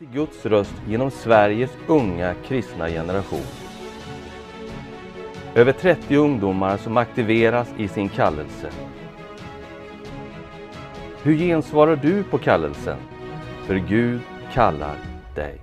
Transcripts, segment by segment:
till Guds röst genom Sveriges unga kristna generation. Över 30 ungdomar som aktiveras i sin kallelse. Hur gensvarar du på kallelsen? För Gud kallar dig.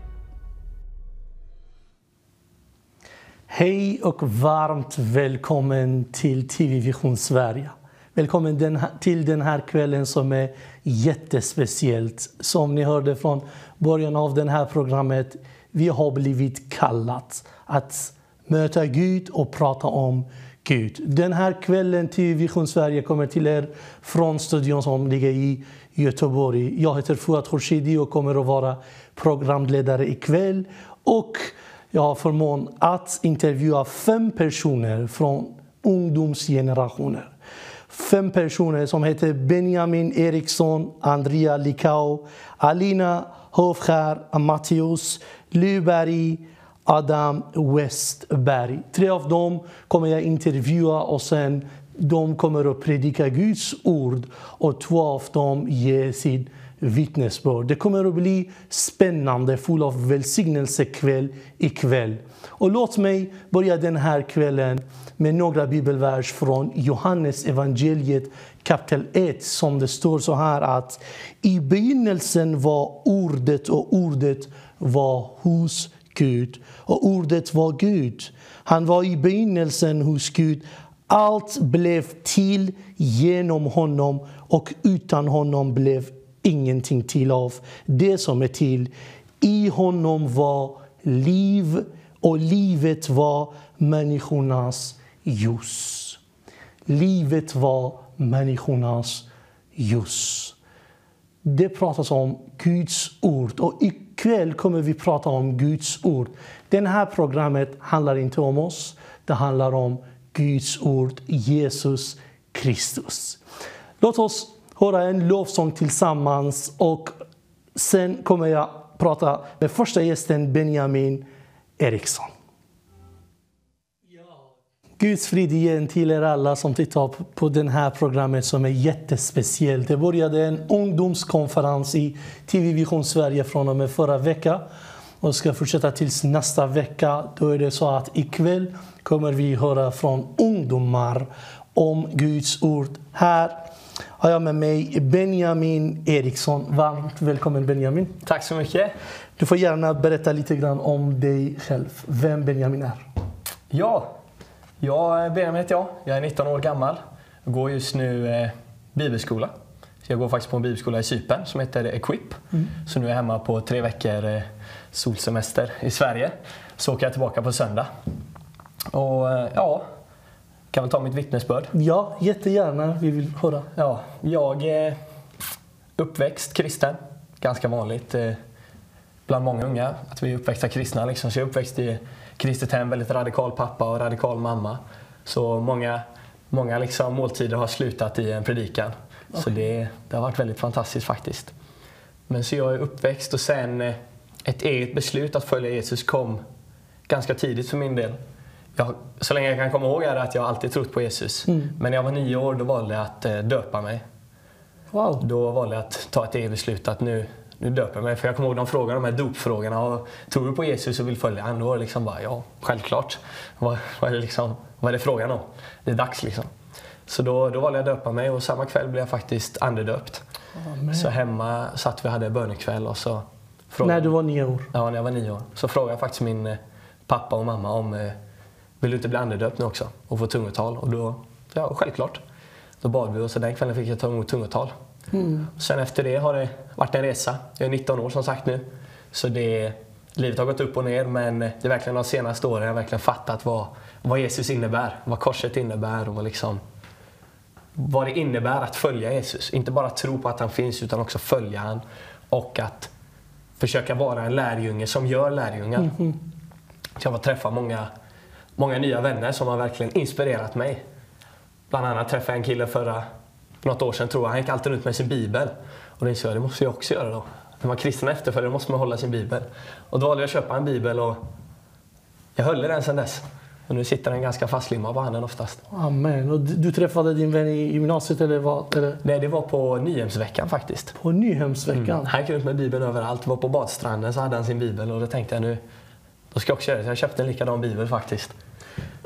Hej och varmt välkommen till TV Vision Sverige. Välkommen den här, till den här kvällen som är jättespeciellt. Som ni hörde från början av det här programmet, vi har blivit kallat att möta Gud och prata om Gud. Den här kvällen TV Vision Sverige kommer till er från studion som ligger i Göteborg. Jag heter Fuat Khorshidi och kommer att vara programledare ikväll. Och jag har förmånen att intervjua fem personer från ungdomsgenerationer. Fem personer som heter Benjamin Eriksson, Andrea Likau, Alina Hofskär, Matteus Lyberg, Adam Westberg. Tre av dem kommer jag intervjua och sen de kommer att predika Guds ord och två av dem ger sitt vittnesbörd. Det kommer att bli spännande, full av välsignelse kväll ikväll. Och låt mig börja den här kvällen med några bibelvers från Johannes evangeliet kapitel 1 som det står så här att i begynnelsen var ordet och ordet var hos Gud och ordet var Gud. Han var i begynnelsen hos Gud. Allt blev till genom honom och utan honom blev ingenting till av det som är till. I honom var liv och livet var människornas ljus. Livet var människornas ljus. Det pratas om Guds ord och ikväll kommer vi prata om Guds ord. Det här programmet handlar inte om oss, det handlar om Guds ord, Jesus Kristus. Låt oss höra en lovsång tillsammans och sen kommer jag prata med första gästen Benjamin Eriksson. Guds frid igen till er alla som tittar på det här programmet som är jättespeciellt. Det började en ungdomskonferens i TV Vision Sverige från och med förra veckan och ska fortsätta tills nästa vecka. Då är det så att ikväll kommer vi höra från ungdomar om Guds ord. Här har jag med mig Benjamin Eriksson. Varmt välkommen Benjamin. Tack så mycket. Du får gärna berätta lite grann om dig själv, vem Benjamin är. Ja, jag, Benjamin heter jag. Jag är 19 år gammal. Jag går just nu eh, bibelskola. Så jag går faktiskt på en bibelskola i Cypern som heter Equip. Mm. Så nu är jag hemma på tre veckor eh, solsemester i Sverige. Så åker jag tillbaka på söndag. Och eh, ja, kan väl ta mitt vittnesbörd? Ja, jättegärna. Vi vill höra. Ja, jag är uppväxt kristen. Ganska vanligt eh, bland många unga att vi är uppväxta kristna. Liksom. Så jag är uppväxt i kristet hem, väldigt radikal pappa och radikal mamma. Så många, många liksom måltider har slutat i en predikan. Okay. Så det, det har varit väldigt fantastiskt faktiskt. Men så jag är uppväxt och sen eh, ett eget beslut att följa Jesus kom ganska tidigt för min del. Jag, så länge jag kan komma ihåg är det att jag alltid trott på Jesus. Mm. Men när jag var nio år då valde jag att eh, döpa mig. Wow. Då valde jag att ta ett eget beslut att nu, nu döper jag mig. För jag kommer ihåg de frågorna, de här dopfrågorna. Och, tror du på Jesus och vill följa honom? Då liksom bara, ja, självklart. Vad, vad, är det liksom, vad är det frågan om? Det är dags liksom. Så då, då valde jag att döpa mig och samma kväll blev jag faktiskt andedöpt. Oh, så hemma satt vi och hade bönekväll och så... Frågade, när du var nio år? Ja, när jag var nio år. Så frågade jag faktiskt min eh, pappa och mamma om eh, vill du inte bli andedöpt nu också och få tungotal? Och då, ja, självklart. Då bad vi och så den kvällen fick jag ta emot tungotal. Mm. Sen efter det har det varit en resa. Jag är 19 år som sagt nu. Så det, livet har gått upp och ner men det är verkligen de senaste åren jag har verkligen fattat vad, vad Jesus innebär. Vad korset innebär och vad, liksom, vad det innebär att följa Jesus. Inte bara tro på att han finns utan också följa han och att försöka vara en lärjunge som gör lärjungar. Mm. Så jag har träffat många, många nya vänner som har verkligen inspirerat mig. Bland annat träffade jag en kille förra något år sedan tror jag. Han gick alltid ut med sin bibel. Och då insåg jag, det måste jag också göra då. När man kristen efterföljare måste man hålla sin bibel. Och då valde jag att köpa en bibel och jag höll i den sedan dess. Och nu sitter den ganska fastlimmad på handen oftast. Amen. Och du, träffade din vän i gymnasiet eller vad? Eller? Nej, det var på Nyhemsveckan faktiskt. På Nyhemsveckan? Han gick runt med Bibeln överallt. Var på badstranden så hade han sin Bibel och då tänkte jag nu, då ska jag också göra det. Så jag köpte en likadan Bibel faktiskt.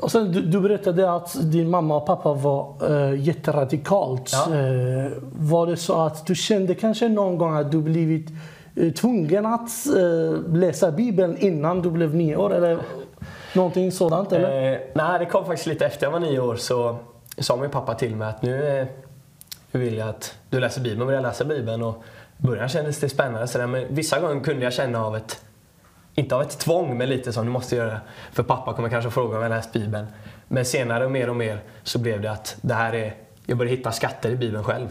Och sen, du, du berättade att din mamma och pappa var äh, jätteradikalt. Ja. Äh, var det så att du kände kanske någon gång att du blivit äh, tvungen att äh, läsa Bibeln innan du blev nio år? Eller någonting sådant? Eller? Eh, nej, det kom faktiskt lite efter jag var nio år så sa min pappa till mig att nu, vill jag att du läser Bibeln. Jag läsa Bibeln och i början kändes det spännande. Så där, men vissa gånger kunde jag känna av ett inte av ett tvång, men lite som du måste göra för pappa kommer kanske fråga om jag läst Bibeln. Men senare och mer och mer så blev det att det här är, jag började hitta skatter i Bibeln själv.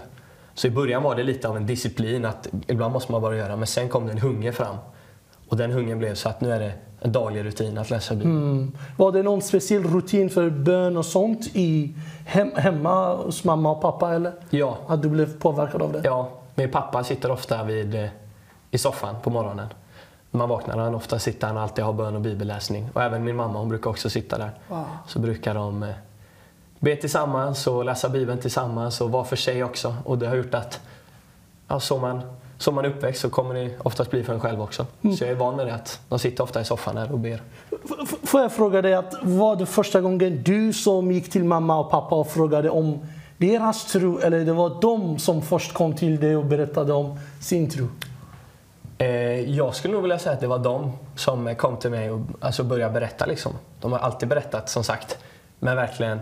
Så i början var det lite av en disciplin att ibland måste man bara göra, men sen kom det en hunger fram. Och den hungern blev så att nu är det en daglig rutin att läsa Bibeln. Mm. Var det någon speciell rutin för bön och sånt i hem, hemma hos mamma och pappa? Eller? Ja. Att du blev påverkad av det? Ja, min pappa sitter ofta vid, eh, i soffan på morgonen. När man vaknar han ofta sitter han alltid har bön och bibelläsning. Och även min mamma hon brukar också sitta där. Wow. Så brukar de eh, be tillsammans och läsa bibeln tillsammans och var för sig också. Och det har gjort att ja, så man som man är uppväxt så kommer det oftast bli för en själv också. Mm. Så jag är van med det att de sitter ofta i soffan här och ber. F får jag fråga dig, att var det första gången du som gick till mamma och pappa och frågade om deras tro eller det var de som först kom till dig och berättade om sin tro? Eh, jag skulle nog vilja säga att det var de som kom till mig och alltså började berätta. Liksom. De har alltid berättat som sagt. Men verkligen,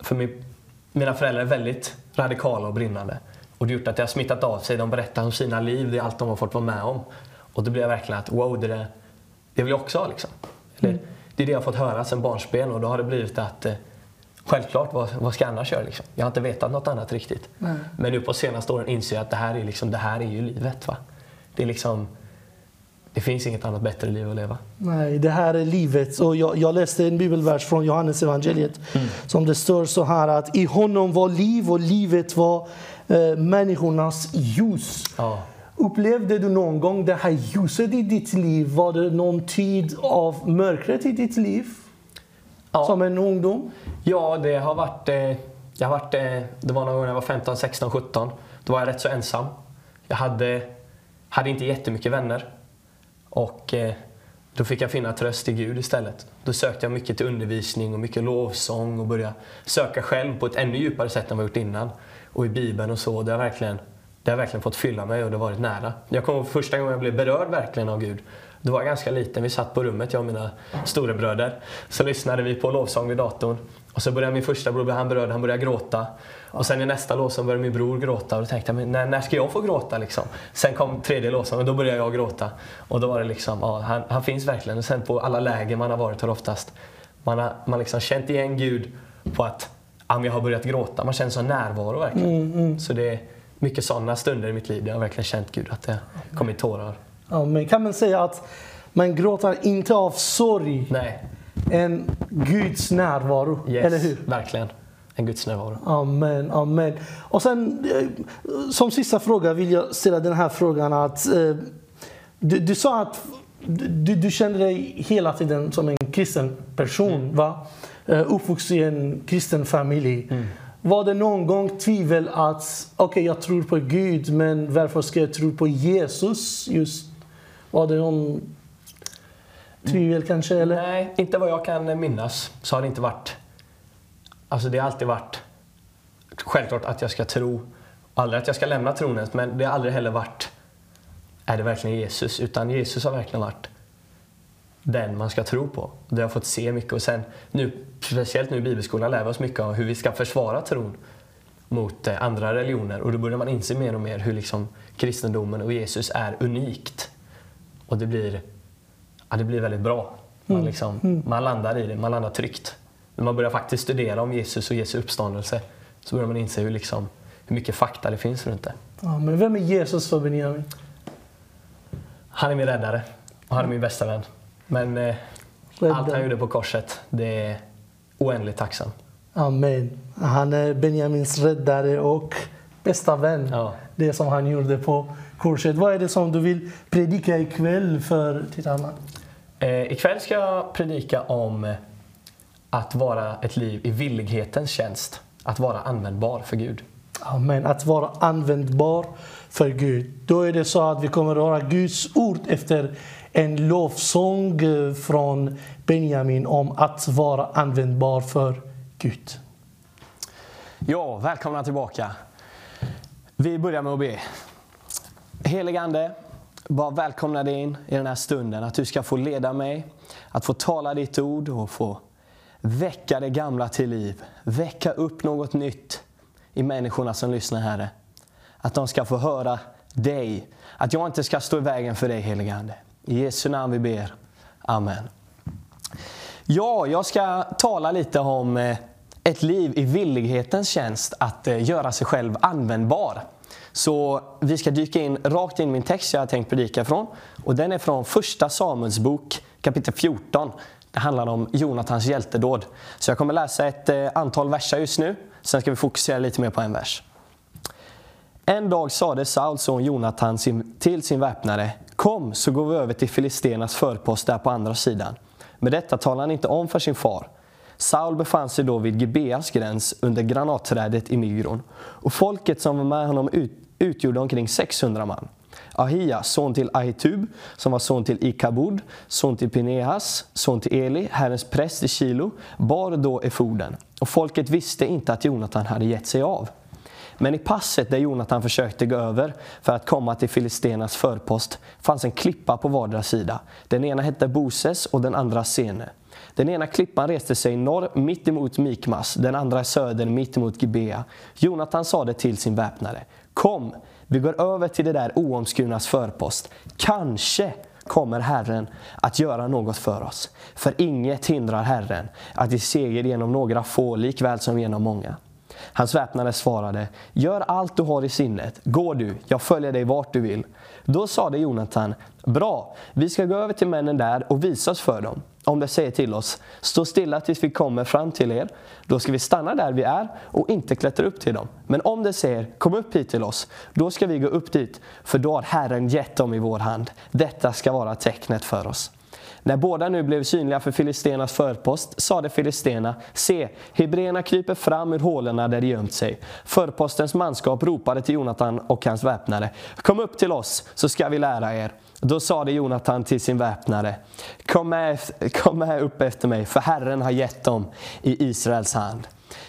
för min, mina föräldrar är väldigt radikala och brinnande. Och det har gjort att det har smittat av sig. De berättar om sina liv, det är allt de har fått vara med om. Och då blir jag verkligen att wow, det, där, det vill jag också ha. Liksom. Eller, mm. Det är det jag har fått höra sedan barnsben och då har det blivit att eh, självklart, vad, vad ska jag annars göra? Liksom? Jag har inte vetat något annat riktigt. Mm. Men nu på senaste åren inser jag att det här är, liksom, det här är ju livet. Va? Det är liksom... Det finns inget annat bättre liv att leva. Nej, det här är livet. Och jag, jag läste en bibelvers från Johannes evangeliet mm. som det står så här att i honom var liv och livet var eh, människornas ljus. Ja. Upplevde du någon gång det här ljuset i ditt liv? Var det någon tid av mörkret i ditt liv? Ja. Som en ungdom? Ja, det har varit... Eh, jag har varit eh, det var någon gång när jag var 15, 16, 17. Då var jag rätt så ensam. Jag hade, hade inte jättemycket vänner. Och eh, då fick jag finna tröst i Gud istället. Då sökte jag mycket till undervisning och mycket lovsång och började söka själv på ett ännu djupare sätt än vad jag gjort innan och i Bibeln och så. Det har verkligen, det har verkligen fått fylla mig och det har varit nära. Jag kommer ihåg första gången jag blev berörd verkligen av Gud. Då var jag ganska liten. Vi satt på rummet, jag och mina storebröder. Så lyssnade vi på lovsång vid datorn. Och så började min första bror, han berörd, han började gråta. Och sen i nästa lovsång började min bror gråta. Och då tänkte jag, när, när ska jag få gråta liksom? Sen kom tredje lovsången och då började jag gråta. Och då var det liksom, ja, han, han finns verkligen. Och sen på alla läger man har varit har oftast, man har man liksom känt igen Gud på att jag har börjat gråta. Man känner sån närvaro verkligen. Mm, mm. Så det är mycket sådana stunder i mitt liv där jag verkligen känt Gud, att det kommit tårar. Ja, men kan man säga att man gråter inte av sorg? Nej. En Guds närvaro, yes, eller hur? verkligen. En Guds närvaro. Amen, amen. Och sen eh, som sista fråga vill jag ställa den här frågan att eh, du, du sa att du, du kände dig hela tiden som en kristen person, mm. va? Uh, uppvuxen i en kristen familj. Mm. Var det någon gång tvivel att okej, okay, jag tror på Gud, men varför ska jag tro på Jesus? Just, var det någon tvivel mm. kanske? Eller? Nej, inte vad jag kan minnas så har det inte varit. Alltså det har alltid varit självklart att jag ska tro. Aldrig att jag ska lämna tronet, men det har aldrig heller varit är det verkligen Jesus? Utan Jesus har verkligen varit den man ska tro på. Det har jag fått se mycket. Och sen, nu, speciellt nu i bibelskolan lär vi oss mycket om hur vi ska försvara tron mot eh, andra religioner. Och då börjar man inse mer och mer hur liksom kristendomen och Jesus är unikt. Och det blir, ja, det blir väldigt bra. Man, mm. liksom, mm. man landar i det, man landar tryggt. När man börjar faktiskt studera om Jesus och Jesu uppståndelse så börjar man inse hur, liksom, hur mycket fakta det finns runt det. Ja, men vem är Jesus för Benjamin? Han är min räddare och han är min bästa vän. Men eh, allt han gjorde på korset, det är oändligt tacksam. Amen. Han är Benjamins räddare och bästa vän. Ja. Det som han gjorde på korset. Vad är det som du vill predika ikväll för tittarna? Eh, ikväll ska jag predika om att vara ett liv i villighetens tjänst. Att vara användbar för Gud. Amen. Att vara användbar för Gud. Då är det så att vi kommer att höra Guds ord efter en lovsång eh, från Benjamin om att vara användbar för Gud. Ja, välkomna tillbaka. Vi börjar med att be. Helige Ande, bara välkomna dig in i den här stunden. Att du ska få leda mig, att få tala ditt ord och få väcka det gamla till liv. Väcka upp något nytt i människorna som lyssnar, Herre. Att de ska få höra dig. Att jag inte ska stå i vägen för dig, helige Ande. I Jesu namn vi ber. Amen. Ja, jag ska tala lite om eh, ett liv i villighetens tjänst, att eh, göra sig själv användbar. Så vi ska dyka in rakt in i min text jag har tänkt predika ifrån. Och den är från första Samuels bok kapitel 14. Det handlar om Jonatans hjältedåd. Så jag kommer läsa ett eh, antal verser just nu. Sen ska vi fokusera lite mer på en vers. En dag sade Sauls son Jonatan till sin väpnare Kom så går vi över till Filistenas förpost där på andra sidan. Med detta talade han inte om för sin far. Saul befann sig då vid Gibeas gräns under granatträdet i Myron, Och folket som var med honom ut, utgjorde omkring 600 man. Ahia, son till Ahitub, som var son till Ikabod, son till Pinehas, son till Eli, Herrens präst i Kilo, bar då efoden. Och folket visste inte att Jonatan hade gett sig av. Men i passet där Jonatan försökte gå över för att komma till Filistenas förpost fanns en klippa på vardera sida. Den ena hette Boses och den andra Sene. Den ena klippan reste sig norr mitt emot Mikmas, den andra i söder mitt emot Gibea. Jonatan sade till sin väpnare, Kom, vi går över till det där oomskurnas förpost. Kanske kommer Herren att göra något för oss. För inget hindrar Herren att ge seger genom några få likväl som genom många. Hans väpnare svarade, gör allt du har i sinnet, gå du, jag följer dig vart du vill. Då sade Jonathan, bra, vi ska gå över till männen där och visa oss för dem. Om de säger till oss, stå stilla tills vi kommer fram till er, då ska vi stanna där vi är och inte klättra upp till dem. Men om de säger, kom upp hit till oss, då ska vi gå upp dit, för då har Herren gett dem i vår hand. Detta ska vara tecknet för oss. När båda nu blev synliga för filisternas förpost sade filistena, se, hebreerna kryper fram ur hålorna där de gömt sig. Förpostens manskap ropade till Jonatan och hans väpnare, kom upp till oss så ska vi lära er. Då sade Jonatan till sin väpnare, kom med, kom med upp efter mig, för Herren har gett dem i Israels hand.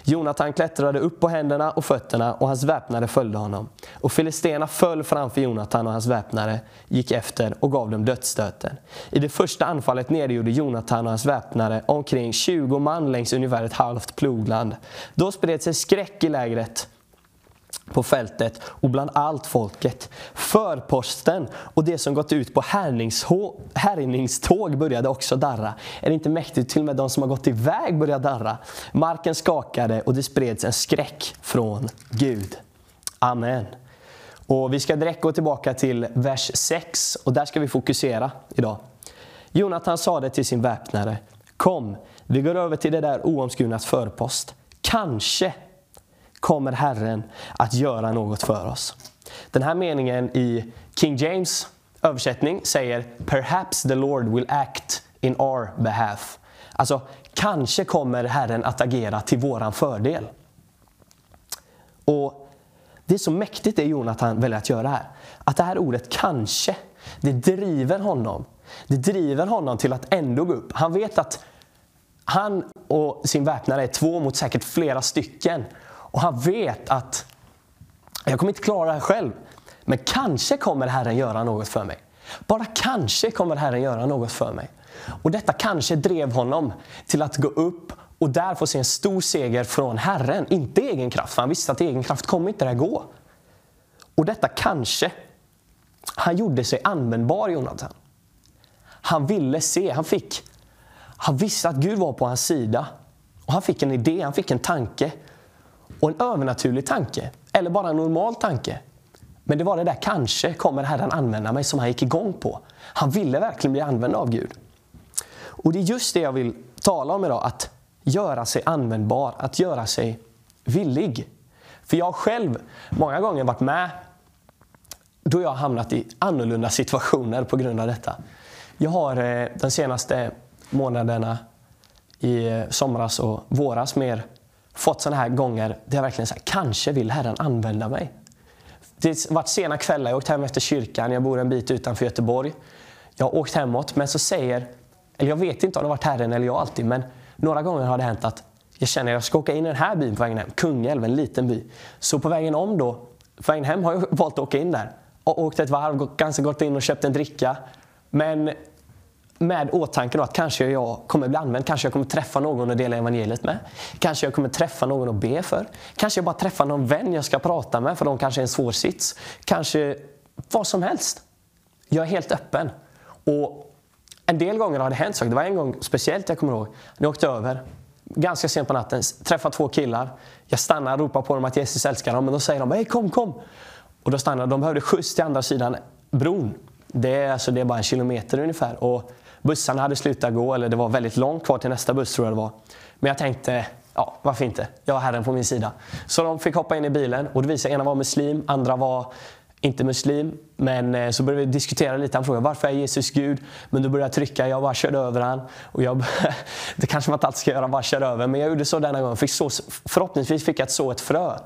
Jonatan klättrade upp på händerna och fötterna och hans väpnare följde honom. Och filisterna föll framför Jonatan och hans väpnare gick efter och gav dem dödsstöten. I det första anfallet nedgjorde Jonatan och hans väpnare omkring 20 man längs ungefär ett halvt plogland. Då spred sig skräck i lägret på fältet och bland allt folket. Förposten och det som gått ut på härjningståg började också darra. Är det inte mäktigt? Till och med de som har gått iväg började darra. Marken skakade och det spreds en skräck från Gud. Amen. Och Vi ska direkt gå tillbaka till vers 6 och där ska vi fokusera idag. Jonathan sade till sin väpnare, kom, vi går över till det där oomskurnas förpost. Kanske kommer Herren att göra något för oss. Den här meningen i King James översättning säger Perhaps the Lord will act in our behalf. Alltså, kanske kommer Herren att agera till våran fördel. Och Det är så mäktigt det Jonathan väljer att göra här. Att det här ordet kanske, det driver honom. Det driver honom till att ändå gå upp. Han vet att han och sin väpnare är två mot säkert flera stycken. Och han vet att jag kommer inte klara det här själv. Men kanske kommer Herren göra något för mig. Bara kanske kommer Herren göra något för mig. Och detta kanske drev honom till att gå upp och där få se en stor seger från Herren. Inte egen kraft, för han visste att egen kraft kommer inte det här gå. Och detta kanske, han gjorde sig användbar Jonathan. Han ville se, han fick, han visste att Gud var på hans sida. Och han fick en idé, han fick en tanke. Och en övernaturlig tanke, eller bara en normal tanke. Men det var det där kanske kommer Herren använda mig som han gick igång på. Han ville verkligen bli använd av Gud. Och det är just det jag vill tala om idag, att göra sig användbar, att göra sig villig. För jag har själv många gånger varit med då jag har hamnat i annorlunda situationer på grund av detta. Jag har eh, de senaste månaderna i eh, somras och våras mer fått sådana här gånger där jag verkligen säger kanske vill Herren använda mig. Det har varit sena kvällar, jag har åkt hem efter kyrkan, jag bor en bit utanför Göteborg. Jag har åkt hemåt, men så säger, eller jag vet inte om det har varit Herren eller jag alltid, men några gånger har det hänt att jag känner att jag ska åka in i den här byn på vägen hem, Kungälv, en liten by. Så på vägen om då, på vägen hem har jag valt att åka in där. Och åkt ett varv, ganska gått in och köpt en dricka. Men med åtanke att kanske jag kommer bli använd, kanske jag kommer träffa någon att dela evangeliet med. Kanske jag kommer träffa någon att be för. Kanske jag bara träffar någon vän jag ska prata med för de kanske är en svår sits. Kanske vad som helst. Jag är helt öppen. Och en del gånger har det hänt saker. Det var en gång speciellt jag kommer ihåg. Jag åkte över, ganska sent på natten, träffade två killar. Jag stannar och ropar på dem att Jesus älskar dem. Men då säger de hej kom kom. Och då stannar de. behövde skjuts till andra sidan bron. Det är, alltså, det är bara en kilometer ungefär. Och bussarna hade slutat gå, eller det var väldigt långt kvar till nästa buss tror jag det var. Men jag tänkte, ja varför inte? Jag har Herren på min sida. Så de fick hoppa in i bilen och det visade sig ena var muslim, andra var inte muslim. Men eh, så började vi diskutera lite. Han frågade varför är Jesus Gud? Men då började jag trycka. Jag bara körde över han. Och jag, det kanske man inte alltid ska göra, bara köra över. Men jag gjorde så denna gång. Fick så, förhoppningsvis fick jag så ett frö.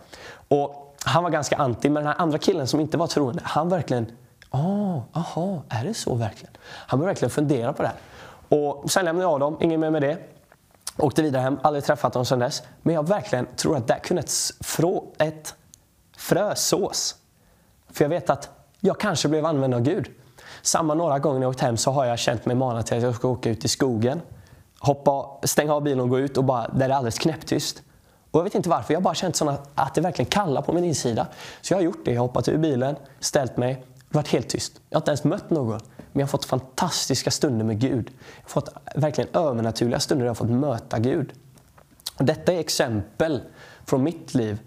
Och han var ganska anti. Men den här andra killen som inte var troende, han verkligen Ah, aha, är det så verkligen? Han började verkligen fundera på det här. Och sen lämnade jag dem, inget mer med det. Åkte vidare hem, aldrig träffat dem sedan dess. Men jag verkligen tror att där kunde ett, frå, ett frö sås. För jag vet att jag kanske blev använd av Gud. Samma några gånger när jag åkt hem så har jag känt mig manad till att jag ska åka ut i skogen. Hoppa, stänga av bilen och gå ut och bara, där det är alldeles knäpptyst. Och jag vet inte varför, jag har bara känt såna, att det verkligen kallar på min insida. Så jag har gjort det. Jag har hoppat ur bilen, ställt mig, varit helt tyst. Jag har inte ens mött någon. Men jag har fått fantastiska stunder med Gud. Jag har fått verkligen övernaturliga stunder där jag har fått möta Gud. Och detta är exempel från mitt liv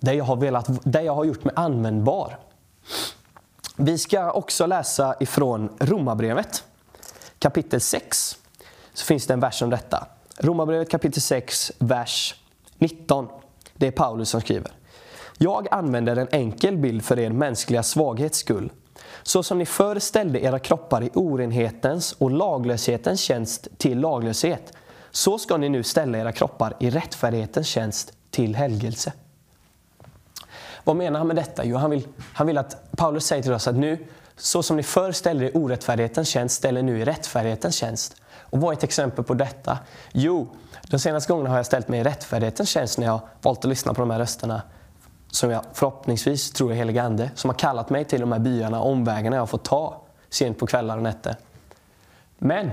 där jag har, velat, där jag har gjort mig användbar. Vi ska också läsa ifrån Romarbrevet kapitel 6. Så finns det en vers om detta. Romarbrevet kapitel 6, vers 19. Det är Paulus som skriver. Jag använder en enkel bild för er mänskliga svaghets skull. Så som ni förr ställde era kroppar i orenhetens och laglöshetens tjänst till laglöshet, så ska ni nu ställa era kroppar i rättfärdighetens tjänst till helgelse. Vad menar han med detta? Jo, han vill, han vill att Paulus säger till oss att nu, så som ni förr ställde i orättfärdighetens tjänst, ställer nu i rättfärdighetens tjänst. Och vad är ett exempel på detta? Jo, de senaste gångerna har jag ställt mig i rättfärdighetens tjänst när jag valt att lyssna på de här rösterna som jag förhoppningsvis tror är helig ande, som har kallat mig till de här byarna, omvägarna jag har fått ta sent på kvällar och nätter. Men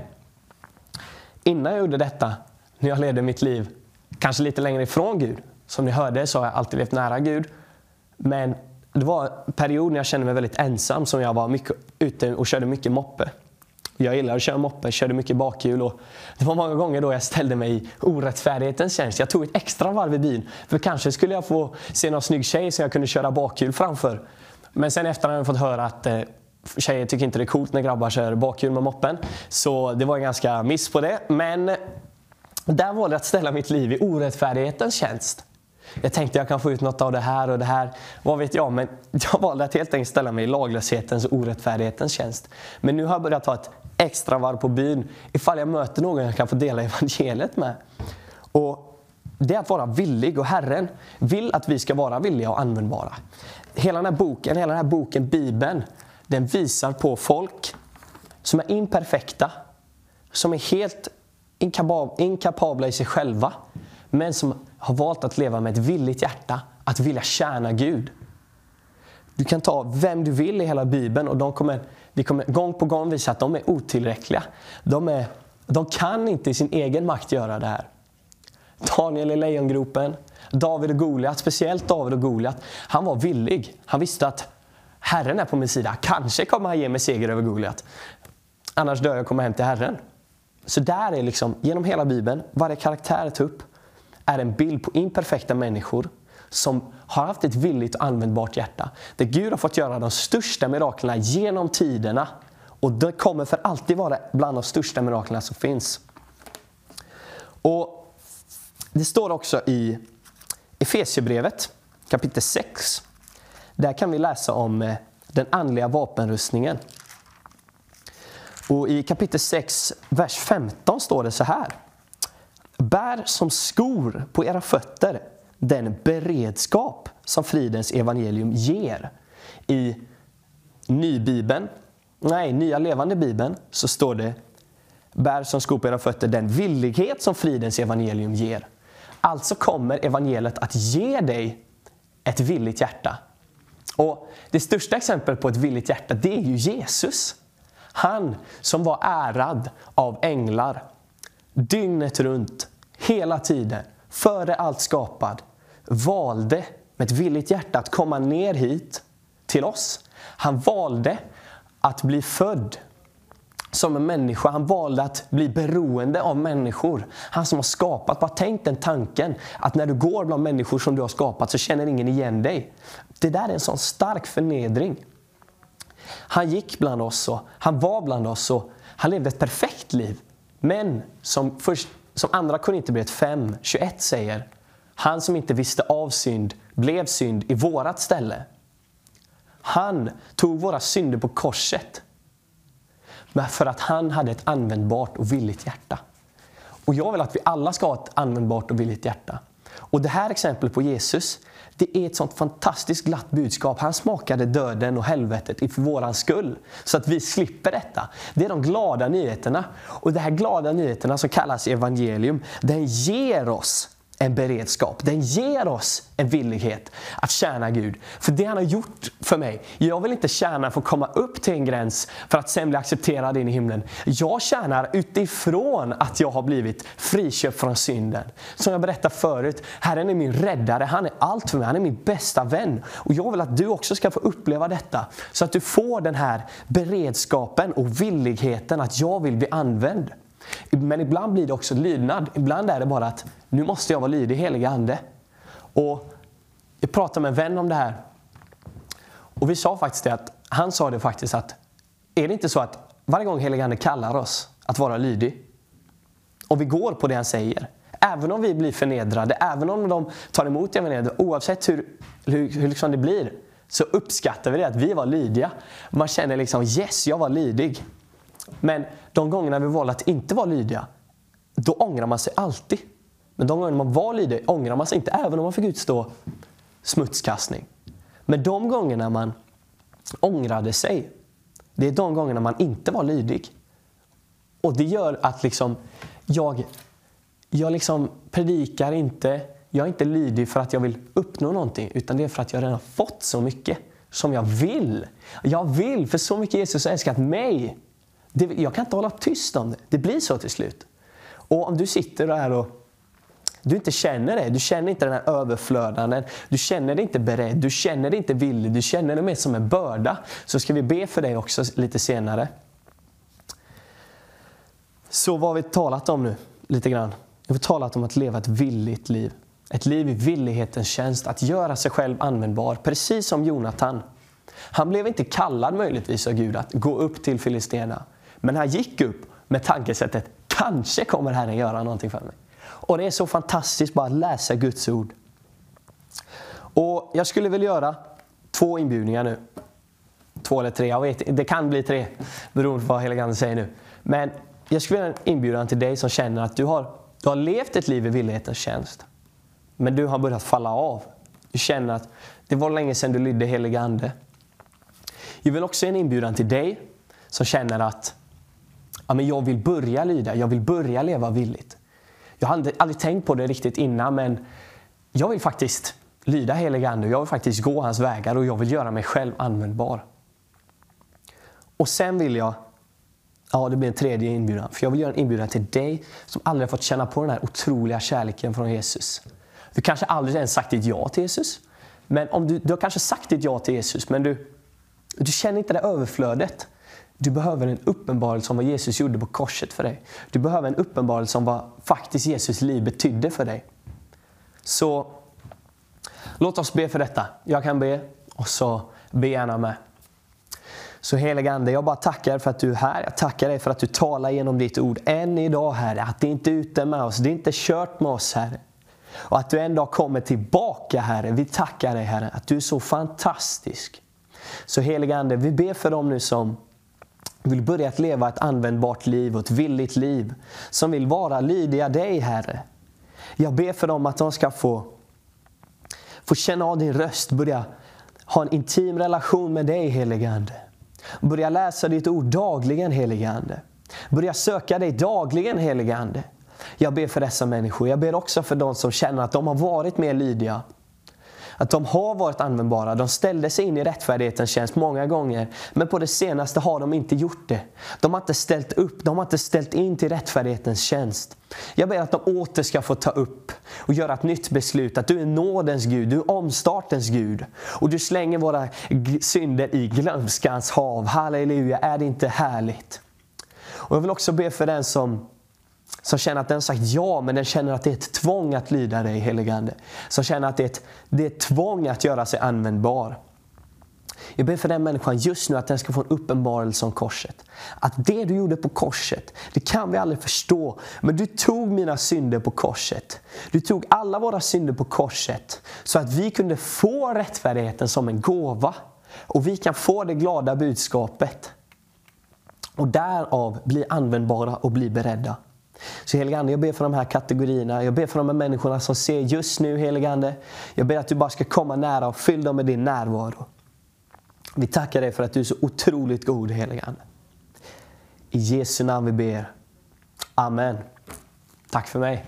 innan jag gjorde detta, när jag levde mitt liv kanske lite längre ifrån Gud, som ni hörde så har jag alltid levt nära Gud. Men det var en period när jag kände mig väldigt ensam, som jag var mycket ute och körde mycket moppe. Jag gillar att köra moppe, körde mycket bakhjul och det var många gånger då jag ställde mig i orättfärdighetens tjänst. Jag tog ett extra varv i byn, för kanske skulle jag få se någon snygg tjej som jag kunde köra bakhjul framför. Men sen efter har jag fått höra att eh, tjejer tycker inte det är coolt när grabbar kör bakhjul med moppen. Så det var en ganska miss på det. Men där valde jag att ställa mitt liv i orättfärdighetens tjänst. Jag tänkte jag kan få ut något av det här och det här. Vad vet jag? Men jag valde att helt enkelt ställa mig i laglöshetens och orättfärdighetens tjänst. Men nu har jag börjat ta ett extra varv på byn ifall jag möter någon jag kan få dela evangeliet med. Och det är att vara villig och Herren vill att vi ska vara villiga och användbara. Hela den här boken, hela den här boken Bibeln, den visar på folk som är imperfekta, som är helt inkapabla i sig själva, men som har valt att leva med ett villigt hjärta, att vilja tjäna Gud. Du kan ta vem du vill i hela Bibeln och de kommer, vi kommer gång på gång visa att de är otillräckliga. De, är, de kan inte i sin egen makt göra det här. Daniel i lejongropen, David och Goliat, speciellt David och Goliat. Han var villig. Han visste att Herren är på min sida. Kanske kommer han ge mig seger över Goliat. Annars dör jag och kommer hem till Herren. Så där är liksom, genom hela Bibeln, varje karaktär tar upp är en bild på imperfekta människor som har haft ett villigt och användbart hjärta. Där Gud har fått göra de största miraklerna genom tiderna. Och det kommer för alltid vara bland de största miraklerna som finns. Och Det står också i Efesierbrevet kapitel 6. Där kan vi läsa om eh, den andliga vapenrustningen. Och I kapitel 6, vers 15 står det så här. Bär som skor på era fötter den beredskap som fridens evangelium ger. I Nybibeln, nej, Nya Levande Bibeln, så står det Bär som skor på era fötter den villighet som fridens evangelium ger. Alltså kommer evangeliet att ge dig ett villigt hjärta. Och Det största exemplet på ett villigt hjärta, det är ju Jesus. Han som var ärad av änglar dygnet runt, hela tiden, före allt skapad, valde med ett villigt hjärta att komma ner hit till oss. Han valde att bli född som en människa. Han valde att bli beroende av människor. Han som har skapat. Bara tänk den tanken att när du går bland människor som du har skapat så känner ingen igen dig. Det där är en sån stark förnedring. Han gick bland oss och han var bland oss och han levde ett perfekt liv. Men som, först, som andra Korinthierbrevet 5, 21 säger, han som inte visste av synd blev synd i vårat ställe. Han tog våra synder på korset men för att han hade ett användbart och villigt hjärta. Och jag vill att vi alla ska ha ett användbart och villigt hjärta. Och det här exemplet på Jesus, det är ett sånt fantastiskt glatt budskap. Han smakade döden och helvetet för våran skull. Så att vi slipper detta. Det är de glada nyheterna. Och de här glada nyheterna som kallas evangelium, den ger oss en beredskap. Den ger oss en villighet att tjäna Gud. För det han har gjort för mig, jag vill inte tjäna för att komma upp till en gräns för att sen bli accepterad in i himlen. Jag tjänar utifrån att jag har blivit friköpt från synden. Som jag berättade förut, Herren är min räddare, han är allt för mig, han är min bästa vän. Och jag vill att du också ska få uppleva detta. Så att du får den här beredskapen och villigheten att jag vill bli använd. Men ibland blir det också lydnad. Ibland är det bara att nu måste jag vara lydig heliga Ande. Och jag pratade med en vän om det här. Och vi sa faktiskt det att, han sa det faktiskt att, är det inte så att varje gång heliga Ande kallar oss att vara lydig, och vi går på det han säger, även om vi blir förnedrade, även om de tar emot evangeliet, oavsett hur, hur, hur liksom det blir, så uppskattar vi det att vi var lydiga. Man känner liksom yes, jag var lydig. Men de gångerna vi valde att inte vara lydiga, då ångrar man sig alltid. Men de gånger man var lydig ångrar man sig inte, även om man fick utstå smutskastning. Men de gångerna man ångrade sig, det är de gångerna man inte var lydig. Och det gör att liksom, jag, jag liksom predikar inte, jag är inte lydig för att jag vill uppnå någonting, utan det är för att jag redan har fått så mycket som jag vill. Jag vill, för så mycket Jesus har älskat mig. Det, jag kan inte hålla tyst om det. Det blir så till slut. Och om du sitter där och du inte känner det, du känner inte den här överflödanden, du känner dig inte beredd, du känner dig inte villig, du känner dig mer som en börda. Så ska vi be för dig också lite senare. Så vad har vi talat om nu? Lite grann. Vi har talat om att leva ett villigt liv. Ett liv i villighetens tjänst, att göra sig själv användbar, precis som Jonathan. Han blev inte kallad möjligtvis av Gud att gå upp till Filistena. Men han gick upp med tankesättet, kanske kommer Herren göra någonting för mig. Och det är så fantastiskt bara att läsa Guds ord. Och Jag skulle vilja göra två inbjudningar nu. Två eller tre, jag vet Det kan bli tre, beroende på vad Heligande säger nu. Men jag skulle vilja inbjudan till dig som känner att du har, du har levt ett liv i villighetens tjänst. Men du har börjat falla av. Du känner att det var länge sedan du lydde heliga Ande. Jag vill också ge en inbjudan till dig som känner att ja, men jag vill börja lyda, jag vill börja leva villigt. Jag har aldrig, tänkt på det riktigt innan men jag vill faktiskt lyda helige Ande, jag vill faktiskt gå hans vägar och jag vill göra mig själv användbar. Och sen vill jag, ja det blir en tredje inbjudan, för jag vill göra en inbjudan till dig som aldrig har fått känna på den här otroliga kärleken från Jesus. Du kanske aldrig ens sagt ditt ja till Jesus. Men om du, du har kanske sagt ditt ja till Jesus men du, du känner inte det överflödet. Du behöver en uppenbarelse om vad Jesus gjorde på korset för dig. Du behöver en uppenbarelse om vad faktiskt Jesus liv betydde för dig. Så låt oss be för detta. Jag kan be och så be gärna med. Så helige Ande, jag bara tackar för att du är här. Jag tackar dig för att du talar genom ditt ord än idag Herre. Att det inte är ute med oss, det är inte kört med oss Herre. Och att du en dag kommer tillbaka Herre. Vi tackar dig Herre, att du är så fantastisk. Så helige Ande, vi ber för dem nu som vill börja att leva ett användbart liv och ett villigt liv. Som vill vara lydiga dig, Herre. Jag ber för dem att de ska få, få känna av din röst, börja ha en intim relation med dig helige Ande. Börja läsa ditt ord dagligen helige Ande. Börja söka dig dagligen helige Ande. Jag ber för dessa människor. Jag ber också för de som känner att de har varit mer lydiga att de har varit användbara. De ställde sig in i rättfärdighetens tjänst många gånger. Men på det senaste har de inte gjort det. De har inte ställt upp, de har inte ställt in till rättfärdighetens tjänst. Jag ber att de åter ska få ta upp och göra ett nytt beslut. Att du är nådens Gud, du är omstartens Gud. Och du slänger våra synder i glömskans hav. Halleluja, är det inte härligt? Och jag vill också be för den som som känner att den sagt ja, men den känner att det är ett tvång att lyda dig, heligande. Som känner att det är, ett, det är ett tvång att göra sig användbar. Jag ber för den människan just nu att den ska få en uppenbarelse om korset. Att det du gjorde på korset, det kan vi aldrig förstå. Men du tog mina synder på korset. Du tog alla våra synder på korset. Så att vi kunde få rättfärdigheten som en gåva. Och vi kan få det glada budskapet. Och därav bli användbara och bli beredda. Så helige Ande, jag ber för de här kategorierna. Jag ber för de här människorna som ser just nu, helige Ande. Jag ber att du bara ska komma nära och fyll dem med din närvaro. Vi tackar dig för att du är så otroligt god, helige Ande. I Jesu namn vi ber. Amen. Tack för mig.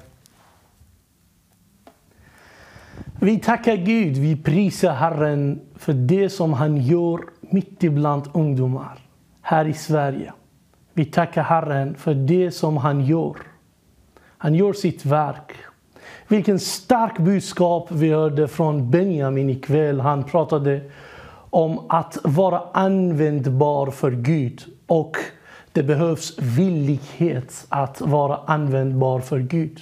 Vi tackar Gud, vi prisar Herren för det som han gör mitt ibland ungdomar här i Sverige. Vi tackar Herren för det som han gör. Han gör sitt verk. Vilken stark budskap vi hörde från Benjamin ikväll. Han pratade om att vara användbar för Gud. Och det behövs villighet att vara användbar för Gud.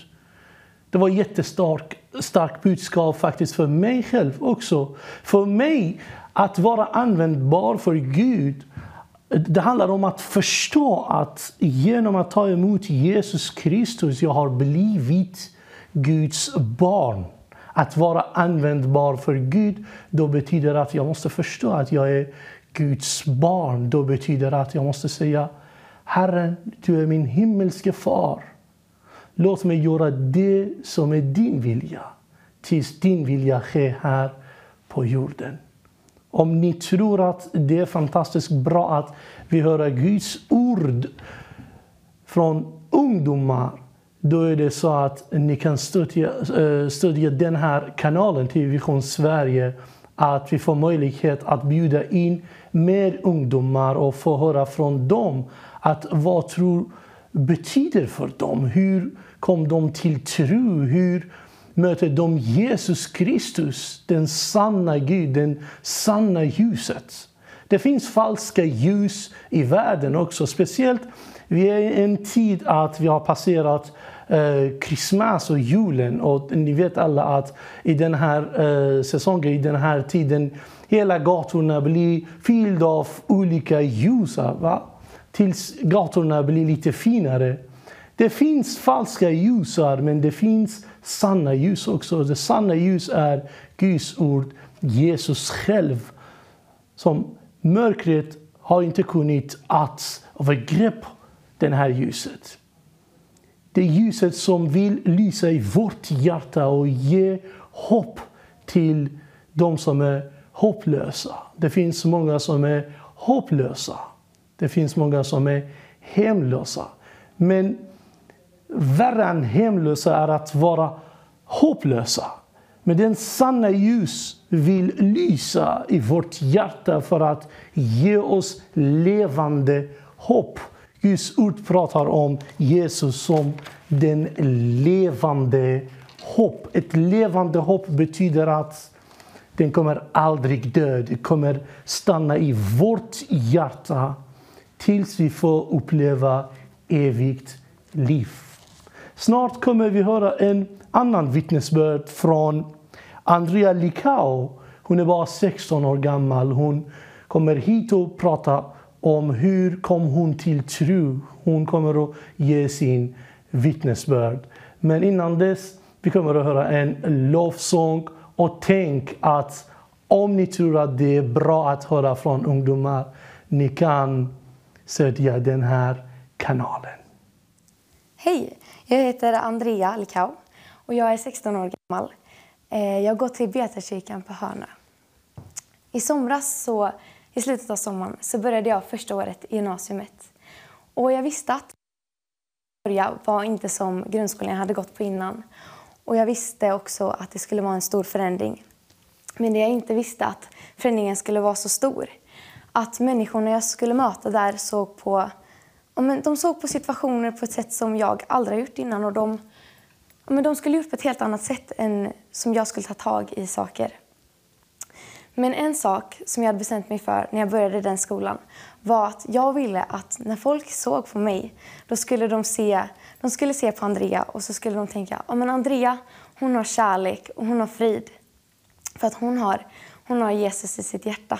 Det var jättestarkt stark budskap faktiskt för mig själv också. För mig, att vara användbar för Gud det handlar om att förstå att genom att ta emot Jesus Kristus jag har blivit Guds barn. Att vara användbar för Gud, då betyder att jag måste förstå att jag är Guds barn. Då betyder att jag måste säga Herren, du är min himmelske far. Låt mig göra det som är din vilja tills din vilja sker här på jorden. Om ni tror att det är fantastiskt bra att vi hör Guds ord från ungdomar då är det så att ni kan stödja, eh, stödja den här kanalen till Vision Sverige. Att vi får möjlighet att bjuda in mer ungdomar och få höra från dem att vad tro betyder för dem. Hur kom de till tro? Hur möter de Jesus Kristus, den sanna Gud, den sanna ljuset. Det finns falska ljus i världen också, speciellt vi är i en tid att vi har passerat eh, och julen. Och ni vet alla att i den här eh, säsongen, i den här tiden, hela gatorna blir fyllda av olika ljus. Va? Tills gatorna blir lite finare. Det finns falska ljusar, men det finns sanna ljus också. Det sanna ljus är Guds ord, Jesus själv. Som mörkret har inte kunnat att övergrepp det här ljuset. Det ljuset som vill lysa i vårt hjärta och ge hopp till de som är hopplösa. Det finns många som är hopplösa. Det finns många som är hemlösa. Men värre än hemlösa är att vara hopplösa. Men den sanna ljus vill lysa i vårt hjärta för att ge oss levande hopp. Guds ord pratar om Jesus som den levande hopp. Ett levande hopp betyder att den kommer aldrig dö. Det kommer stanna i vårt hjärta tills vi får uppleva evigt liv. Snart kommer vi höra en annan vittnesbörd från Andrea Likao. Hon är bara 16 år gammal. Hon kommer hit och prata om hur kom hon till tro. Hon kommer att ge sin vittnesbörd. Men innan dess vi kommer att höra en lovsång. Och tänk att om ni tror att det är bra att höra från ungdomar, ni kan stödja den här kanalen. Hej! Jag heter Andrea Alkau och jag är 16 år gammal. Eh, jag går till Betakyrkan på Hörna. I somras, så, i slutet av sommaren, så började jag första året i gymnasiet. Och jag visste att börja var inte som grundskolan jag hade gått på innan. Och jag visste också att det skulle vara en stor förändring. Men det jag inte visste att förändringen skulle vara så stor. Att människorna jag skulle möta där såg på, de såg på situationer på ett sätt som jag aldrig har gjort innan. Och de, de skulle gjort på ett helt annat sätt än som jag skulle ta tag i saker. Men en sak som jag hade bestämt mig för när jag började den skolan var att jag ville att när folk såg på mig, då skulle de se, de skulle se på Andrea och så skulle de tänka, ja men Andrea, hon har kärlek och hon har frid. För att hon har, hon har Jesus i sitt hjärta.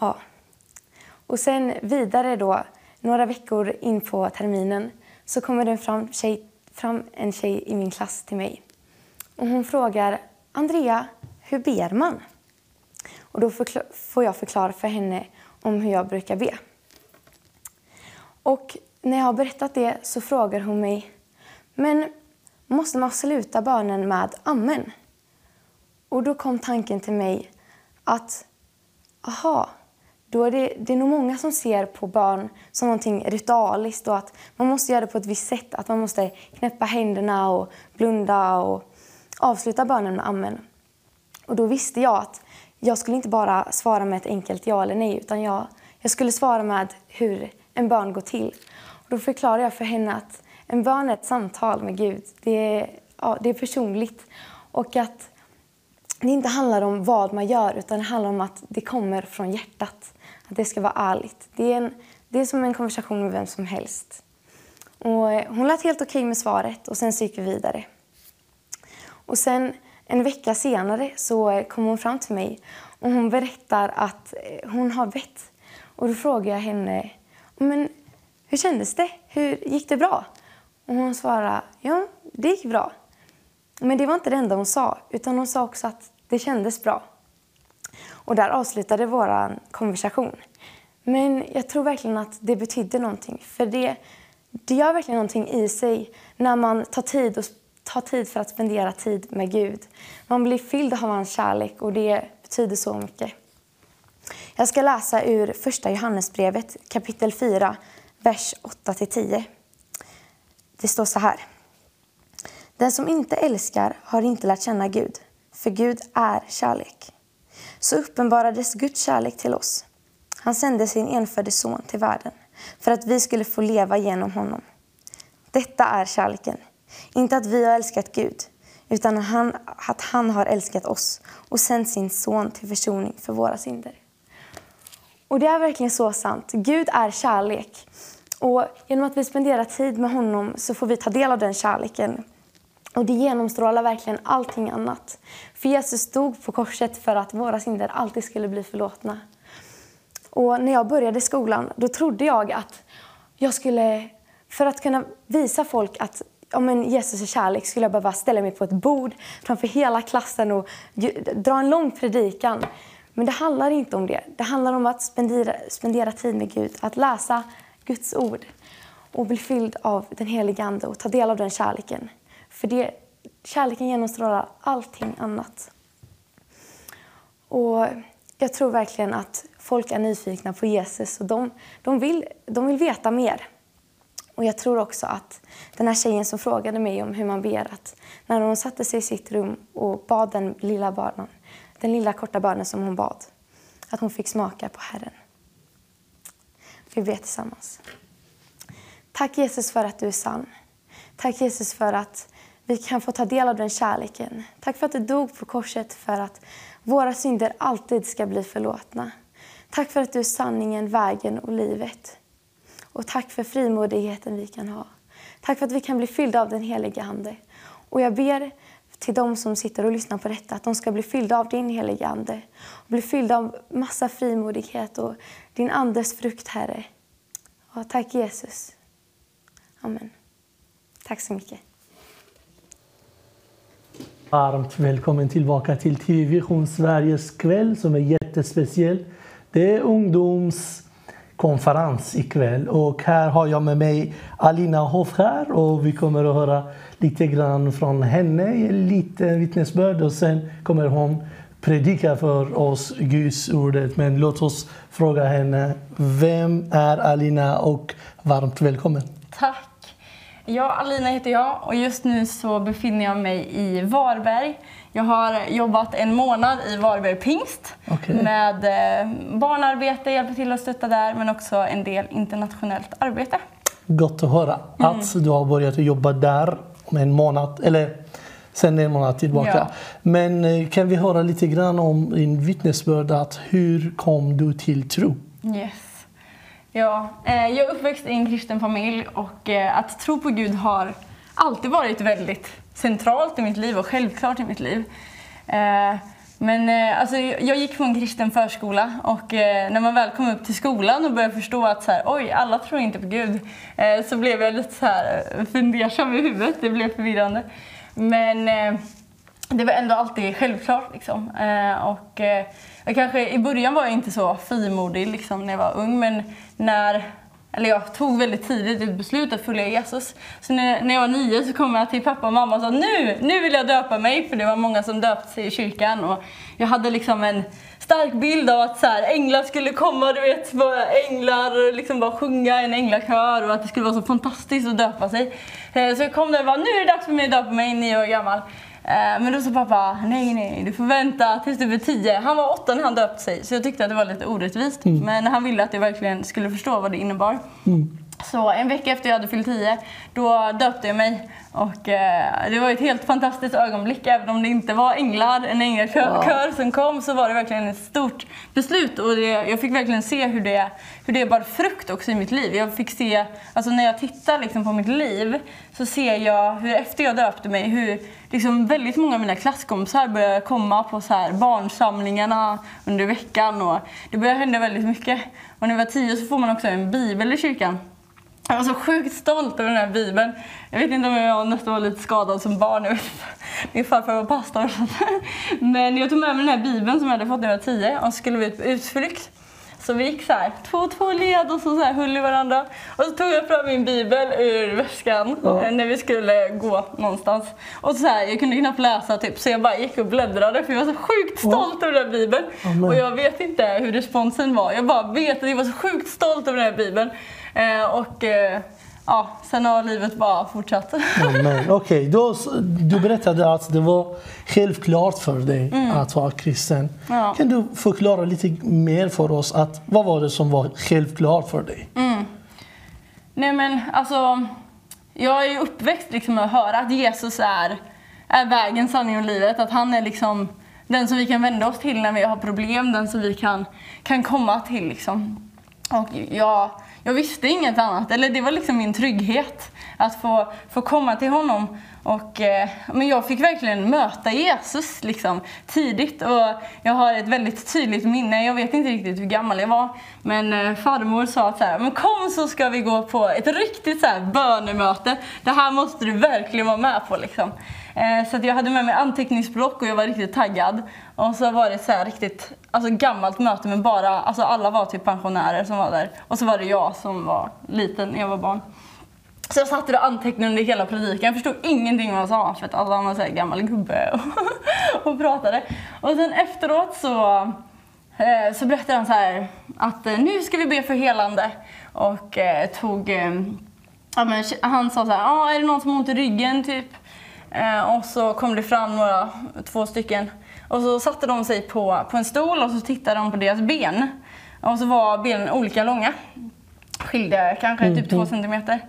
Ja. Och sen vidare då, några veckor in på terminen, så kommer det fram, tjej, fram en tjej i min klass till mig. Och hon frågar, Andrea, hur ber man? Och då får jag förklara för henne om hur jag brukar be. Och när jag har berättat det så frågar hon mig, men måste man sluta bönen med amen? Och då kom tanken till mig att, aha, då är det, det är nog många som ser på barn som någonting ritualiskt och att man måste göra det på ett visst sätt. Att man måste knäppa händerna och blunda och avsluta bönen med amen. Och då visste jag att jag skulle inte bara svara med ett enkelt ja eller nej utan jag, jag skulle svara med hur en bön går till. Och då förklarade jag för henne att en bön är ett samtal med Gud. Det är, ja, det är personligt. Och att det inte handlar om vad man gör utan det handlar om att det kommer från hjärtat. Att det ska vara ärligt. Det är, en, det är som en konversation med vem som helst. Och eh, hon lät helt okej med svaret och sen så gick vi vidare. Och sen en vecka senare så eh, kom hon fram till mig och hon berättar att eh, hon har bett. Och då frågar jag henne, men hur kändes det? Hur gick det bra? Och hon svarade, ja, det gick bra. Men det var inte det enda hon sa, utan hon sa också att det kändes bra. Och där avslutade vår konversation. Men jag tror verkligen att det betydde någonting. För det, det gör verkligen någonting i sig när man tar tid och tar tid för att spendera tid med Gud. Man blir fylld av hans kärlek och det betyder så mycket. Jag ska läsa ur första Johannesbrevet kapitel 4, vers 8-10. Det står så här. Den som inte älskar har inte lärt känna Gud, för Gud är kärlek. Så uppenbarades Guds kärlek till oss. Han sände sin enfödde son till världen för att vi skulle få leva genom honom. Detta är kärleken inte att vi har älskat Gud, utan att han, att han har älskat oss och sänt sin son till försoning för våra synder. Och det är verkligen så sant. Gud är kärlek. Och genom att vi spenderar tid med honom så får vi ta del av den kärleken. Och det genomstrålar verkligen allting annat. För Jesus stod på korset för att våra synder alltid skulle bli förlåtna. Och när jag började skolan, då trodde jag att jag skulle, för att kunna visa folk att om en Jesus är kärlek skulle jag behöva ställa mig på ett bord framför hela klassen och dra en lång predikan. Men det handlar inte om det. Det handlar om att spendera, spendera tid med Gud, att läsa Guds ord och bli fylld av den helige Ande och ta del av den kärleken. För det, kärleken genomstrålar allting annat. Och jag tror verkligen att folk är nyfikna på Jesus och de, de, vill, de vill veta mer. Och jag tror också att den här tjejen som frågade mig om hur man ber, att när hon satte sig i sitt rum och bad den lilla barnen, den lilla korta bönen som hon bad, att hon fick smaka på Herren. Vi ber tillsammans. Tack Jesus för att du är sann. Tack Jesus för att vi kan få ta del av den kärleken. Tack för att du dog på korset för att våra synder alltid ska bli förlåtna. Tack för att du är sanningen, vägen och livet. Och tack för frimodigheten vi kan ha. Tack för att vi kan bli fyllda av den heliga Ande. Och jag ber till de som sitter och lyssnar på detta att de ska bli fyllda av din heliga Ande. Och bli fyllda av massa frimodighet och din Andes frukt, Herre. Och tack Jesus. Amen. Tack så mycket. Varmt välkommen tillbaka till TV Vision Sveriges kväll som är jättespeciell. Det är ungdomskonferens ikväll. Och här har jag med mig Alina Hofskär och vi kommer att höra lite grann från henne, lite vittnesbörd och sen kommer hon predika för oss Guds ordet. Men låt oss fråga henne, vem är Alina och varmt välkommen. Tack. Ja, Alina heter jag och just nu så befinner jag mig i Varberg. Jag har jobbat en månad i Varberg Pingst Okej. med eh, barnarbete, hjälper till att stötta där, men också en del internationellt arbete. Gott att höra att du har börjat jobba där om en månad, eller sen en månad tillbaka. Ja. Men eh, kan vi höra lite grann om din vittnesbörd, att hur kom du till tro? Yes. Ja, eh, jag är uppväxt i en kristen familj och eh, att tro på Gud har alltid varit väldigt centralt i mitt liv och självklart i mitt liv. Eh, men eh, alltså, jag gick på en kristen förskola och eh, när man väl kom upp till skolan och började förstå att så här, oj, alla tror inte på Gud, eh, så blev jag lite så här eh, fundersam i huvudet. Det blev förvirrande. Men eh, det var ändå alltid självklart. Liksom. Eh, och, eh, jag kanske, I början var jag inte så frimodig liksom, när jag var ung, men när, eller jag tog väldigt tidigt ett beslut att följa Jesus. Så när, när jag var nio så kom jag till pappa och mamma och sa nu, nu vill jag döpa mig, för det var många som döpte sig i kyrkan. Och jag hade liksom en stark bild av att så här, änglar skulle komma, du vet, bara änglar liksom bara sjunga en änglakör och att det skulle vara så fantastiskt att döpa sig. Eh, så jag kom där och bara, nu är det dags för mig att döpa mig, nio år gammal. Eh, Men då sa pappa, nej nej, du får vänta tills du blir tio. Han var åtta när han döpte sig, så jag tyckte att det var lite orättvist. Men han ville att jag verkligen skulle förstå vad det innebar. Så en vecka efter jag hade fyllt 10, då döpte jag mig. Och eh, det var ett helt fantastiskt ögonblick. Även om det inte var änglar, en änglakör kör som kom, så var det verkligen ett stort beslut. Och det, jag fick verkligen se hur det, hur det bar frukt också i mitt liv. Jag fick se, alltså när jag tittar liksom på mitt liv, så ser jag hur efter jag döpte mig, hur liksom väldigt många av mina klasskompisar började komma på så här barnsamlingarna under veckan. Och det började hända väldigt mycket. Och när jag var tio så får man också en bibel i kyrkan. Jag var så sjukt stolt över den här bibeln. Jag vet inte om jag nästan var lite skadad som barn. Jag. Min farfar var pastor. Men jag tog med mig den här bibeln som jag hade fått när jag var tio och så skulle vi ut på utflykt. Så vi gick så här, två och två led och så, så här, höll i varandra. Och så tog jag fram min bibel ur väskan Ja. när vi skulle gå någonstans. Och så här, jag kunde knappt läsa typ, så jag bara gick och bläddrade för jag var så sjukt stolt över den här bibeln. Amen. Och jag vet inte hur responsen var. Jag bara vet att jag var så sjukt stolt över den här bibeln. Eh, och eh, ja, sen har livet bara fortsatt. Okej, då du berättade att det var självklart för dig att vara kristen. Mm. Ja. Kan du förklara lite mer för oss? Att, vad var det som var självklart för dig? Nej men alltså, jag är ju uppväxt liksom med att höra att Jesus är, är vägen, sanningen och livet. Att han är liksom den som vi kan vända oss till när vi har problem, den som vi kan, kan komma till. Liksom. Och jag, jag visste inget annat, eller det var liksom min trygghet att få, få komma till honom. Och, eh, men jag fick verkligen möta Jesus liksom, tidigt och jag har ett väldigt tydligt minne. Jag vet inte riktigt hur gammal jag var, men eh, farmor sa att så här, men kom så ska vi gå på ett riktigt så här, bönemöte. Det här måste du verkligen vara med på. Liksom. Eh, så att jag hade med mig anteckningsblock och jag var riktigt taggad. Och så var det så riktigt alltså, gammalt möte med bara, alltså alla var typ pensionärer som var där. Och så var det jag som var liten när jag var barn. Så jag satt och antecknade under hela predikan. Jag förstod ingenting vad han sa för att alltså, alla var såhär gammal gubbe och, och pratade. Och sen efteråt så, eh, så berättade han så här att eh, nu ska vi be för helande. Och eh, tog, eh, ja, men, han sa så här, ah, är det någon som har ont i ryggen typ? Eh, och så kom det fram några, två stycken. Och så satte de sig på, på en stol och så tittade de på deras ben. Och så var benen olika långa. Skilde kanske typ två centimeter.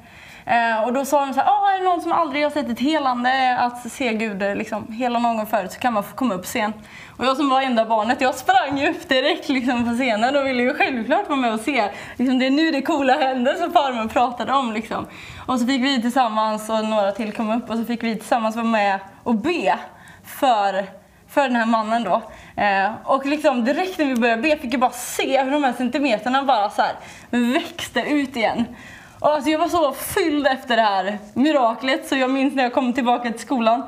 Eh, och då sa de så här, ah, är det någon som aldrig har sett ett helande, att se Gud eh, liksom, hela någon gång förut så kan man få komma upp sen. scen. Och jag som var enda barnet, jag sprang ju upp direkt liksom, på scenen och ville ju självklart vara med och se. Liksom, det är nu det coola händer som farmor pratade om. Liksom. Och så fick vi tillsammans, och några till komma upp, och så fick vi tillsammans vara med och be för för den här mannen då. Eh, och liksom direkt när vi började be fick jag bara se hur de här centimeterna bara så här växte ut igen. Alltså jag var så fylld efter det här miraklet så jag minns när jag kom tillbaka till skolan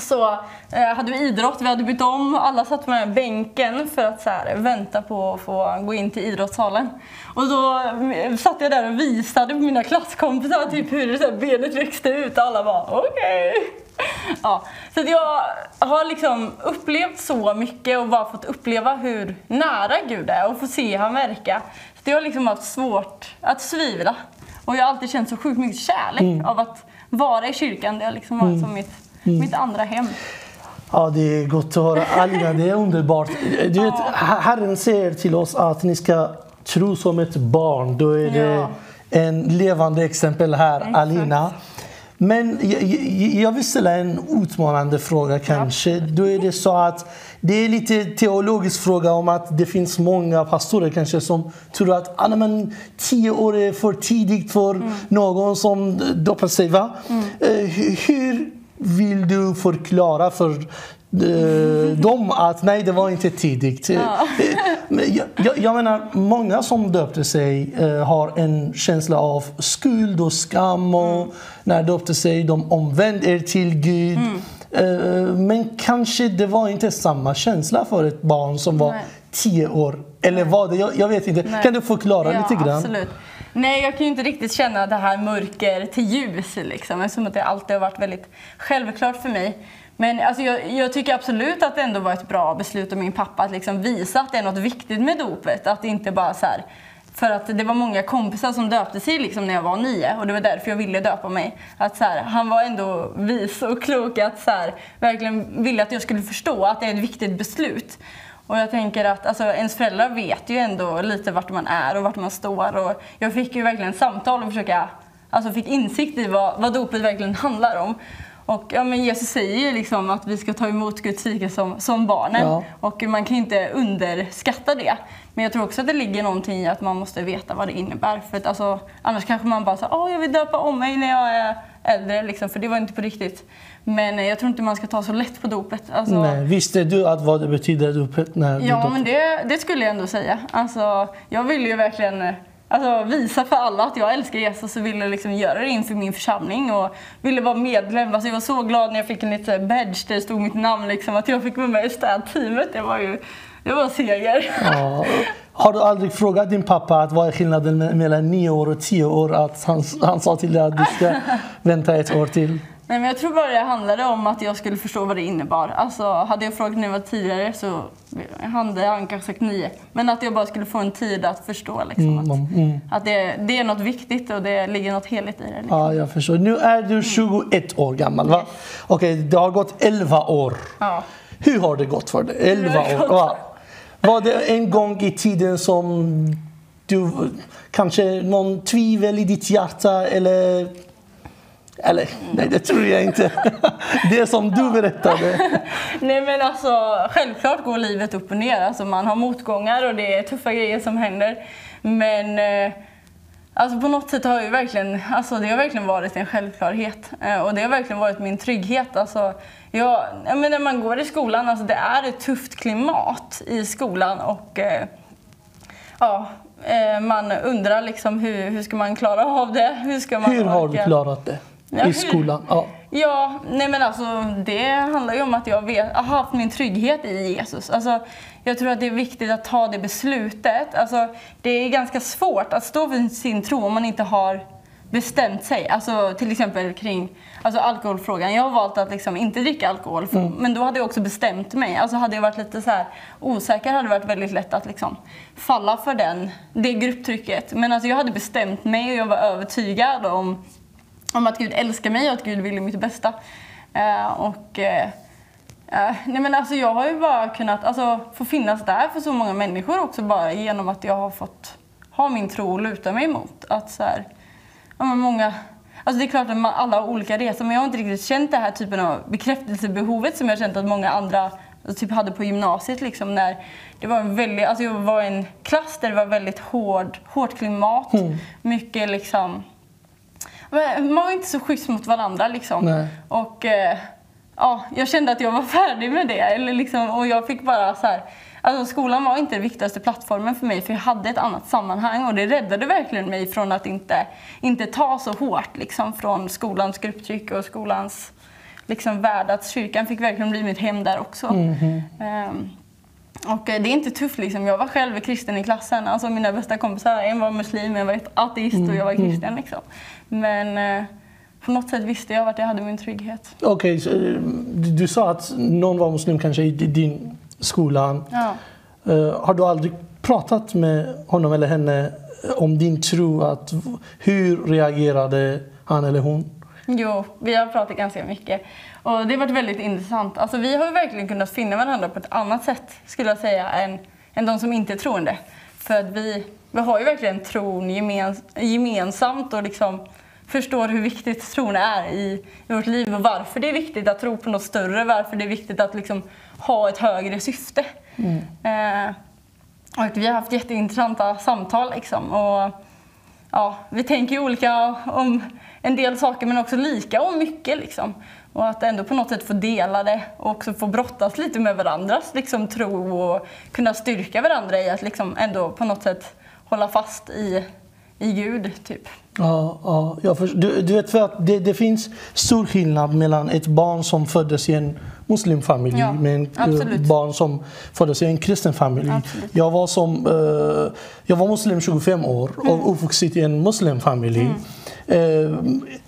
så eh, hade vi idrott, vi hade bytt om, alla satt på den här bänken för att så här, vänta på att få gå in till idrottssalen. Och då eh, satt jag där och visade på mina klasskompisar typ hur så här, benet växte ut och alla bara okej. Ja, så att jag har liksom upplevt så mycket och bara fått uppleva hur nära Gud är och få se han verka. Så jag har liksom haft svårt att svivla. Och jag har alltid känt så sjukt mycket kärlek av att vara i kyrkan. Det har liksom varit som mitt, mitt andra hem. Ja, det är gott att höra. Alina, det är underbart. Du vet, Herren säger till oss att ni ska tro som ett barn. Då är det Ja. en levande exempel här, Exakt. Alina. Men jag, jag- vill ställa en utmanande fråga kanske. Då är det så att det är lite teologisk fråga om att det finns många pastorer kanske som tror att ah, men, tio år är för tidigt för Mm. någon som dopar sig. Va? Eh, hur- vill du förklara för eh, dem att nej, det var inte tidigt? Eh, men Jag, jag, menar, många som döpte sig eh, har en känsla av skuld och skam. Och När de döpte sig, de omvände er till Gud. Eh, men kanske det var inte samma känsla för ett barn som var Nej. tio år. Eller var det? Jag, jag vet inte. Nej. Kan du förklara Ja, lite grann? absolut. Nej, jag kan ju inte riktigt känna det här mörker till ljus liksom, eftersom att det alltid har varit väldigt självklart för mig. Men alltså, jag, jag tycker absolut att det ändå var ett bra beslut av min pappa att liksom visa att det är något viktigt med dopet. Att det inte bara så här, för att det var många kompisar som döpte sig liksom när jag var nio och det var därför jag ville döpa mig. Att så här, han var ändå vis och klok att så här, verkligen ville att jag skulle förstå att det är ett viktigt beslut. Och jag tänker att alltså, ens föräldrar vet ju ändå lite vart man är och vart man står. Och jag fick ju verkligen samtal och försöka, alltså fick insikt i vad, vad dopet verkligen handlar om. Och ja, men Jesus säger ju liksom att vi ska ta emot Guds rike som, som barnen. Ja. Och man kan inte underskatta det. Men jag tror också att det ligger någonting i att man måste veta vad det innebär. För att alltså, annars kanske man bara säger åh jag vill döpa om mig när jag är äldre. Liksom, för det var inte på riktigt. Men eh, jag tror inte man ska ta så lätt på dopet. Alltså, Nej, visste du att vad det betyder dopet när Ja, döpte? men det, det skulle jag ändå säga. Alltså, jag ville ju verkligen eh, alltså, visa för alla att jag älskar Jesus och ville liksom göra det inför min församling och ville vara medlem. Alltså, jag var så glad när jag fick en liten badge där det stod mitt namn, liksom, att jag fick vara med i städteamet. Det var ju det var en seger. Ja. Har du aldrig frågat din pappa att vad är skillnaden me- mellan nio år och tio år? Att han, han sa till dig att du ska vänta ett år till. Nej, men jag tror bara det handlade om att jag skulle förstå vad det innebar. Alltså, hade jag frågat när jag var tidigare så hade han kanske sagt nio. Men att jag bara skulle få en tid att förstå liksom, Mm, att, mm. att det, det är något viktigt och det ligger något heligt i det. Liksom. Ja, jag förstår. Nu är du 21 år gammal, va? Okej, det har gått 11 år. Ja. Hur har det gått för dig? 11 har det år. Ja. Var det en gång i tiden som du kanske någon tvivel i ditt hjärta eller eller nej, det tror jag inte. Det som du berättade. Nej men alltså självklart går livet upp och ner. Alltså, man har motgångar och det är tuffa grejer som händer. Men eh, alltså, på något sätt har ju verkligen, alltså, det har verkligen varit en självklarhet. Eh, och det har verkligen varit min trygghet. Alltså, jag, ja, men när man går i skolan, alltså, det är ett tufft klimat i skolan. Och, eh, ja, eh, man undrar liksom hur, hur ska man klara av det? Hur, ska man Hur har du klarat det i skolan? Ja. Ja, nej men alltså det handlar ju om att jag vet, har haft min trygghet i Jesus. Alltså, jag tror att det är viktigt att ta det beslutet. Alltså, det är ganska svårt att stå för sin tro om man inte har bestämt sig. Alltså, till exempel kring alltså, alkoholfrågan. Jag har valt att liksom inte dricka alkohol, för, men då hade jag också bestämt mig. Alltså, hade jag varit lite så här osäker hade det varit väldigt lätt att liksom, falla för den, det grupptrycket. Men alltså, jag hade bestämt mig och jag var övertygad om om att Gud älskar mig och att Gud vill mitt bästa. Eh, och, eh, eh, nej men alltså jag har ju bara kunnat alltså, få finnas där för så många människor också bara genom att jag har fått ha min tro och luta mig emot. Att så här, ja, många, alltså det är klart att man, alla har olika resor men jag har inte riktigt känt den här typen av bekräftelsebehovet som jag har känt att många andra typ hade på gymnasiet. Liksom, när det var en väldigt, alltså jag var i en klass där det var väldigt hård, hårt klimat. Mycket liksom man var inte så schysst mot varandra liksom. Nej. Och eh, ja, jag kände att jag var färdig med det. Eller liksom, och jag fick bara så här, alltså skolan var inte den viktigaste plattformen för mig för jag hade ett annat sammanhang och det räddade verkligen mig från att inte, inte ta så hårt liksom, från skolans grupptryck och skolans liksom värld. Att kyrkan fick verkligen bli mitt hem där också. Ehm, och eh, det är inte tufft liksom. Jag var själv kristen i klassen. Alltså mina bästa kompisar, en var muslim, en var ateist och jag var kristen liksom. Men eh, på något sätt visste jag vart jag hade min trygghet. Okej, så, eh, du, sa att någon var muslim kanske i din skola. Ja. Eh, har du aldrig pratat med honom eller henne om din tro? Att, hur reagerade han eller hon? Jo, vi har pratat ganska mycket. Och det har varit väldigt intressant. Alltså, vi har verkligen kunnat finna varandra på ett annat sätt, skulle jag säga, än, än de som inte är troende. För att vi, vi har ju verkligen tron gemens, gemensamt och liksom förstår hur viktigt tron är i, i vårt liv och varför det är viktigt att tro på något större, varför det är viktigt att liksom ha ett högre syfte. Eh, och vi har haft jätteintressanta samtal liksom. Och, ja, vi tänker olika om en del saker men också lika om mycket. Liksom. Och att ändå på något sätt få dela det och också få brottas lite med varandras liksom, tro och kunna styrka varandra i att liksom ändå på något sätt hålla fast i, i Gud. Typ. Ja, ja, jag förstår. Du, du vet för att det, det finns stor skillnad mellan ett barn som föddes i en muslimfamilj Ja, med ett absolut. barn som föddes i en kristen familj. Absolut. Jag var, som, eh, jag var muslim 25 år Mm. och uppvuxen i en muslimfamilj. Eh,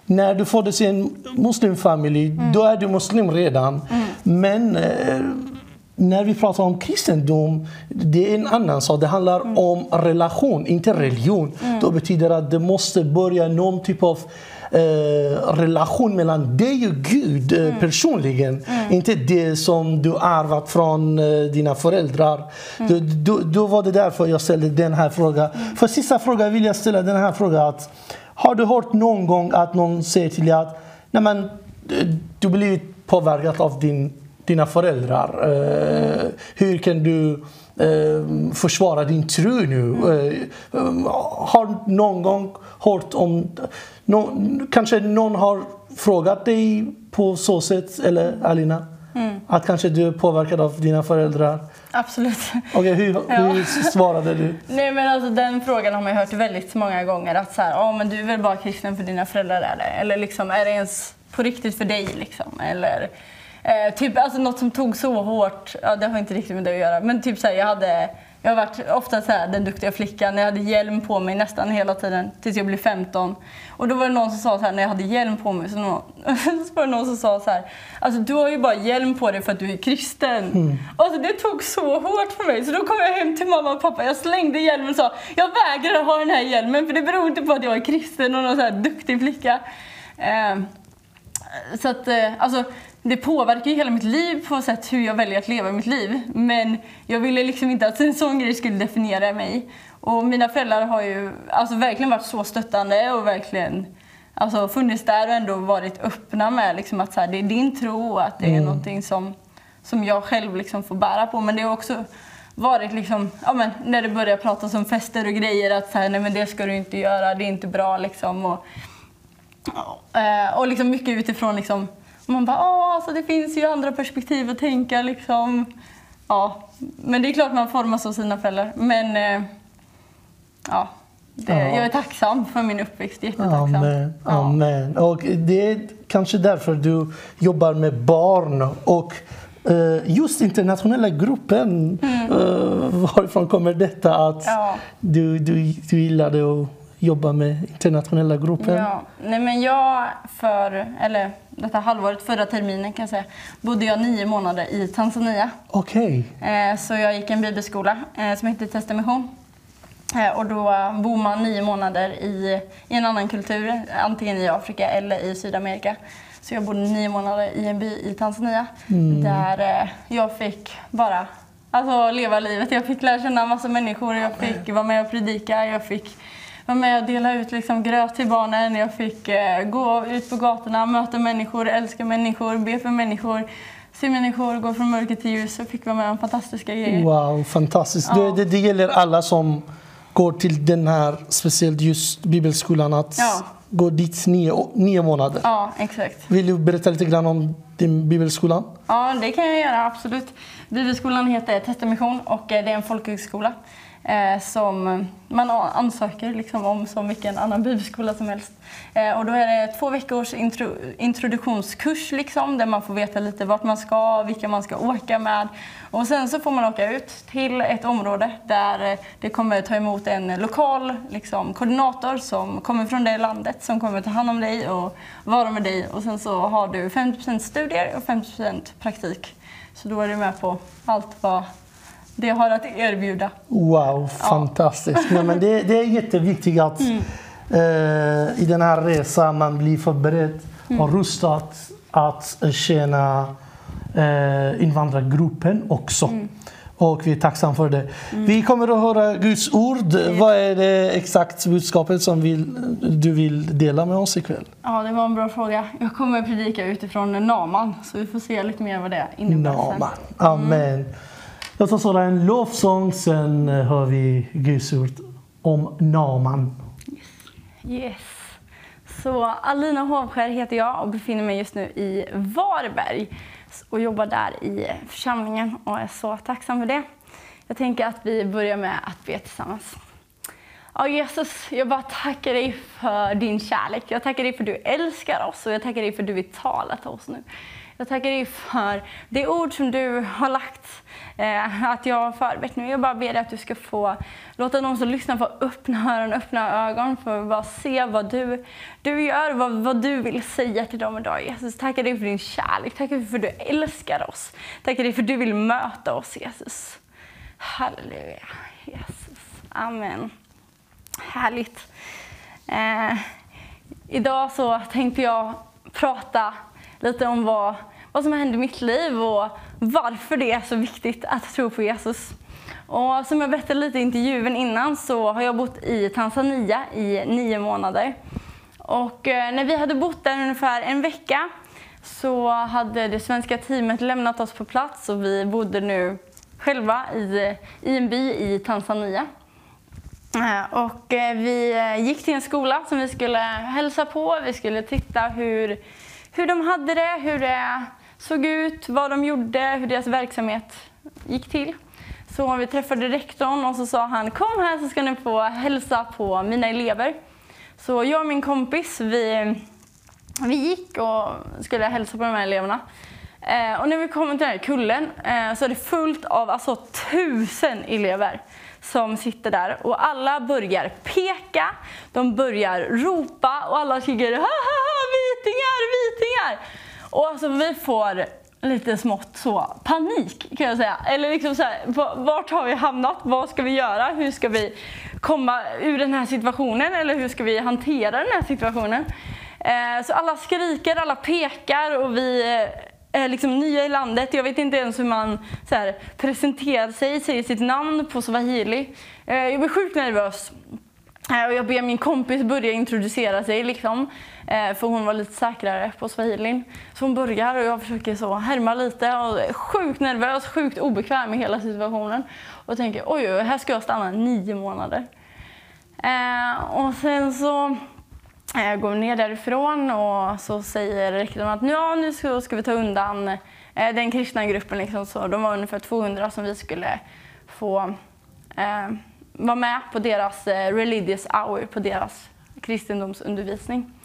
när du föddes i en muslimfamilj, Mm. då är du muslim redan. Men eh, när vi pratar om kristendom, det är en annan sak. Det handlar Mm. om relation, inte religion. Betyder det att det måste börja någon typ av eh, relation mellan dig och Gud eh, personligen. Inte det som du ärvat från eh, dina föräldrar. Då, då, då var det därför jag ställde den här frågan. För sista frågan vill jag ställa den här frågan. Att, har du hört någon gång att någon säger till dig att Nej, men, eh, du blir påverkad av din, dina föräldrar. Eh, hur kan du eh, försvara din tro nu? Eh, eh, har någon gång hört om... Nå, kanske någon har frågat dig på så sätt, eller Alina? Att kanske du är påverkad av dina föräldrar. Absolut. Okej, hur, Ja. hur svarade du? Nej men alltså den frågan har man hört väldigt många gånger att så här, ja men du är väl bara kristen för dina föräldrar det? Eller liksom, är det ens på riktigt för dig liksom? Eller eh, typ alltså något som tog så hårt, ja det har inte riktigt med det att göra, men typ så här, jag hade jag har varit ofta så här, den duktiga flickan. Jag hade hjälm på mig nästan hela tiden tills jag blev 15. Och då var det någon som sa så här, när jag hade hjälm på mig, så, någon, så var det någon som sa så här, alltså du har ju bara hjälm på dig för att du är kristen. Alltså det tog så hårt för mig. Så då kom jag hem till mamma och pappa, jag slängde hjälmen och sa, jag vägrar ha den här hjälmen för det beror inte på att jag är kristen och någon så här duktig flicka. Ehm, så att, eh, alltså, det påverkar ju hela mitt liv på sätt hur jag väljer att leva mitt liv. Men jag ville liksom inte att en sån grej skulle definiera mig. Och mina föräldrar har ju alltså, verkligen varit så stöttande och verkligen alltså, funnits där och ändå varit öppna med liksom, att så här, det är din tro och att det är någonting som, som jag själv liksom, får bära på. Men det har också varit liksom, ja, men, när det börjar pratas om fester och grejer att så här, nej men det ska du inte göra, det är inte bra liksom. Och, Eh, och liksom mycket utifrån liksom, man bara, ja alltså det finns ju andra perspektiv att tänka liksom. Ja, men det är klart man formas av sina föräldrar. Men eh, ja, det, Ja. jag är tacksam för min uppväxt, jättetacksam. Amen. Ja. Amen. Och det är kanske därför du jobbar med barn och eh, just internationella gruppen. eh, varifrån kommer detta att Mm. Ja. du, du, du gillade att jobba med internationella gruppen? Ja, nej men jag för, eller detta halvåret, förra terminen kan jag säga, bodde jag nio månader i Tanzania. Okej. Eh, Så jag gick en bibelskola eh, som hette Testamission. Eh, Och då bor man nio månader i, i en annan kultur, antingen i Afrika eller i Sydamerika. Så jag bodde nio månader i en by i Tanzania där eh, jag fick bara alltså, leva livet. Jag fick lära känna en massa människor, jag fick vara med och predika, jag fick vara med och dela ut liksom, gröt till barnen, jag fick eh, gå ut på gatorna, möta människor, älska människor, be för människor, se människor gå från mörker till ljus. Jag fick vara med om fantastiska grejer. Wow, fantastiskt. Ja. Det, det, det gäller alla som går till den här, speciellt just bibelskolan, att Ja. gå dit nio, nio månader. Ja, exakt. Vill du berätta lite grann om din bibelskola? Ja, det kan jag göra, absolut. Bibelskolan heter Testamission och eh, det är en folkhögskola eh, som man ansöker liksom om som vilken annan bibelskola som helst. Eh, och då är det två veckors intro, introduktionskurs liksom, där man får veta lite vart man ska, vilka man ska åka med. Och sen så får man åka ut till ett område där eh, det kommer ta emot en lokal liksom, koordinator som kommer från det landet som kommer ta hand om dig och vara med dig. Och sen så har du 50 studier och 50 praktik. Så då är du med på allt vad det har att erbjuda. Wow, fantastiskt. Ja. men det, det är jätteviktigt att mm. eh, i den här resan man blir förberedd mm. och rustad att tjäna eh, invandrargruppen också. Mm. Och vi är tacksamma för det. Mm. Vi kommer att höra Guds ord. Mm. Vad är det exakt budskapet som vill, du vill dela med oss ikväll? Ja, det var en bra fråga. Jag kommer att predika utifrån Naman, så vi får se lite mer vad det innebär Naman. Amen. Låt oss höra en lovsång, sen eh, hör vi Guds ord om Naman. Yes. Så Alina Hovskär heter jag och befinner mig just nu i Varberg och jobbar där i församlingen och är så tacksam för det. Jag tänker att vi börjar med att be tillsammans. Ja, Jesus, jag bara tackar dig för din kärlek. Jag tackar dig för att du älskar oss och jag tackar dig för att du vill tala till oss nu. Jag tackar dig för det ord som du har lagt, Eh, att jag har förberett nu. Jag bara ber dig att du ska få låta de som lyssnar få öppna öron, öppna ögon för att bara se vad du, du gör, vad, vad du vill säga till dem idag. Jesus, tackar dig för din kärlek, tackar dig för att du älskar oss. Tackar dig för att du vill möta oss, Jesus. Halleluja, Jesus. Amen. Härligt. Eh, idag så tänkte jag prata lite om vad vad som händer i mitt liv och varför det är så viktigt att tro på Jesus. Och som jag berättade lite i intervjun innan så har jag bott i Tanzania i nio månader. Och eh, när vi hade bott där ungefär en vecka så hade det svenska teamet lämnat oss på plats och vi bodde nu själva i, i en by i Tanzania. Eh, och eh, vi gick till en skola som vi skulle hälsa på. Vi skulle titta hur, hur de hade det, hur det såg ut, vad de gjorde, hur deras verksamhet gick till. Så vi träffade rektorn och så sa han kom här så ska ni få hälsa på mina elever. Så jag och min kompis vi, vi gick och skulle hälsa på de här eleverna. Eh, och när vi kommer till den här kullen eh, så är det fullt av alltså, tusen elever som sitter där och alla börjar peka, de börjar ropa och alla skriker ha ha ha vitingar, vitingar! Och alltså vi får lite smått så panik kan jag säga. Eller liksom så här, vart har vi hamnat? Vad ska vi göra? Hur ska vi komma ur den här situationen? Eller hur ska vi hantera den här situationen? Eh, så alla skriker, alla pekar och vi eh, är liksom nya i landet. Jag vet inte ens hur man så här, presenterar sig, säger sitt namn på swahili. Eh, jag blir sjukt nervös. Eh, och jag ber min kompis börja introducera sig, liksom, Eh, för hon var lite säkrare på swahilin. Så hon börjar och jag försöker så härma lite och är sjukt nervös, sjukt obekväm i hela situationen. Och tänker oj, oj, här ska jag stanna nio månader. Eh, och sen så eh, går vi ner därifrån och så säger rektorn att ja, nu ska, ska vi ta undan eh, den kristna gruppen. Liksom, så de var ungefär 200 som vi skulle få vara med på deras religious hour, på deras kristendomsundervisning.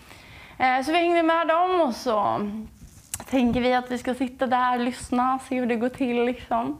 Eh, så vi hängde med dem och så tänker vi att vi ska sitta där, lyssna, se hur det går till. Liksom.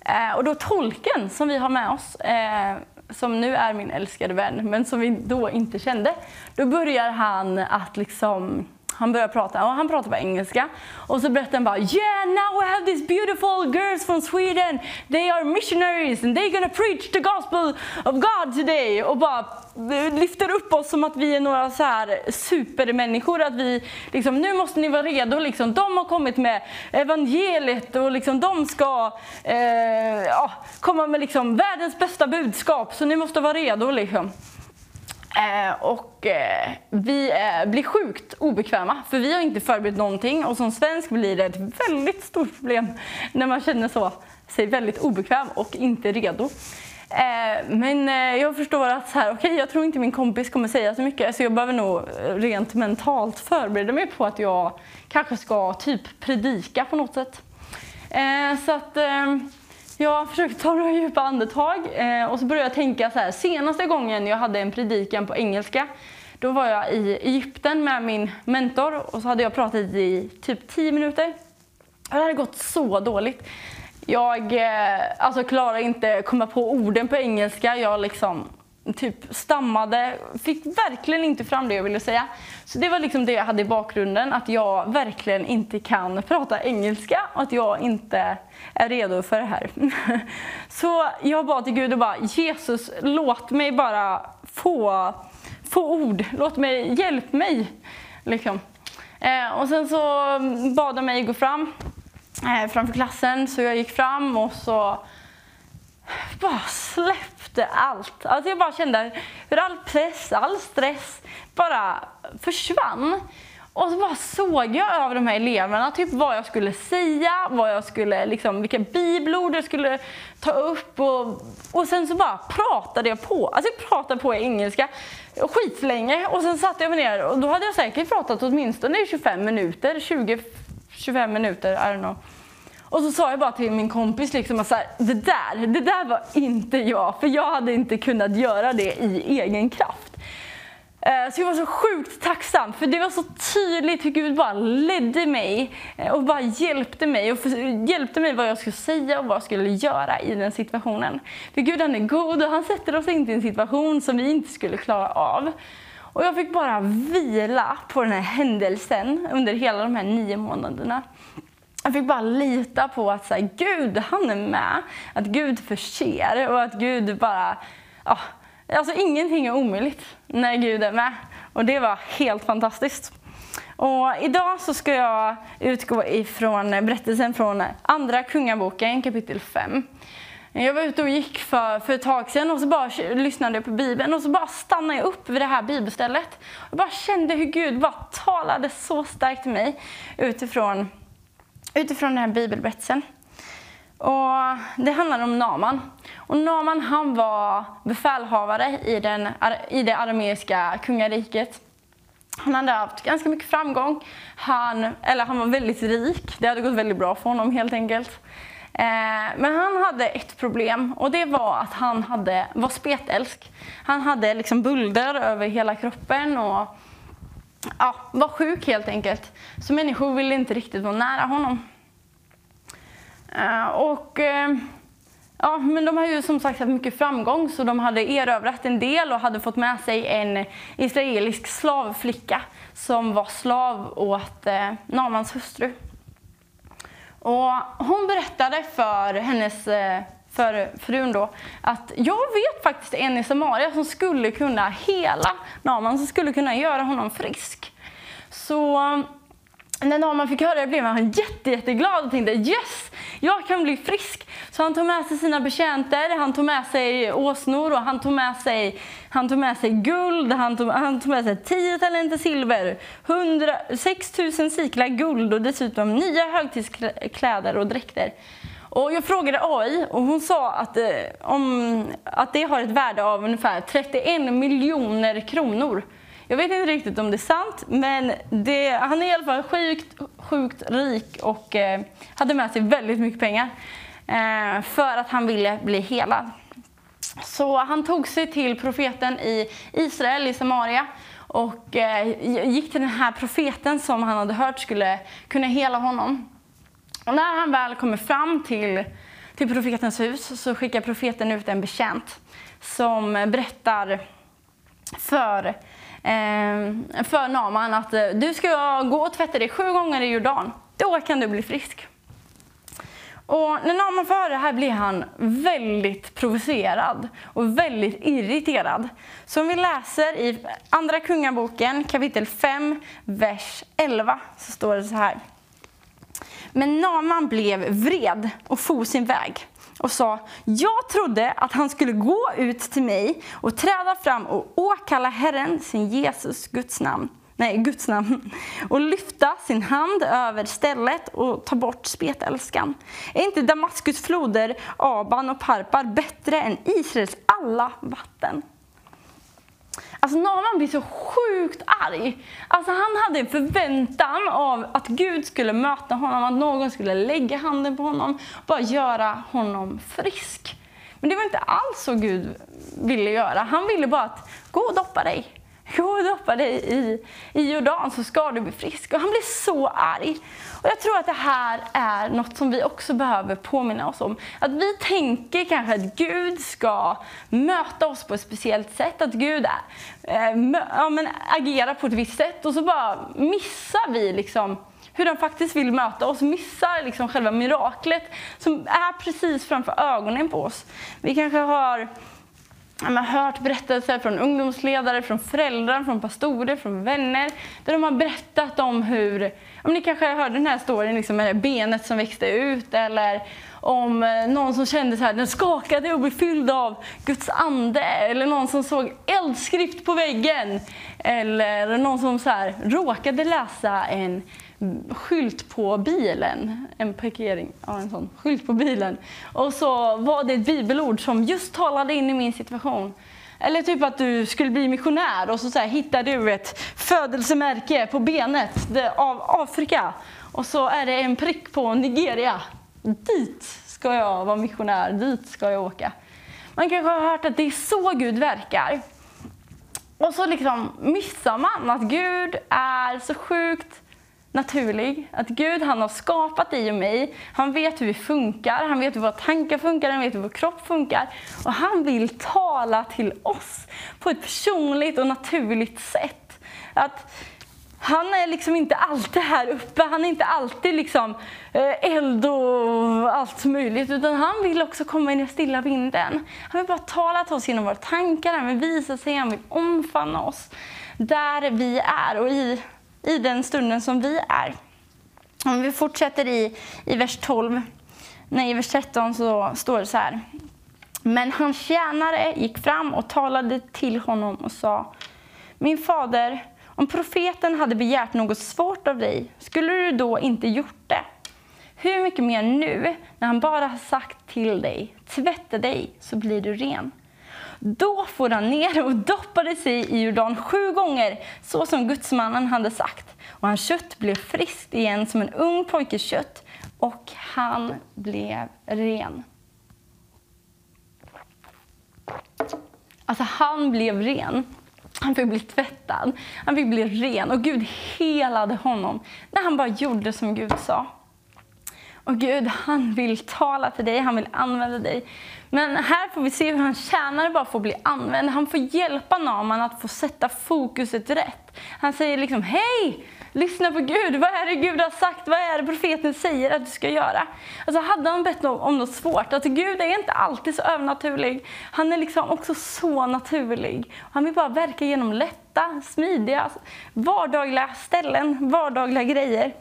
Eh, och då tolken som vi har med oss, eh, som nu är min älskade vän, men som vi då inte kände, då börjar han att liksom han börjar prata och han pratar på engelska. Och så berättar han bara Yeah, now we have these beautiful girls from Sweden. They are missionaries and they're gonna preach the gospel of God today. Och bara eh, lyfter upp oss som att vi är några så här supermänniskor. Att vi liksom, nu måste ni vara redo. Liksom. De har kommit med evangeliet och liksom, de ska eh, ja, komma med liksom, världens bästa budskap. Så ni måste vara redo. Liksom. Eh, och eh, vi eh, blir sjukt obekväma för vi har inte förberett någonting och som svensk blir det ett väldigt stort problem när man känner så, sig väldigt obekväm och inte redo. Eh, men eh, jag förstår att så här, okay, jag tror inte min kompis kommer säga så mycket så jag behöver nog rent mentalt förbereda mig på att jag kanske ska typ predika på något sätt. Eh, så att jag försökte ta några djupa andetag eh, och så började jag tänka så här. Senaste gången jag hade en predikan på engelska då var jag i Egypten med min mentor och så hade jag pratat i typ 10 minuter. Det hade gått så dåligt. Jag eh, alltså, klarade inte komma på orden på engelska. Jag liksom typ stammade, fick verkligen inte fram det jag ville säga. Så det var liksom det jag hade i bakgrunden, att jag verkligen inte kan prata engelska och att jag inte är redo för det här. Så jag bad till Gud och bara Jesus, låt mig bara få, få ord, låt mig, hjälp mig. Liksom. Eh, och sen så bad han mig gå fram eh, framför klassen, så jag gick fram och så bara släppte allt. Alltså jag bara kände hur all press, all stress bara försvann. Och så bara såg jag över de här eleverna, typ vad jag skulle säga, vad jag skulle, liksom, vilka bibelord jag skulle ta upp. Och, och sen så bara pratade jag på. Alltså jag pratade på engelska skitlänge och sen satte jag mig ner och då hade jag säkert pratat åtminstone 25 minuter, 20-25 minuter, I don't know. Och så sa jag bara till min kompis liksom att så här, det där, det där var inte jag, för jag hade inte kunnat göra det i egen kraft. Eh, så jag var så sjukt tacksam, för det var så tydligt hur Gud bara ledde mig eh, och bara hjälpte mig och hjälpte mig vad jag skulle säga och vad jag skulle göra i den situationen. För Gud han är god och han sätter oss inte i en situation som vi inte skulle klara av. Och jag fick bara vila på den här händelsen under hela de här nio månaderna. Jag fick bara lita på att så här, Gud, han är med. Att Gud förser och att Gud bara... Ja, alltså ingenting är omöjligt när Gud är med. Och det var helt fantastiskt. Och idag så ska jag utgå ifrån berättelsen från Andra Kungaboken kapitel 5. Jag var ute och gick för, för ett tag sedan och så bara lyssnade jag på Bibeln och så bara stannade jag upp vid det här bibelstället. Jag bara kände hur Gud bara talade så starkt till mig utifrån utifrån den här bibelberättelsen. Och det handlar om Naman. Och Naman han var befälhavare i, den, i det arameiska kungariket. Han hade haft ganska mycket framgång. Han, eller han var väldigt rik. Det hade gått väldigt bra för honom helt enkelt. Eh, men han hade ett problem och det var att han hade, var spetälsk. Han hade liksom bulder över hela kroppen och ja, var sjuk helt enkelt. Så människor ville inte riktigt vara nära honom. Uh, och uh, ja, men de har ju som sagt haft mycket framgång så de hade erövrat en del och hade fått med sig en israelisk slavflicka som var slav åt uh, Namans hustru. Och hon berättade för hennes för frun då att jag vet faktiskt en i Samaria som skulle kunna hela Naman, som skulle kunna göra honom frisk. Så um, när Naman fick höra det blev han jätte, jätteglad och tänkte yes, jag kan bli frisk. Så han tog med sig sina betjänter, han tog med sig åsnor och han tog med sig, han tog med sig guld, han tog, han tog med sig 10 talenter silver, 100, 6 000 siklar guld och dessutom nya högtidskläder och dräkter. Och jag frågade AI och hon sa att, eh, om, att det har ett värde av ungefär 31 miljoner kronor. Jag vet inte riktigt om det är sant, men det, han är i alla fall sjukt, sjukt rik och eh, hade med sig väldigt mycket pengar eh, för att han ville bli helad. Så han tog sig till profeten i Israel, i Samaria och eh, gick till den här profeten som han hade hört skulle kunna hela honom. När han väl kommer fram till, till profetens hus så skickar profeten ut en betjänt som berättar för, eh, för Naman att eh, du ska gå och tvätta dig sju gånger i Jordan. Då kan du bli frisk. Och när Naman får höra det här blir han väldigt provocerad och väldigt irriterad. Så om vi läser i Andra Kungaboken kapitel 5, vers 11 så står det så här. Men Naman blev vred och for sin väg och sa, jag trodde att han skulle gå ut till mig och träda fram och åkalla Herren, sin Jesus, Guds namn, nej, Guds namn, och lyfta sin hand över stället och ta bort spetälskan. Är inte Damaskus floder, Aban och Parpar bättre än Israels alla vatten? Alltså Naman blir så sjukt arg. Alltså han hade en förväntan av att Gud skulle möta honom, att någon skulle lägga handen på honom och bara göra honom frisk. Men det var inte alls så Gud ville göra. Han ville bara att gå och doppa dig. Gå och doppa dig i, i Jordan så ska du bli frisk. Och han blir så arg. Och jag tror att det här är något som vi också behöver påminna oss om. Att vi tänker kanske att Gud ska möta oss på ett speciellt sätt. Att Gud är, äh, ja, men agerar på ett visst sätt och så bara missar vi liksom hur han faktiskt vill möta oss, missar liksom själva miraklet som är precis framför ögonen på oss. Vi kanske har man har hört berättelser från ungdomsledare, från föräldrar, från pastorer, från vänner där de har berättat om hur, om ni kanske hörde den här storyn liksom med benet som växte ut eller om eh, någon som kände så här, den skakade och blev fylld av Guds ande eller någon som såg eldskrift på väggen eller någon som så här, råkade läsa en skylt på bilen, en parkering, ja, en sån skylt på bilen. Och så var det ett bibelord som just talade in i min situation. Eller typ att du skulle bli missionär och så, så här, hittar du ett födelsemärke på benet av Afrika. Och så är det en prick på Nigeria. Dit ska jag vara missionär, dit ska jag åka. Man kanske har hört att det är så Gud verkar. Och så liksom missar man att Gud är så sjukt naturlig. Att Gud han har skapat dig och mig. Han vet hur vi funkar, han vet hur våra tankar funkar, han vet hur vår kropp funkar. Och han vill tala till oss på ett personligt och naturligt sätt. Att han är liksom inte alltid här uppe, han är inte alltid liksom eh, eld och allt möjligt. Utan han vill också komma in i stilla vinden. Han vill bara tala till oss genom våra tankar, han vill visa sig, han vill omfamna oss där vi är och i i den stunden som vi är. Om vi fortsätter i, i vers 12, nej, i vers 13 så står det så här. Men hans tjänare gick fram och talade till honom och sa Min fader, om profeten hade begärt något svårt av dig, skulle du då inte gjort det? Hur mycket mer nu, när han bara har sagt till dig, tvätta dig så blir du ren. Då for han ner och doppade sig i Jordan sju gånger, så som gudsmannen hade sagt. Och hans kött blev friskt igen som en ung pojkes kött, och han blev ren. Alltså, han blev ren. Han fick bli tvättad, han fick bli ren och Gud helade honom när han bara gjorde som Gud sa. Och Gud, han vill tala till dig, han vill använda dig. Men här får vi se hur han tjänare bara får bli använd. Han får hjälpa Naman att få sätta fokuset rätt. Han säger liksom, hej! Lyssna på Gud, vad är det Gud har sagt? Vad är det profeten säger att du ska göra? Alltså hade han bett om något svårt, alltså Gud är inte alltid så övernaturlig. Han är liksom också så naturlig. Han vill bara verka genom lätta, smidiga, vardagliga ställen, vardagliga grejer.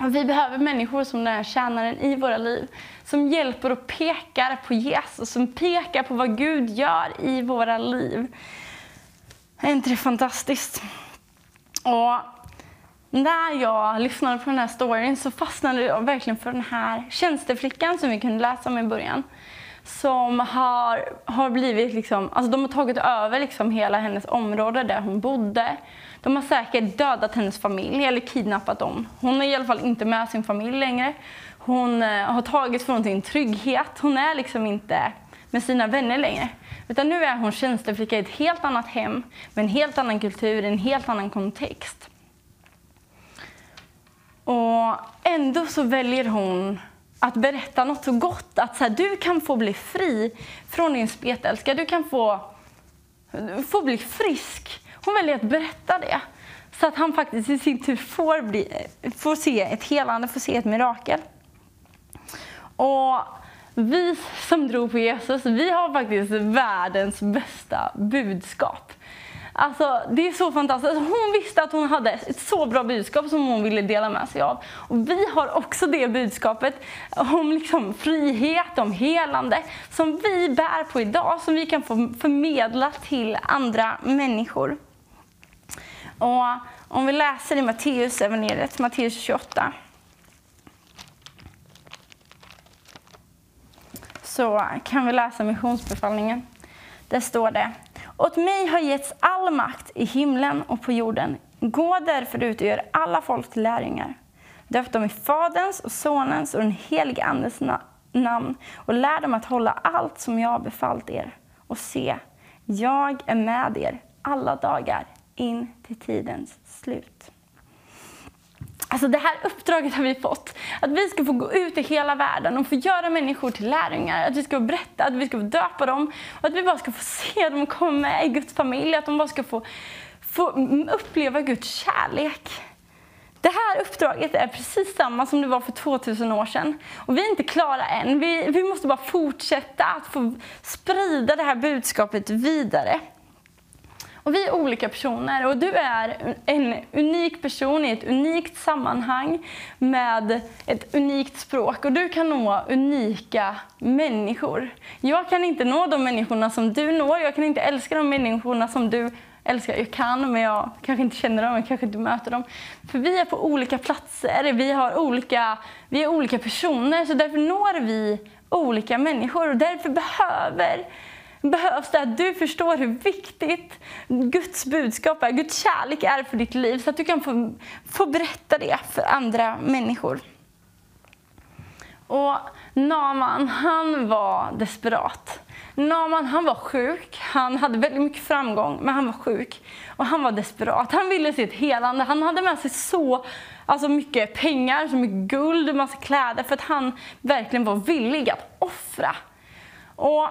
Vi behöver människor som den här tjänaren i våra liv. Som hjälper och pekar på Jesus, som pekar på vad Gud gör i våra liv. Är inte det fantastiskt? Och när jag lyssnade på den här storyn så fastnade jag verkligen för den här tjänsteflickan som vi kunde läsa om i början. Som har, har blivit liksom, alltså de har tagit över liksom hela hennes område där hon bodde. De har säkert dödat hennes familj eller kidnappat dem. Hon är i alla fall inte med sin familj längre. Hon eh, har tagit från sin trygghet. Hon är liksom inte med sina vänner längre. Utan nu är hon tjänsteflicka i ett helt annat hem, med en helt annan kultur, en helt annan kontext. Och ändå så väljer hon att berätta något så gott. Att så här, du kan få bli fri från din spetälska. Du kan få, få bli frisk hon väljer att berätta det. Så att han faktiskt i sin tur får, bli, får se ett helande, får se ett mirakel. Och vi som tror på Jesus, vi har faktiskt världens bästa budskap. Alltså, det är så fantastiskt. Alltså, hon visste att hon hade ett så bra budskap som hon ville dela med sig av. Och vi har också det budskapet om liksom frihet, om helande, som vi bär på idag, som vi kan få förmedla till andra människor. Och om vi läser i Matteus evangeliet, Matteus 28. Så kan vi läsa missionsbefallningen. Där står det. Åt mig har getts all makt i himlen och på jorden. Gå därför ut och gör alla folk till lärjungar. Döp dem i Faderns och Sonens och den helige Andes na namn och lär dem att hålla allt som jag har befallt er. Och se, jag är med er alla dagar in till tidens slut. Alltså det här uppdraget har vi fått. Att vi ska få gå ut i hela världen och få göra människor till lärjungar. Att vi ska få berätta, att vi ska få döpa dem. Och att vi bara ska få se dem komma med i Guds familj. Att de bara ska få, få uppleva Guds kärlek. Det här uppdraget är precis samma som det var för 2000 år sedan. Och vi är inte klara än. Vi, vi måste bara fortsätta att få sprida det här budskapet vidare. Och vi är olika personer. Och du är en unik person i ett unikt sammanhang med ett unikt språk. Och du kan nå unika människor. Jag kan inte nå de människorna som du når, jag kan inte älska de människorna som du älskar. Jag kan, men jag kanske inte känner dem, jag kanske inte möter dem. För vi är på olika platser, vi, har olika, vi är olika personer, så därför når vi olika människor. Och därför behöver behövs det att du förstår hur viktigt Guds budskap är, Guds kärlek är för ditt liv så att du kan få, få berätta det för andra människor. Och Naman, han var desperat. Naman, han var sjuk. Han hade väldigt mycket framgång, men han var sjuk. Och han var desperat. Han ville se ett helande. Han hade med sig så alltså mycket pengar, så mycket guld massa kläder för att han verkligen var villig att offra. Och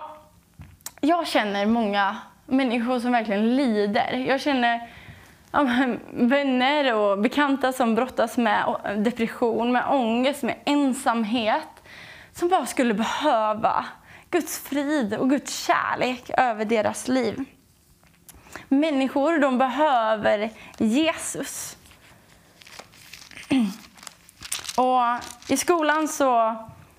jag känner många människor som verkligen lider. Jag känner ja, vänner och bekanta som brottas med depression, med ångest, med ensamhet. Som bara skulle behöva Guds frid och Guds kärlek över deras liv. Människor de behöver Jesus. Och I skolan så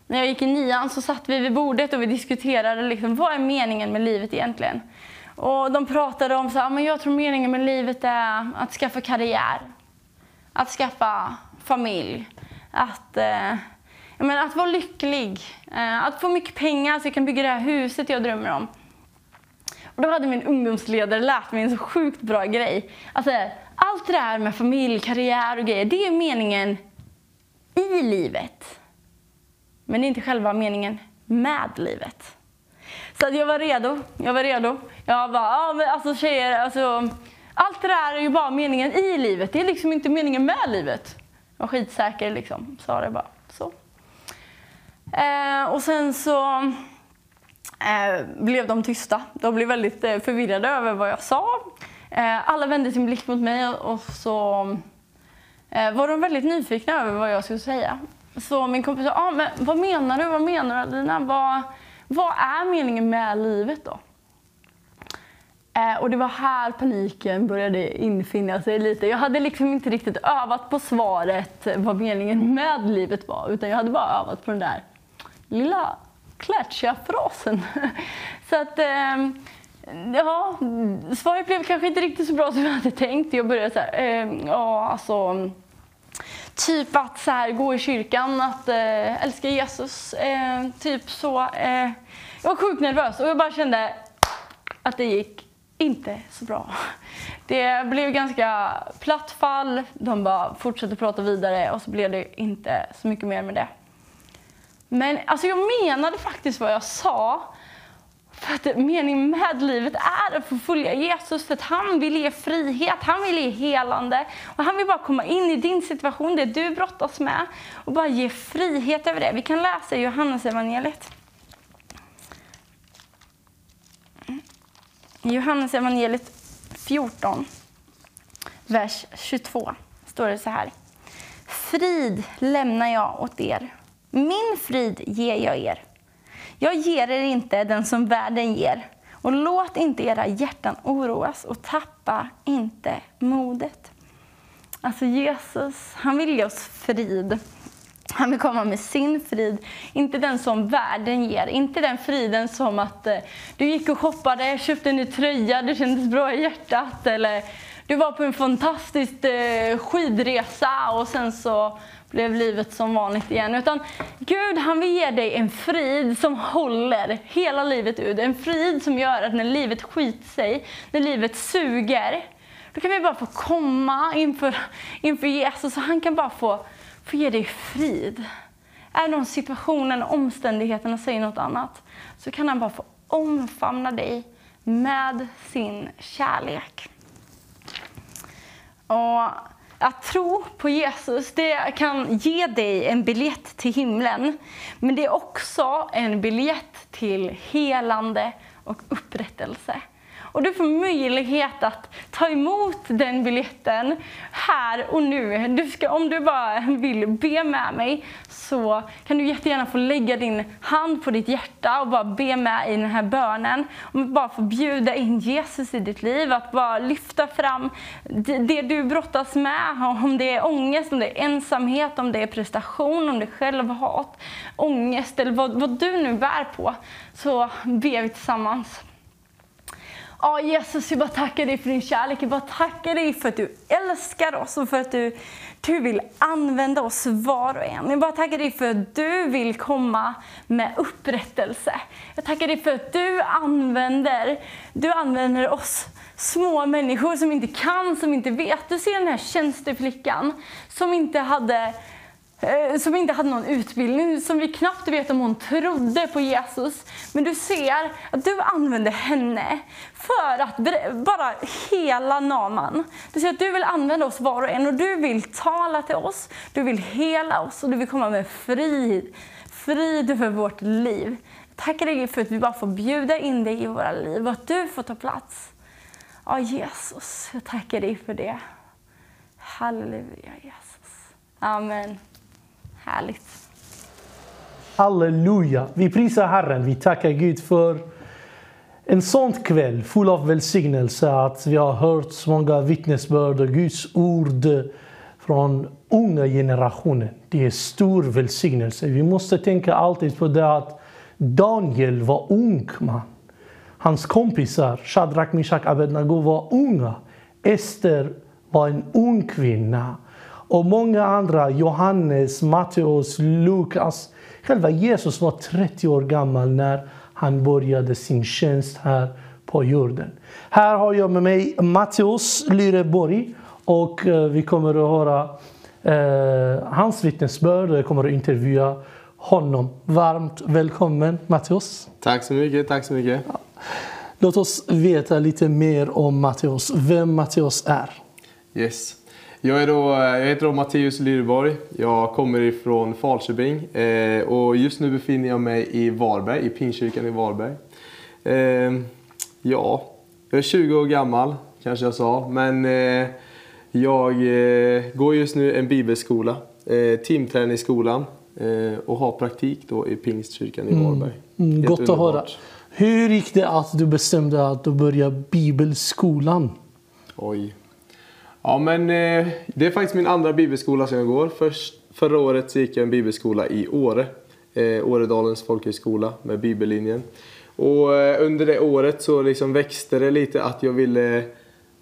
när jag gick i nian så satt vi vid bordet och vi diskuterade liksom, vad är meningen med livet egentligen. Och de pratade om så men jag tror meningen med livet är att skaffa karriär. Att skaffa familj. Att, eh, men, att vara lycklig. Eh, att få mycket pengar så jag kan bygga det här huset jag drömmer om. Och då hade min ungdomsledare lärt mig en så sjukt bra grej. Alltså, allt det där med familj, karriär och grejer, det är meningen i livet. Men det är inte själva meningen med livet. Så jag var redo. Jag var redo. Jag bara, ja men alltså tjejer, alltså, allt det där är ju bara meningen i livet. Det är liksom inte meningen med livet. Jag var skitsäker liksom, sa det bara. Så. Eh, och sen så eh, blev de tysta. De blev väldigt eh, förvirrade över vad jag sa. Eh, alla vände sin blick mot mig och så eh, var de väldigt nyfikna över vad jag skulle säga. Så min kompis sa, ah, men vad menar du? Vad menar du Alina? Vad, vad är meningen med livet då? Eh, och det var här paniken började infinna sig lite. Jag hade liksom inte riktigt övat på svaret vad meningen med livet var. Utan jag hade bara övat på den där lilla klatschiga frasen. så att, eh, ja, svaret blev kanske inte riktigt så bra som jag hade tänkt. Jag började så här, eh, ja alltså Typ att så här, gå i kyrkan, att eh, älska Jesus. Eh, typ så. Eh, jag var sjukt nervös och jag bara kände att det gick inte så bra. Det blev ganska platt fall. De bara fortsatte prata vidare och så blev det inte så mycket mer med det. Men alltså jag menade faktiskt vad jag sa. För att meningen med livet är att få följa Jesus för att han vill ge frihet, han vill ge helande. Och han vill bara komma in i din situation, det du brottas med och bara ge frihet över det. Vi kan läsa i Johannes evangeliet. Mm. Johannes evangeliet 14, vers 22 står det så här. Frid lämnar jag åt er, min frid ger jag er. Jag ger er inte den som världen ger. Och låt inte era hjärtan oroas och tappa inte modet. Alltså Jesus, han vill ge oss frid. Han vill komma med sin frid, inte den som världen ger. Inte den friden som att eh, du gick och shoppade, köpte en ny tröja, det kändes bra i hjärtat. Eller du var på en fantastisk eh, skidresa och sen så blev livet som vanligt igen. Utan Gud han vill ge dig en frid som håller hela livet ut. En frid som gör att när livet skiter sig, när livet suger, då kan vi bara få komma inför, inför Jesus och han kan bara få, få ge dig frid. Även om situationen, och omständigheterna säger något annat, så kan han bara få omfamna dig med sin kärlek. Och att tro på Jesus det kan ge dig en biljett till himlen. Men det är också en biljett till helande och upprättelse. Och du får möjlighet att ta emot den biljetten här och nu. Du ska, om du bara vill be med mig så kan du jättegärna få lägga din hand på ditt hjärta och bara be med i den här bönen. Och bara få bjuda in Jesus i ditt liv, att bara lyfta fram det du brottas med. Om det är ångest, om det är ensamhet, om det är prestation, om det är självhat, ångest eller vad, vad du nu bär på. Så ber vi tillsammans. Ja, Jesus, jag bara tackar dig för din kärlek. Vi bara tackar dig för att du älskar oss och för att du, du vill använda oss var och en. Jag bara tackar dig för att du vill komma med upprättelse. Jag tackar dig för att du använder, du använder oss små människor som inte kan, som inte vet. Du ser den här tjänsteflickan som inte hade Eh, som inte hade någon utbildning, som vi knappt vet om hon trodde på Jesus. Men du ser att du använder henne för att bara hela Naman. Du ser att du vill använda oss var och en och du vill tala till oss, du vill hela oss och du vill komma med frid. Frid över vårt liv. Tackar dig för att vi bara får bjuda in dig i våra liv och att du får ta plats. Ja, Jesus, jag tackar dig för det. Halleluja, Jesus. Amen. Härligt. Halleluja. Vi prisar Herren. Vi tackar Gud för en sån kväll full av välsignelse. Att vi har hört så många vittnesbörd och Guds ord från unga generationen. Det är stor välsignelse. Vi måste tänka alltid på det att Daniel var ung man. Hans kompisar, Shadrach, Meshach, Abednego var unga. Ester var en ung kvinna och många andra, Johannes, Matteus, Lukas. Själva Jesus var 30 år gammal när han började sin tjänst här på jorden. Här har jag med mig Matteus Lyreborg och eh, vi kommer att höra eh, hans vittnesbörd och jag kommer att intervjua honom. Varmt välkommen Matteus. Tack så mycket, tack så mycket. Låt oss veta lite mer om Matteus, vem Matteus är. Yes. Jag, är då, jag heter då Matteus Lyrborg. Jag kommer ifrån Falköping eh, och just nu befinner jag mig i Varberg, i Pingstkyrkan i Varberg. Eh, ja, jag är 20 år gammal kanske jag sa, men eh, jag eh, går just nu en bibelskola, eh, timträningsskolan eh, och har praktik då i Pingstkyrkan i mm. Varberg. Mm, mm, gott underbart. att höra. Hur gick det att du bestämde att du började bibelskolan? Oj. Ja, men eh, det är faktiskt min andra bibelskola som jag går. Först, förra året gick jag en bibelskola i Åre. Eh, Åredalens folkhögskola med bibellinjen. Och eh, under det året så liksom växte det lite att jag ville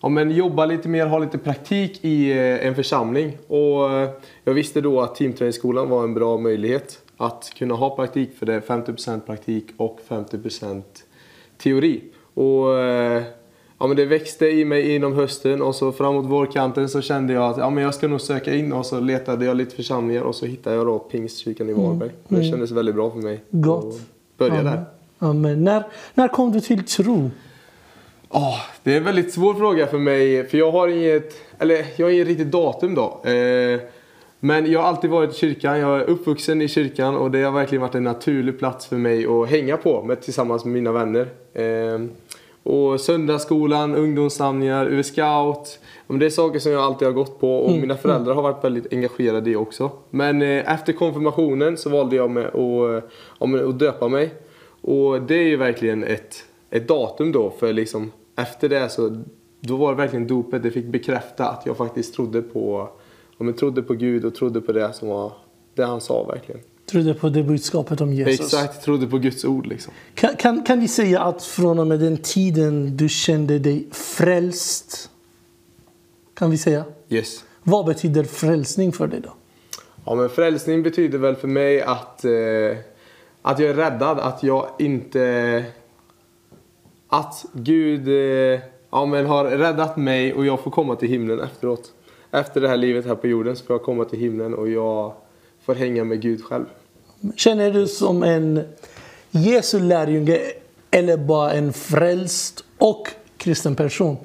ja, men jobba lite mer, ha lite praktik i eh, en församling. Och eh, jag visste då att teamträningsskolan var en bra möjlighet att kunna ha praktik för det är 50% praktik och 50% teori. Och eh, ja, men det växte i mig inom hösten och så framåt vårkanten så kände jag att ja, men jag ska nog söka in och så letade jag lite församlingar och så hittade jag då Pingstkyrkan i mm. Varberg. Mm. Det kändes väldigt bra för mig. Gott. Börja där. Amen. När, när kom du till tro? Oh, det är en väldigt svår fråga för mig för jag har inget, eller jag har inget riktigt datum då. Eh, men jag har alltid varit i kyrkan, jag är uppvuxen i kyrkan och det har verkligen varit en naturlig plats för mig att hänga på med, tillsammans med mina vänner. Eh, och söndagsskolan, ungdomssamlingar, UV-scout. Det är saker som jag alltid har gått på och mm. mina föräldrar har varit väldigt engagerade i också. Men eh, efter konfirmationen så valde jag med att, att döpa mig. Och det är ju verkligen ett, ett datum då för liksom efter det så då var det verkligen dopet. Det fick bekräfta att jag faktiskt trodde på, ja, trodde på Gud och trodde på det som var det han sa verkligen. Trodde på det budskapet om Jesus. Exakt, trodde på Guds ord. Liksom. Kan, kan, kan vi säga att från och med den tiden du kände dig frälst? kan vi säga. Yes. Vad betyder frälsning för dig då? Ja, men frälsning betyder väl för mig att, eh, att jag är räddad, att jag inte... Att Gud eh, ja, men har räddat mig och jag får komma till himlen efteråt. Efter det här livet här på jorden så får jag komma till himlen och jag får hänga med Gud själv. Känner du som en Jesu lärjunge eller bara en frälst och kristen person?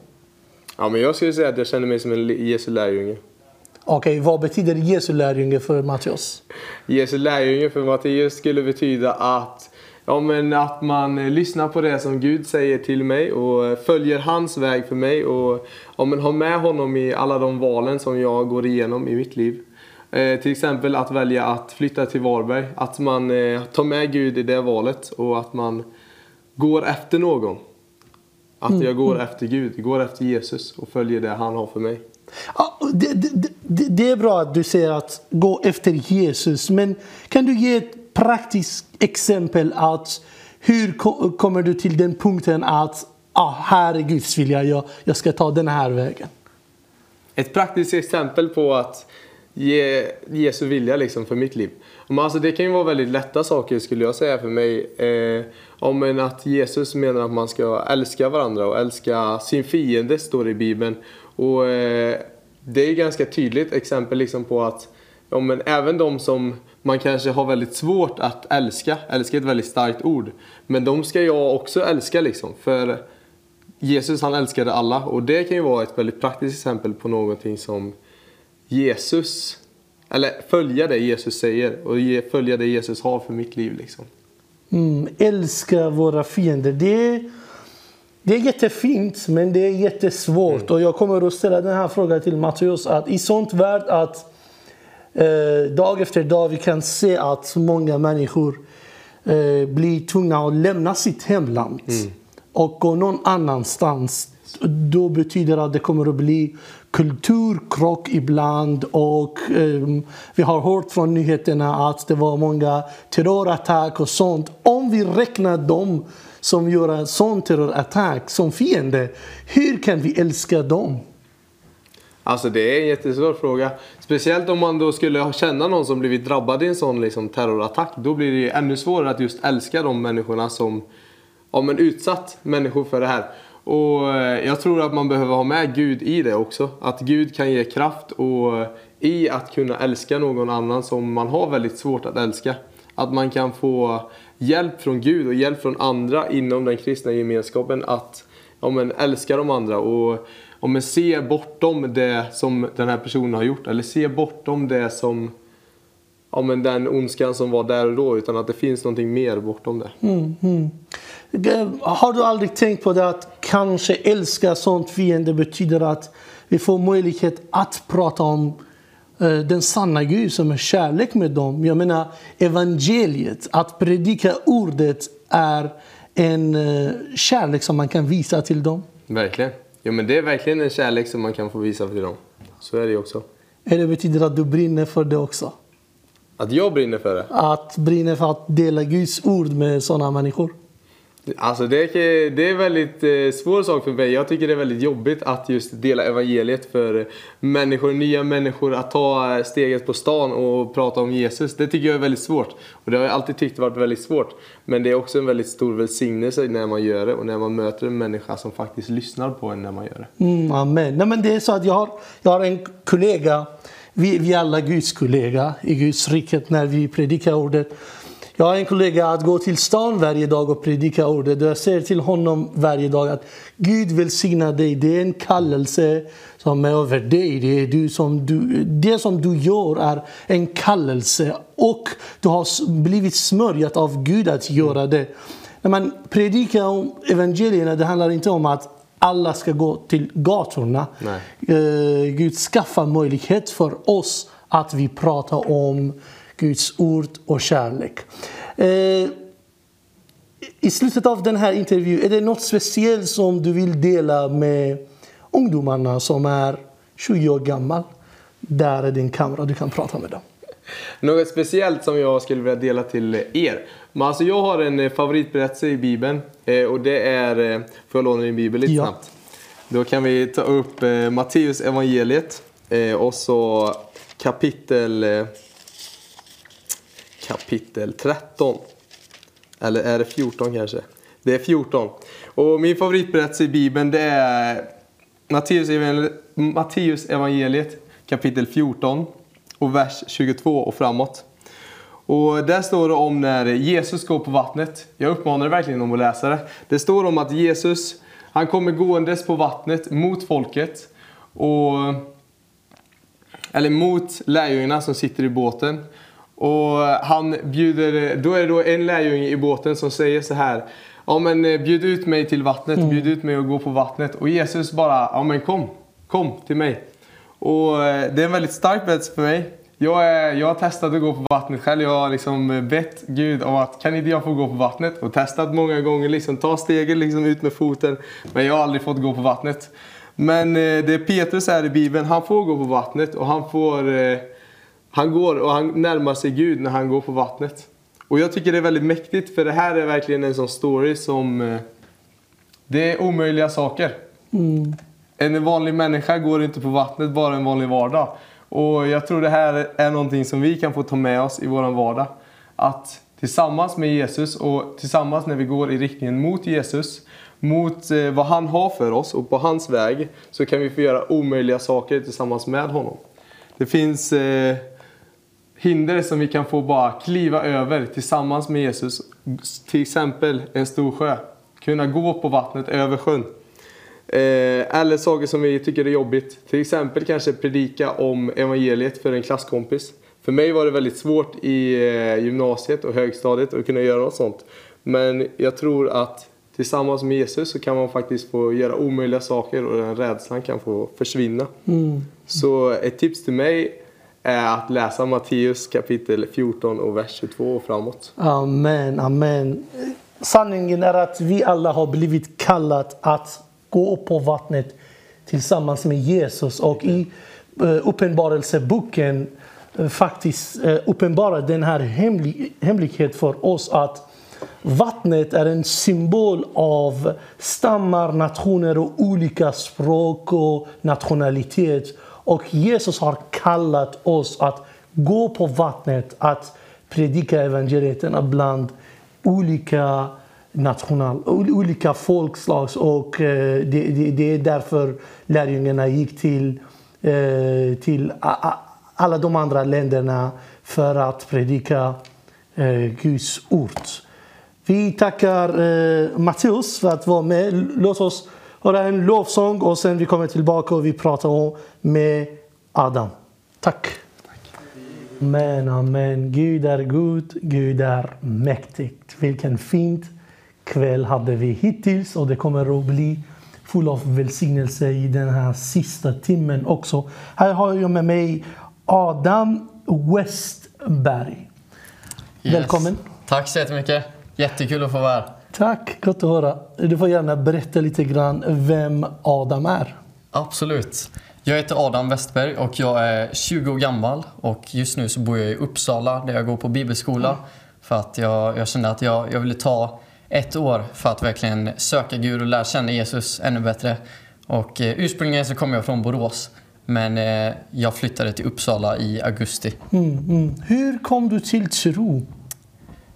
Ja, men jag skulle säga att jag känner mig som en Jesu lärjunge. Okej, vad betyder Jesu lärjunge för Matteus? Jesu lärjunge för Matteus skulle betyda att, ja, men att man eh, lyssnar på det som Gud säger till mig och eh, följer hans väg för mig och ja, men har med honom i alla de valen som jag går igenom i mitt liv. Eh, till exempel att välja att flytta till Varberg, att man eh, tar med Gud i det valet och att man går efter någon. Att jag går efter Gud, går efter Jesus och följer det han har för mig. Ja, det, det, det, det är bra att du säger att gå efter Jesus, men kan du ge ett praktiskt exempel att hur ko- kommer du till den punkten att ah, här är Guds vilja, jag, jag ska ta den här vägen? Ett praktiskt exempel på att ge Jesu vilja liksom för mitt liv. Men alltså det kan ju vara väldigt lätta saker skulle jag säga för mig. Eh, om en att Jesus menar att man ska älska varandra och älska sin fiende står det i Bibeln. Och eh, det är ganska tydligt exempel liksom på att ja, men även de som man kanske har väldigt svårt att älska, älska är ett väldigt starkt ord. Men de ska jag också älska liksom. För Jesus han älskade alla och det kan ju vara ett väldigt praktiskt exempel på någonting som Jesus, eller följa det Jesus säger och ge, följa det Jesus har för mitt liv liksom. Mm, älska våra fiender. Det är, det är jättefint, men det är jättesvårt. Och jag kommer att ställa den här frågan till Matteus. Att I sånt värld att eh, dag efter dag vi kan se att många människor eh, blir tvungna att lämna sitt hemland och gå någon annanstans. Då betyder det att det kommer att bli kulturkrock ibland och um, vi har hört från nyheterna att det var många terrorattack och sånt. Om vi räknar dem som gör en sån terrorattack som fiende, hur kan vi älska dem? Alltså det är en jättesvår fråga. Speciellt om man då skulle känna någon som blivit drabbad i en sån liksom, terrorattack. Då blir det ju ännu svårare att just älska de människorna som ja, men utsatt människor för det här. Och eh, jag tror att man behöver ha med Gud i det också. Att Gud kan ge kraft och eh, i att kunna älska någon annan som man har väldigt svårt att älska. Att man kan få hjälp från Gud och hjälp från andra inom den kristna gemenskapen att ja, men, älska de andra och ja, men, se bortom det som den här personen har gjort. Eller se bortom det som ja, men, den ondskan som var där och då. Utan att det finns någonting mer bortom det. Eh, har du aldrig tänkt på det att kanske älska sånt fiende betyder att vi får möjlighet att prata om eh, den sanna Gud som är kärlek med dem. Jag menar evangeliet, att predika ordet är en eh, kärlek som man kan visa till dem. Verkligen. Ja, men det är verkligen en kärlek som man kan få visa till dem. Så är det också. Eller betyder att du brinner för det också? Att jag brinner för det. Att brinna för att dela Guds ord med sådana människor? Alltså det är, det är en väldigt eh, svår sak för mig. Jag tycker det är väldigt jobbigt att just dela evangeliet för människor, nya människor. Att ta eh, steget på stan och prata om Jesus. Det tycker jag är väldigt svårt. Och det har jag alltid tyckt varit väldigt svårt. Men det är också en väldigt stor välsignelse när man gör det och när man möter en människa som faktiskt lyssnar på en när man gör det. Mm, amen. Nej, men det är så att jag har, jag har en kollega, vi, vi alla Guds kollega i Guds riket när vi predikar ordet. Jag har en kollega att gå till stan varje dag och predika ordet. Jag säger till honom varje dag att Gud välsigna dig. Det är en kallelse som är över dig. Det, är du som du, det som du gör är en kallelse och du har blivit smörjat av Gud att göra det. När man predikar om evangelierna, det handlar inte om att alla ska gå till gatorna. Nej. Eh, Gud skaffar möjlighet för oss att vi pratar om Guds ord och kärlek. Eh, I slutet av den här intervjun, är det något speciellt som du vill dela med ungdomarna som är 20 år gammal? Där är din kamera, du kan prata med dem. Något speciellt som jag skulle vilja dela till er. Men alltså jag har en eh, favoritberättelse i Bibeln. eh, Och det är, får jag låna din bibel lite Ja. snabbt? Då kan vi ta upp Matteus evangeliet och så kapitel, kapitel 13. Eller är det 14 kanske? Det är 14. Och min favoritberättelse i Bibeln det är Matteus evangeliet, Matteus evangeliet kapitel 14 och vers 22 och framåt. Och där står det om när Jesus går på vattnet. Jag uppmanar dig verkligen om att läsa det. Det står om att Jesus, han kommer gåendes på vattnet mot folket. Och, eller mot lärjungarna som sitter i båten. Och han bjuder, då är det då en lärjunge i båten som säger så här. Ja men eh, bjud ut mig till vattnet, bjud ut mig att gå på vattnet. Och Jesus bara, ja men kom, kom till mig. Och eh, det är en väldigt stark berättelse för mig. Jag, är, jag har testat att gå på vattnet själv. Jag har liksom bett Gud om att kan inte jag få gå på vattnet? Och testat många gånger, liksom, ta steget liksom ut med foten. Men jag har aldrig fått gå på vattnet. Men eh, det är Petrus här i Bibeln, han får gå på vattnet och han får... Han går och han närmar sig Gud när han går på vattnet. Och jag tycker det är väldigt mäktigt för det här är verkligen en sån story som... Eh, det är omöjliga saker. En vanlig människa går inte på vattnet bara en vanlig vardag. Och jag tror det här är någonting som vi kan få ta med oss i vår vardag. Att tillsammans med Jesus och tillsammans när vi går i riktningen mot Jesus, mot eh, vad han har för oss och på hans väg, så kan vi få göra omöjliga saker tillsammans med honom. Det finns eh, hinder som vi kan få bara kliva över tillsammans med Jesus. Till exempel en stor sjö. Kunna gå på vattnet över sjön. Eh, eller saker som vi tycker är jobbigt. Till exempel kanske predika om evangeliet för en klasskompis. För mig var det väldigt svårt i eh, gymnasiet och högstadiet att kunna göra något sånt. Men jag tror att tillsammans med Jesus så kan man faktiskt få göra omöjliga saker och den rädslan kan få försvinna. Så ett tips till mig är att läsa Matteus kapitel 14 och vers 22 och framåt. Amen, amen. Sanningen är att vi alla har blivit kallat att gå på vattnet tillsammans med Jesus. Och i eh, Uppenbarelseboken eh, faktiskt eh, uppenbarar den här hemlig, för oss att vattnet är en symbol av stammar, nationer och olika språk och nationalitet. Och Jesus har kallat oss att gå på vattnet, att predika evangeliet bland olika national, olika folkslag. Och eh, det, det, det är därför lärjungarna gick till, eh, till alla de andra länderna för att predika eh, Guds ord. Vi tackar Matteus för att vara med. Låt oss höra en lovsång och sen vi kommer tillbaka och vi pratar om med Adam. Tack. Amen, amen. Gud är god, Gud är mäktigt. Vilken fint kväll hade vi hittills och det kommer att bli full av välsignelse i den här sista timmen också. Här har jag med mig Adam Westberg. Yes. Välkommen. Tack så jättemycket. Jättekul att få vara här. Tack, gott att höra. Du får gärna berätta lite grann vem Adam är. Absolut. Jag heter Adam Westberg och jag är 20 år gammal och just nu så bor jag i Uppsala där jag går på bibelskola. För att jag, jag kände att jag, jag ville ta ett år för att verkligen söka Gud och lära känna Jesus ännu bättre. Och eh, ursprungligen så kommer jag från Borås. Men eh, jag flyttade till Uppsala i augusti. Mm, mm. Hur kom du till tro?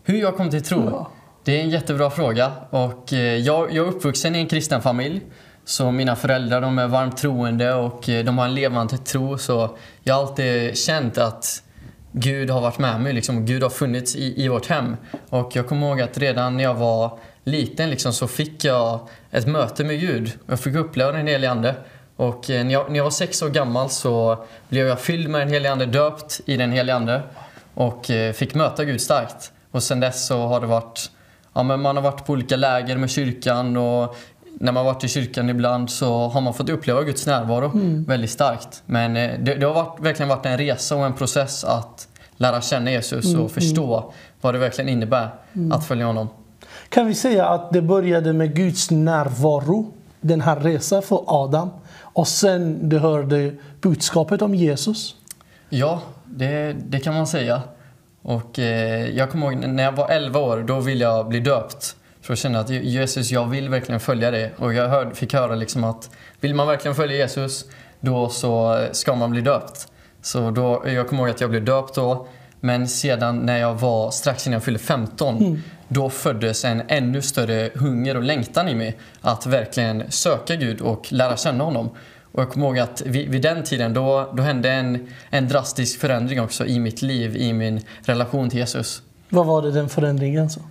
Hur jag kom till tro? Ja. Det är en jättebra fråga. Och eh, jag, jag är uppvuxen i en kristen familj. Så mina föräldrar de är varmt troende och eh, de har en levande tro. Så jag har alltid känt att Gud har varit med mig. Liksom. Gud har funnits i, i vårt hem. Och jag kommer ihåg att redan när jag var liten liksom, så fick jag ett möte med Gud. Jag fick uppleva den helige Ande. Och eh, när jag, när jag var sex år gammal så blev jag fylld med den helige Ande, döpt i den helige Ande. Och fick möta Gud starkt. Och sen dess så har det varit, ja men man har varit på olika läger med kyrkan och när man varit i kyrkan ibland så har man fått uppleva Guds närvaro väldigt starkt. Men eh, det, det har varit, verkligen varit en resa och en process att lära känna Jesus och förstå vad det verkligen innebär att följa honom. Kan vi säga att det började med Guds närvaro, den här resan för Adam, och sen du hörde budskapet om Jesus? Ja, det, det kan man säga. Och eh, jag kommer ihåg när jag var 11 år, då ville jag bli döpt. För att känna att Jesus, jag vill verkligen följa dig. Och jag hörde, fick höra liksom att vill man verkligen följa Jesus, då så ska man bli döpt. Så då, jag kommer ihåg att jag blev döpt då. Men sedan när jag var strax innan jag fyllde 15, mm. då föddes en ännu större hunger och längtan i mig att verkligen söka Gud och lära känna honom. Och jag kommer ihåg att vid, vid den tiden då, då hände en, en drastisk förändring också i mitt liv, i min relation till Jesus. Vad var det den förändringen? Så?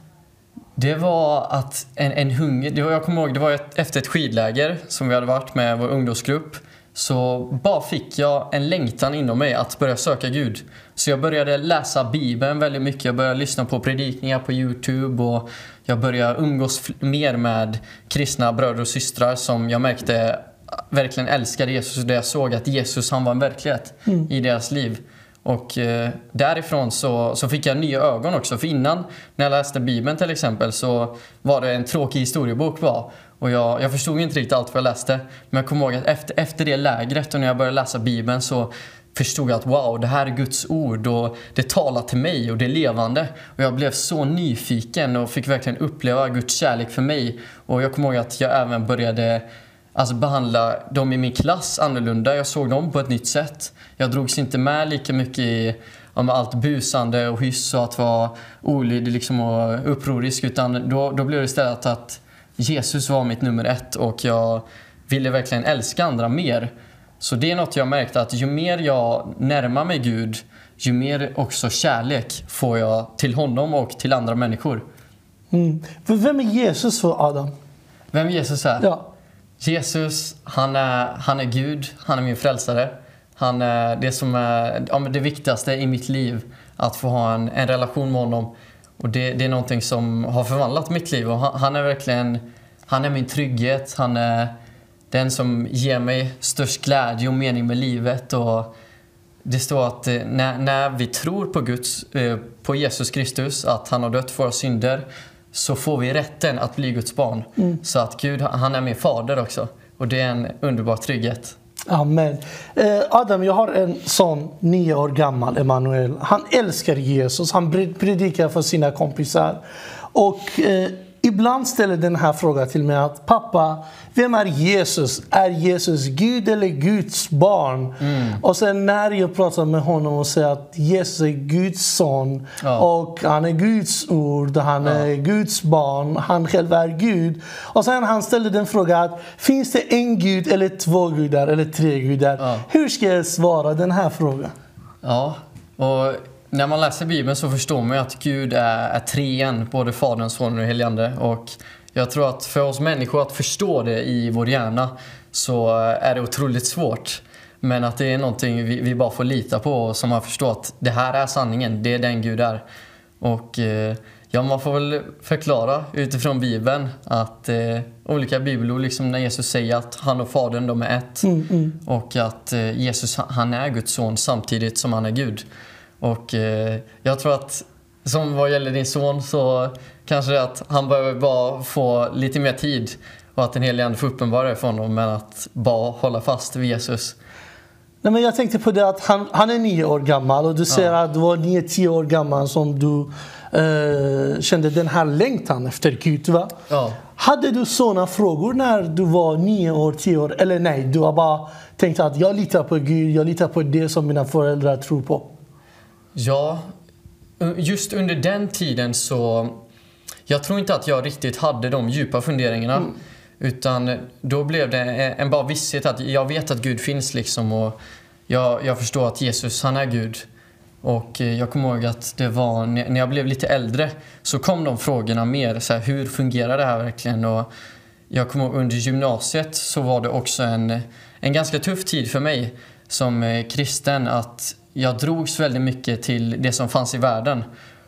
Det var att en, en hunger, det var, jag kommer ihåg det var ett, efter ett skidläger som vi hade varit med vår ungdomsgrupp. Så bara fick jag en längtan inom mig att börja söka Gud. Så jag började läsa Bibeln väldigt mycket. Jag började lyssna på predikningar på Youtube och jag började umgås mer med kristna bröder och systrar som jag märkte verkligen älskade Jesus och där jag såg att Jesus han var en verklighet mm. i deras liv. Och eh, därifrån så, så fick jag nya ögon också. För innan, när jag läste Bibeln till exempel, så var det en tråkig historiebok bara. Och jag, jag förstod inte riktigt allt vad jag läste. Men jag kommer ihåg att efter, efter det lägret och när jag började läsa Bibeln så förstod jag att wow, det här är Guds ord och det talar till mig och det är levande. Och jag blev så nyfiken och fick verkligen uppleva Guds kärlek för mig. Och jag kommer ihåg att jag även började alltså behandla dem i min klass annorlunda. Jag såg dem på ett nytt sätt. Jag drogs inte med lika mycket i om allt busande och hyss och att vara olydig liksom och upprorisk. Utan då, då blev det istället att Jesus var mitt nummer ett och jag ville verkligen älska andra mer. Så det är något jag märkt att ju mer jag närmar mig Gud, ju mer också kärlek får jag till honom och till andra människor. Mm. Vem är Jesus för Adam? Vem Jesus är? Ja. Jesus, han är, han är Gud, han är min frälsare. Han är det som är ja, det viktigaste i mitt liv, att få ha en, en relation med honom. Och det, det, är någonting som har förvandlat mitt liv och han, han, är verkligen han är min trygghet, han är den som ger mig störst glädje och mening med livet. Och det står att eh, när, när vi tror på, Guds, eh, på Jesus Kristus, att han har dött för våra synder, så får vi rätten att bli Guds barn. Mm. Så att Gud, han är min fader också. Och det är en underbar trygghet. Amen. Eh, Adam, jag har en son, nio år gammal, Emanuel. Han älskar Jesus. Han predikar för sina kompisar. Och eh, ibland ställer den här frågan till mig att pappa, vem är Jesus? Är Jesus Gud eller Guds barn? Mm. Och sen när jag pratar med honom och säger att Jesus är Guds son ja. och han är Guds ord, han är Guds barn, han själv är Gud. Och sen han ställer den frågan finns det en Gud eller två gudar eller tre gudar? Ja. Hur ska jag svara den här frågan? Ja, och när man läser Bibeln så förstår man ju att Gud är, är treen, både Fadern, Sonen och Heligande. Och jag tror att för oss människor att förstå det i vår hjärna så är det otroligt svårt. Men att det är någonting vi, vi bara får lita på och som man förstår att det här är sanningen, det är den Gud är. Och eh, ja, man får väl förklara utifrån Bibeln att eh, olika bibelord, liksom när Jesus säger att han och Fadern de är ett. Mm, mm. Och att eh, Jesus han är Guds son samtidigt som han är Gud. Och eh, jag tror att som vad gäller din son så kanske det att han behöver bara få lite mer tid och att en hel ande får uppenbara det för honom men att bara hålla fast vid Jesus. Nej, men jag tänkte på det att han, han är nio år gammal och du säger ja. att du var nio, tio år gammal som du eh, kände den här längtan efter Gud. Va? Ja. Hade du sådana frågor när du var nio år, tio år? Eller nej, du har bara tänkt att jag litar på Gud, jag litar på det som mina föräldrar tror på? Ja, just under den tiden så... Jag tror inte att jag riktigt hade de djupa funderingarna. Mm. Utan då blev det en bara visshet att jag vet att Gud finns liksom och jag, jag förstår att Jesus, han är Gud. Och eh, jag kommer ihåg att det var när jag blev lite äldre så kom de frågorna mer. Så här, hur fungerar det här verkligen? Och jag kommer ihåg under gymnasiet så var det också en, en ganska tuff tid för mig som eh, kristen att jag drogs väldigt mycket till det som fanns i världen.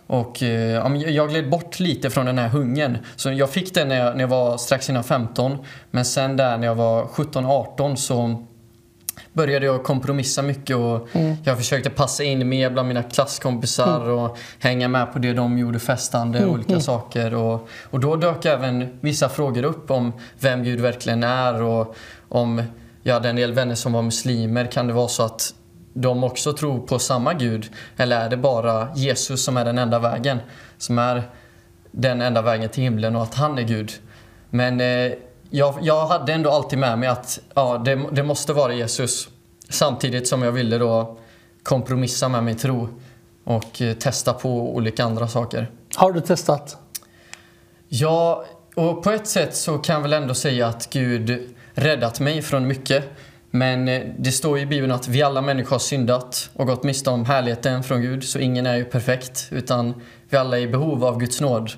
Och eh, jag gled bort lite från den här hungern. Så jag fick den när jag, när jag var strax innan 15. Men sen där när jag var 17-18 så började jag kompromissa mycket och mm. jag försökte passa in mer bland mina klasskompisar mm. och hänga med på det de gjorde festande, mm. olika mm. saker. Och, och då dök även vissa frågor upp om vem Gud verkligen är och om jag hade en del vänner som var muslimer. Kan det vara så att de också tror på samma Gud? Eller är det bara Jesus som är den enda vägen? Som är den enda vägen till himlen och att han är Gud. Men eh, jag, jag hade ändå alltid med mig att ja, det, det måste vara Jesus. Samtidigt som jag ville då kompromissa med min tro och eh, testa på olika andra saker. Har du testat? Ja, och på ett sätt så kan jag väl ändå säga att Gud räddat mig från mycket. Men eh, det står i Bibeln att vi alla människor har syndat och gått miste om härligheten från Gud. Så ingen är ju perfekt, utan vi alla är i behov av Guds nåd.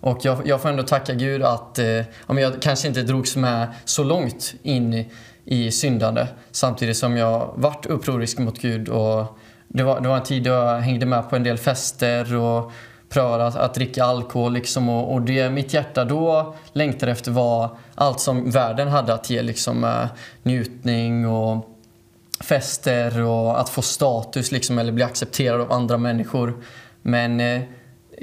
Och jag, jag får ändå tacka Gud att eh, jag kanske inte drogs med så långt in i syndande. Samtidigt som jag vart upprorisk mot Gud. Och det, var, det var en tid då jag hängde med på en del fester och prövade att, att dricka alkohol. Liksom, och, och, det mitt hjärta då längtade efter var allt som världen hade att ge. Liksom, äh, njutning och fester och att få status liksom, eller bli accepterad av andra människor. Men eh,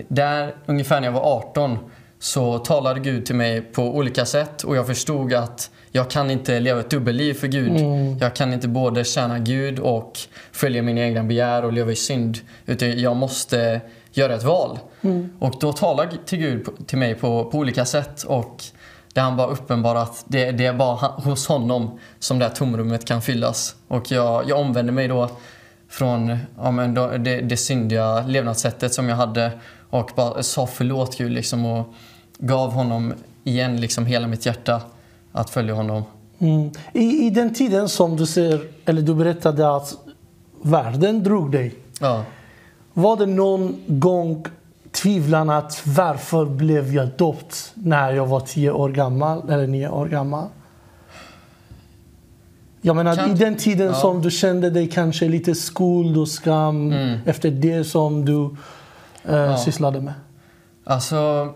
där, ungefär när jag var 18, så talade Gud till mig på olika sätt och jag förstod att jag kan inte leva ett dubbelliv för Gud. Mm. Jag kan inte både tjäna Gud och följa mina egna begär och leva i synd. Utan jag måste göra ett val. Mm. Och då talar till Gud till mig på, på olika sätt. Och där han bara uppenbarar att det, det är bara hos honom som det här tomrummet kan fyllas. Och jag, jag omvände mig då från ja, men då, det, det syndiga levnadssättet som jag hade och bara sa förlåt Gud liksom och gav honom igen liksom hela mitt hjärta att följa honom. Mm. I, I den tiden som du ser, eller du berättade att världen drog dig. Ja. Var det någon gång tvivlan att varför blev jag döpt när jag var tio år gammal eller nio år gammal? Jag menar, kan... i den tiden ja. som du kände dig kanske lite skuld och skam mm. efter det som du eh, ja. sysslade med? Alltså,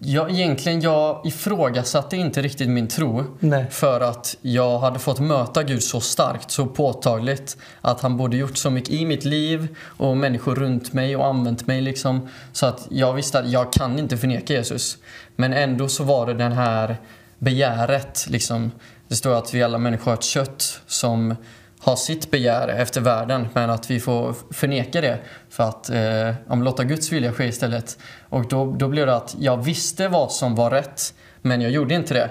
jag, egentligen, jag ifrågasatte inte riktigt min tro. Nej. För att jag hade fått möta Gud så starkt, så påtagligt. Att han borde gjort så mycket i mitt liv och människor runt mig och använt mig. Liksom, så att jag visste att jag kan inte förneka Jesus. Men ändå så var det den här begäret. Liksom. Det står att vi alla människor har ett kött som har sitt begär efter världen men att vi får förneka det för att eh, om låta Guds vilja ske istället. Och då, då blev det att jag visste vad som var rätt men jag gjorde inte det.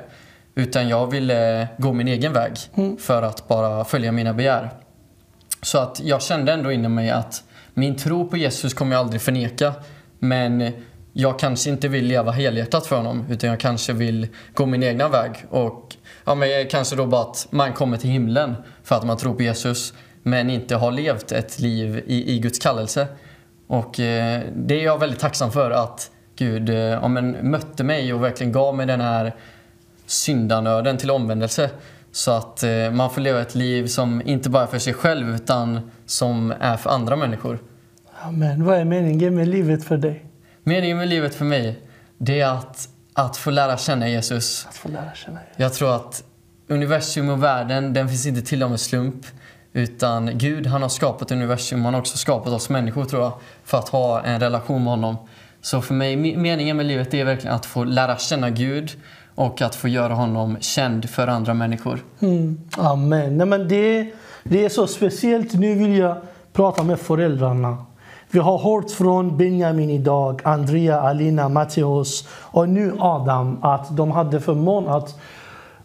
Utan jag ville gå min egen väg mm. för att bara följa mina begär. Så att jag kände ändå inom mig att min tro på Jesus kommer jag aldrig förneka. Men jag kanske inte vill leva helhjärtat för honom utan jag kanske vill gå min egna väg. Och ja, men kanske då bara att man kommer till himlen för att man tror på Jesus men inte har levt ett liv i, i Guds kallelse. Och eh, det är jag väldigt tacksam för att Gud eh, ja, men, mötte mig och verkligen gav mig den här syndanöden till omvändelse. Så att eh, man får leva ett liv som inte bara är för sig själv utan som är för andra människor. Amen. Vad är meningen med livet för dig? Meningen med livet för mig, det är att, att få lära känna Jesus. Att få lära känna Jesus. Jag tror att universum och världen, den finns inte till av en slump. Utan Gud, han har skapat universum, han har också skapat oss människor tror jag, för att ha en relation med honom. Så för mig, meningen med livet är verkligen att få lära känna Gud och att få göra honom känd för andra människor. Mm. Amen. Nej, men det, det är så speciellt. Nu vill jag prata med föräldrarna. Vi har hört från Benjamin idag, Andrea, Alina, Matteus och nu Adam att de hade förmån att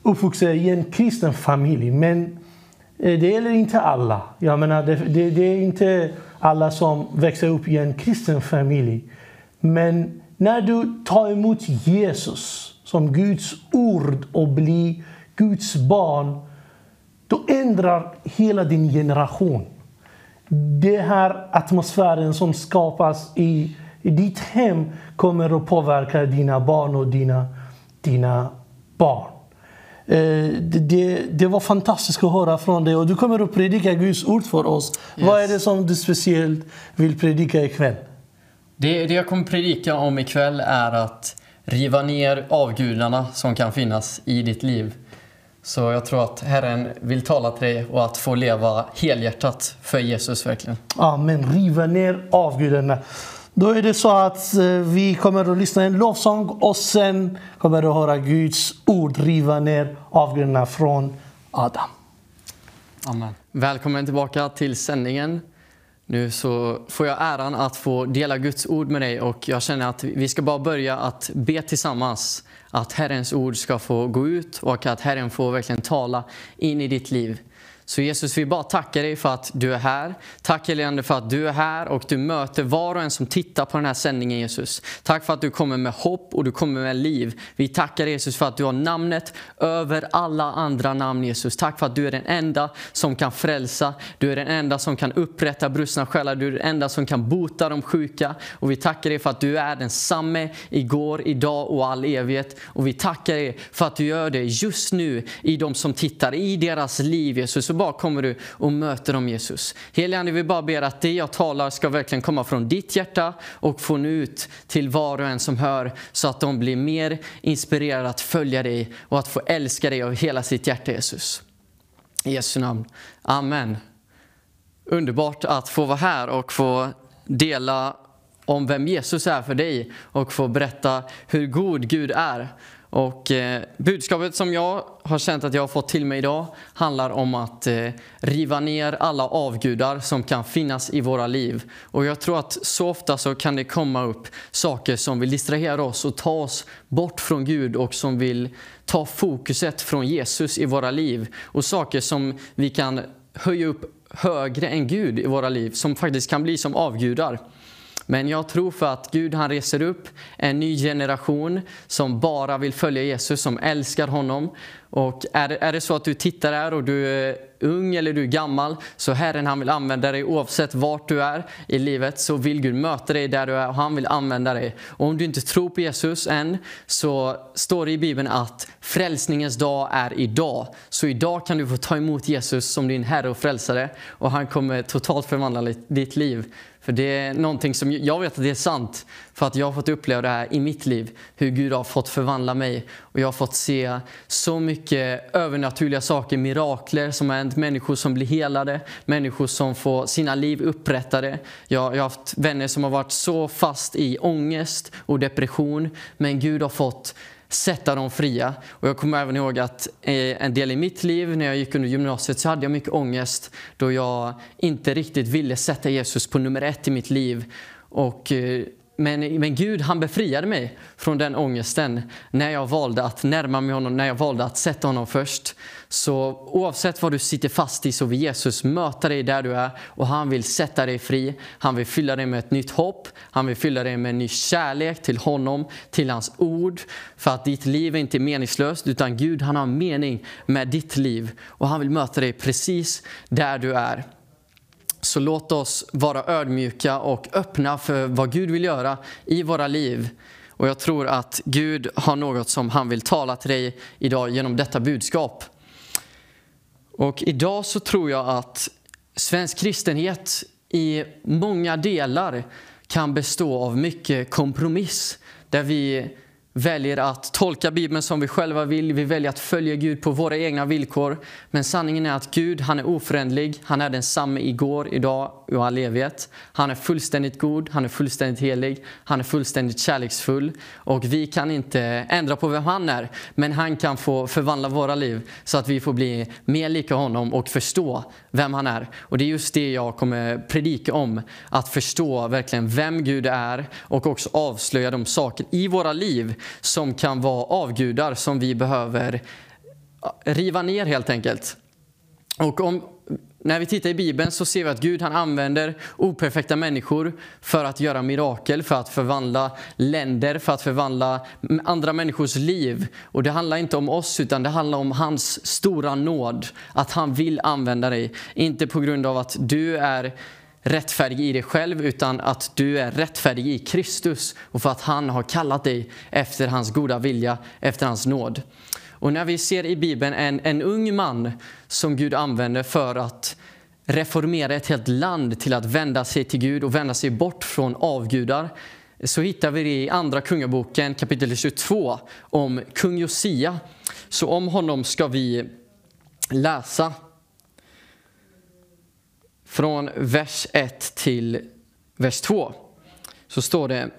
uppvuxa i en kristen familj. Men eh, det gäller inte alla. Jag menar, det, det, det, är inte alla som växer upp i en kristen familj. Men när du tar emot Jesus som Guds ord och blir Guds barn, då ändrar hela din generation den här atmosfären som skapas i, i ditt hem kommer att påverka dina barn och dina, dina barn. Eh, det, det, det, var fantastiskt att höra från dig. Och du kommer att predika Guds ord för oss. Yes. Vad är det som du speciellt vill predika ikväll? Det, det jag kommer predika om ikväll är att riva ner avgudarna som kan finnas i ditt liv. Så jag tror att Herren vill tala till dig och att få leva helhjärtat för Jesus verkligen. Amen. Riva ner avgudarna. Då är det så att eh, vi kommer att lyssna en lovsång och sen kommer att höra Guds ord riva ner avgudarna från Adam. Amen. Välkommen tillbaka till sändningen. Nu så får jag äran att få dela Guds ord med dig och jag känner att vi ska bara börja att be tillsammans att Herrens ord ska få gå ut och att Herren får verkligen tala in i ditt liv. Så Jesus, vi bara tackar dig för att du är här. Tack helige för att du är här och du möter var och en som tittar på den här sändningen Jesus. Tack för att du kommer med hopp och du kommer med liv. Vi tackar Jesus för att du har namnet över alla andra namn Jesus. Tack för att du är den enda som kan frälsa. Du är den enda som kan upprätta brustna själar. Du är den enda som kan bota de sjuka. Och vi tackar dig för att du är densamme igår, idag och all evighet. Och vi tackar dig för att du gör det just nu i de som tittar, i deras liv Jesus bara kommer du och möter dem Jesus. Helige Ande, vi bara ber att det jag talar ska verkligen komma från ditt hjärta och få nu ut till var och en som hör så att de blir mer inspirerade att följa dig och att få älska dig av hela sitt hjärta Jesus. I Jesu namn. Amen. Underbart att få vara här och få dela om vem Jesus är för dig och få berätta hur god Gud är. Och eh, budskapet som jag har känt att jag har fått till mig idag handlar om att eh, riva ner alla avgudar som kan finnas i våra liv. Och jag tror att så ofta så kan det komma upp saker som vill distrahera oss och ta oss bort från Gud och som vill ta fokuset från Jesus i våra liv. Och saker som vi kan höja upp högre än Gud i våra liv, som faktiskt kan bli som avgudar. Men jag tror för att Gud han reser upp en ny generation som bara vill följa Jesus, som älskar honom. Och är, är det så att du tittar här och du är ung eller du är gammal, så Herren han vill använda dig oavsett vart du är i livet, så vill Gud möta dig där du är och han vill använda dig. Och om du inte tror på Jesus än, så står det i Bibeln att frälsningens dag är idag. Så idag kan du få ta emot Jesus som din Herre och Frälsare och han kommer totalt förvandla ditt liv. För det är någonting som jag vet att det är sant. För att jag har fått uppleva det här i mitt liv. Hur Gud har fått förvandla mig. Och jag har fått se så mycket övernaturliga saker, mirakler som har hänt. Människor som blir helade, människor som får sina liv upprättade. Jag, jag har haft vänner som har varit så fast i ångest och depression. Men Gud har fått sätta dem fria. Och jag kommer även ihåg att eh, en del i mitt liv när jag gick under gymnasiet så hade jag mycket ångest då jag inte riktigt ville sätta Jesus på nummer ett i mitt liv. Och eh, men, men Gud han befriade mig från den ångesten när jag valde att närma mig honom, när jag valde att sätta honom först. Så oavsett vad du sitter fast i så vill Jesus möta dig där du är och han vill sätta dig fri. Han vill fylla dig med ett nytt hopp, han vill fylla dig med en ny kärlek till honom, till hans ord. För att ditt liv är inte meningslöst utan Gud han har mening med ditt liv och han vill möta dig precis där du är. Så låt oss vara ödmjuka och öppna för vad Gud vill göra i våra liv. Och jag tror att Gud har något som han vill tala till dig idag genom detta budskap. Och idag så tror jag att svensk kristenhet i många delar kan bestå av mycket kompromiss. Där vi väljer att tolka Bibeln som vi själva vill. Vi väljer att följa Gud på våra egna villkor. Men sanningen är att Gud, han är oföränderlig, Han är densamme igår, idag och all evighet. Han är fullständigt god, han är fullständigt helig, han är fullständigt kärleksfull. Och vi kan inte ändra på vem han är, men han kan få förvandla våra liv så att vi får bli mer lika honom och förstå vem han är. Och det är just det jag kommer predika om. Att förstå verkligen vem Gud är och också avslöja de saker i våra liv som kan vara avgudar som vi behöver riva ner helt enkelt. Och om, när vi tittar i Bibeln så ser vi att Gud han använder operfekta människor för att göra mirakel, för att förvandla länder, för att förvandla andra människors liv. Och det handlar inte om oss utan det handlar om hans stora nåd. Att han vill använda dig. Inte på grund av att du är rättfärdig i dig själv utan att du är rättfärdig i Kristus och för att han har kallat dig efter hans goda vilja, efter hans nåd. Och när vi ser i Bibeln en, en ung man som Gud använder för att reformera ett helt land till att vända sig till Gud och vända sig bort från avgudar så hittar vi det i Andra Kungaboken kapitel 22 om kung Josia. Så om honom ska vi läsa från vers 1 till vers 2. Så står det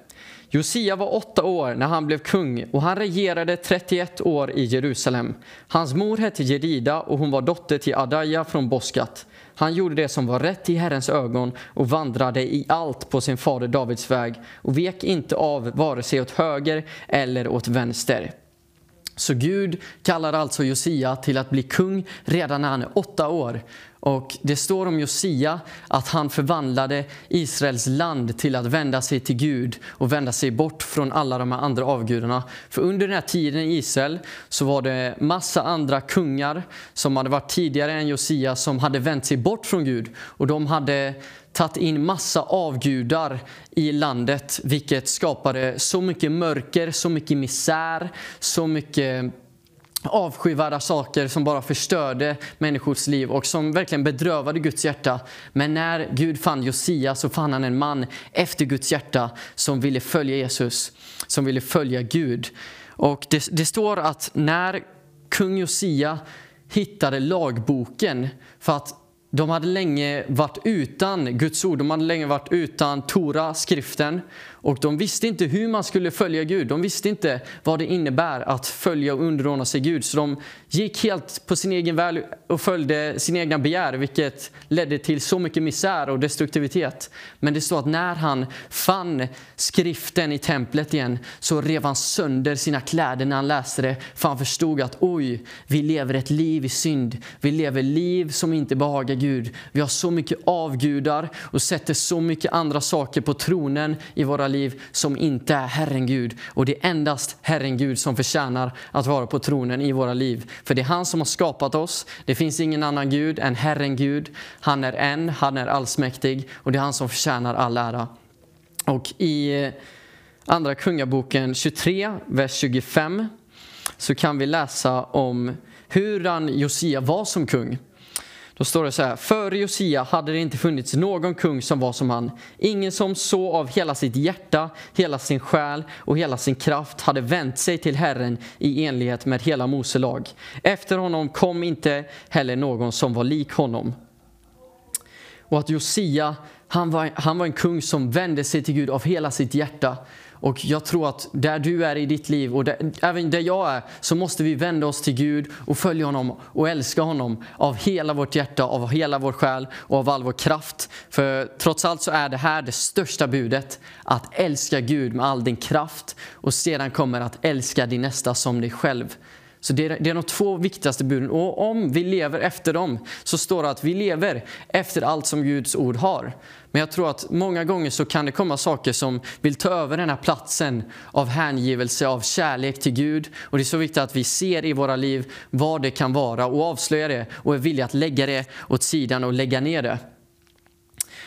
Josia var åtta år när han blev kung och han regerade 31 år i Jerusalem. Hans mor hette Jerida, och hon var dotter till Adaja från Boskat. Han gjorde det som var rätt i Herrens ögon och vandrade i allt på sin fader Davids väg och vek inte av vare sig åt höger eller åt vänster. Så Gud kallar alltså Josia till att bli kung redan när han är åtta år. Och Det står om Josia att han förvandlade Israels land till att vända sig till Gud och vända sig bort från alla de här andra avgudarna. För under den här tiden i Israel så var det massa andra kungar som hade varit tidigare än Josia som hade vänt sig bort från Gud. Och de hade tagit in massa avgudar i landet vilket skapade så mycket mörker, så mycket misär, så mycket avskyvärda saker som bara förstörde människors liv och som verkligen bedrövade Guds hjärta. Men när Gud fann Josia så fann han en man efter Guds hjärta som ville följa Jesus, som ville följa Gud. Och det, det står att när kung Josia hittade lagboken för att de hade länge varit utan Guds ord, de hade länge varit utan Tora, skriften. Och de visste inte hur man skulle följa Gud. De visste inte vad det innebär att följa och underordna sig Gud. Så de gick helt på sin egen väg och följde sin egna begär, vilket ledde till så mycket misär och destruktivitet. Men det står att när han fann skriften i templet igen så rev han sönder sina kläder när han läste det. För han förstod att oj, vi lever ett liv i synd. Vi lever liv som inte behagar Gud. Vi har så mycket avgudar och sätter så mycket andra saker på tronen i våra liv som inte är Herren Gud. Och det är endast Herren Gud som förtjänar att vara på tronen i våra liv. För det är han som har skapat oss. Det finns ingen annan Gud än Herren Gud. Han är en, han är allsmäktig och det är han som förtjänar all ära. Och i eh, Andra Kungaboken 23, vers 25 så kan vi läsa om hur han, Josia var som kung. Då står det så här, före Josia hade det inte funnits någon kung som var som han. Ingen som så av hela sitt hjärta, hela sin själ och hela sin kraft hade vänt sig till Herren i enlighet med hela Mose lag. Efter honom kom inte heller någon som var lik honom. Och att Josia, han var, han var en kung som vände sig till Gud av hela sitt hjärta. Och jag tror att där du är i ditt liv och där, även där jag är så måste vi vända oss till Gud och följa honom och älska honom av hela vårt hjärta, av hela vår själ och av all vår kraft. För trots allt så är det här det största budet. Att älska Gud med all din kraft och sedan kommer att älska din nästa som dig själv. Så det är, det är de två viktigaste buden. Och om vi lever efter dem så står det att vi lever efter allt som Guds ord har. Men jag tror att många gånger så kan det komma saker som vill ta över den här platsen av hängivelse, av kärlek till Gud. Och det är så viktigt att vi ser i våra liv vad det kan vara och avslöjar det och är villiga att lägga det åt sidan och lägga ner det.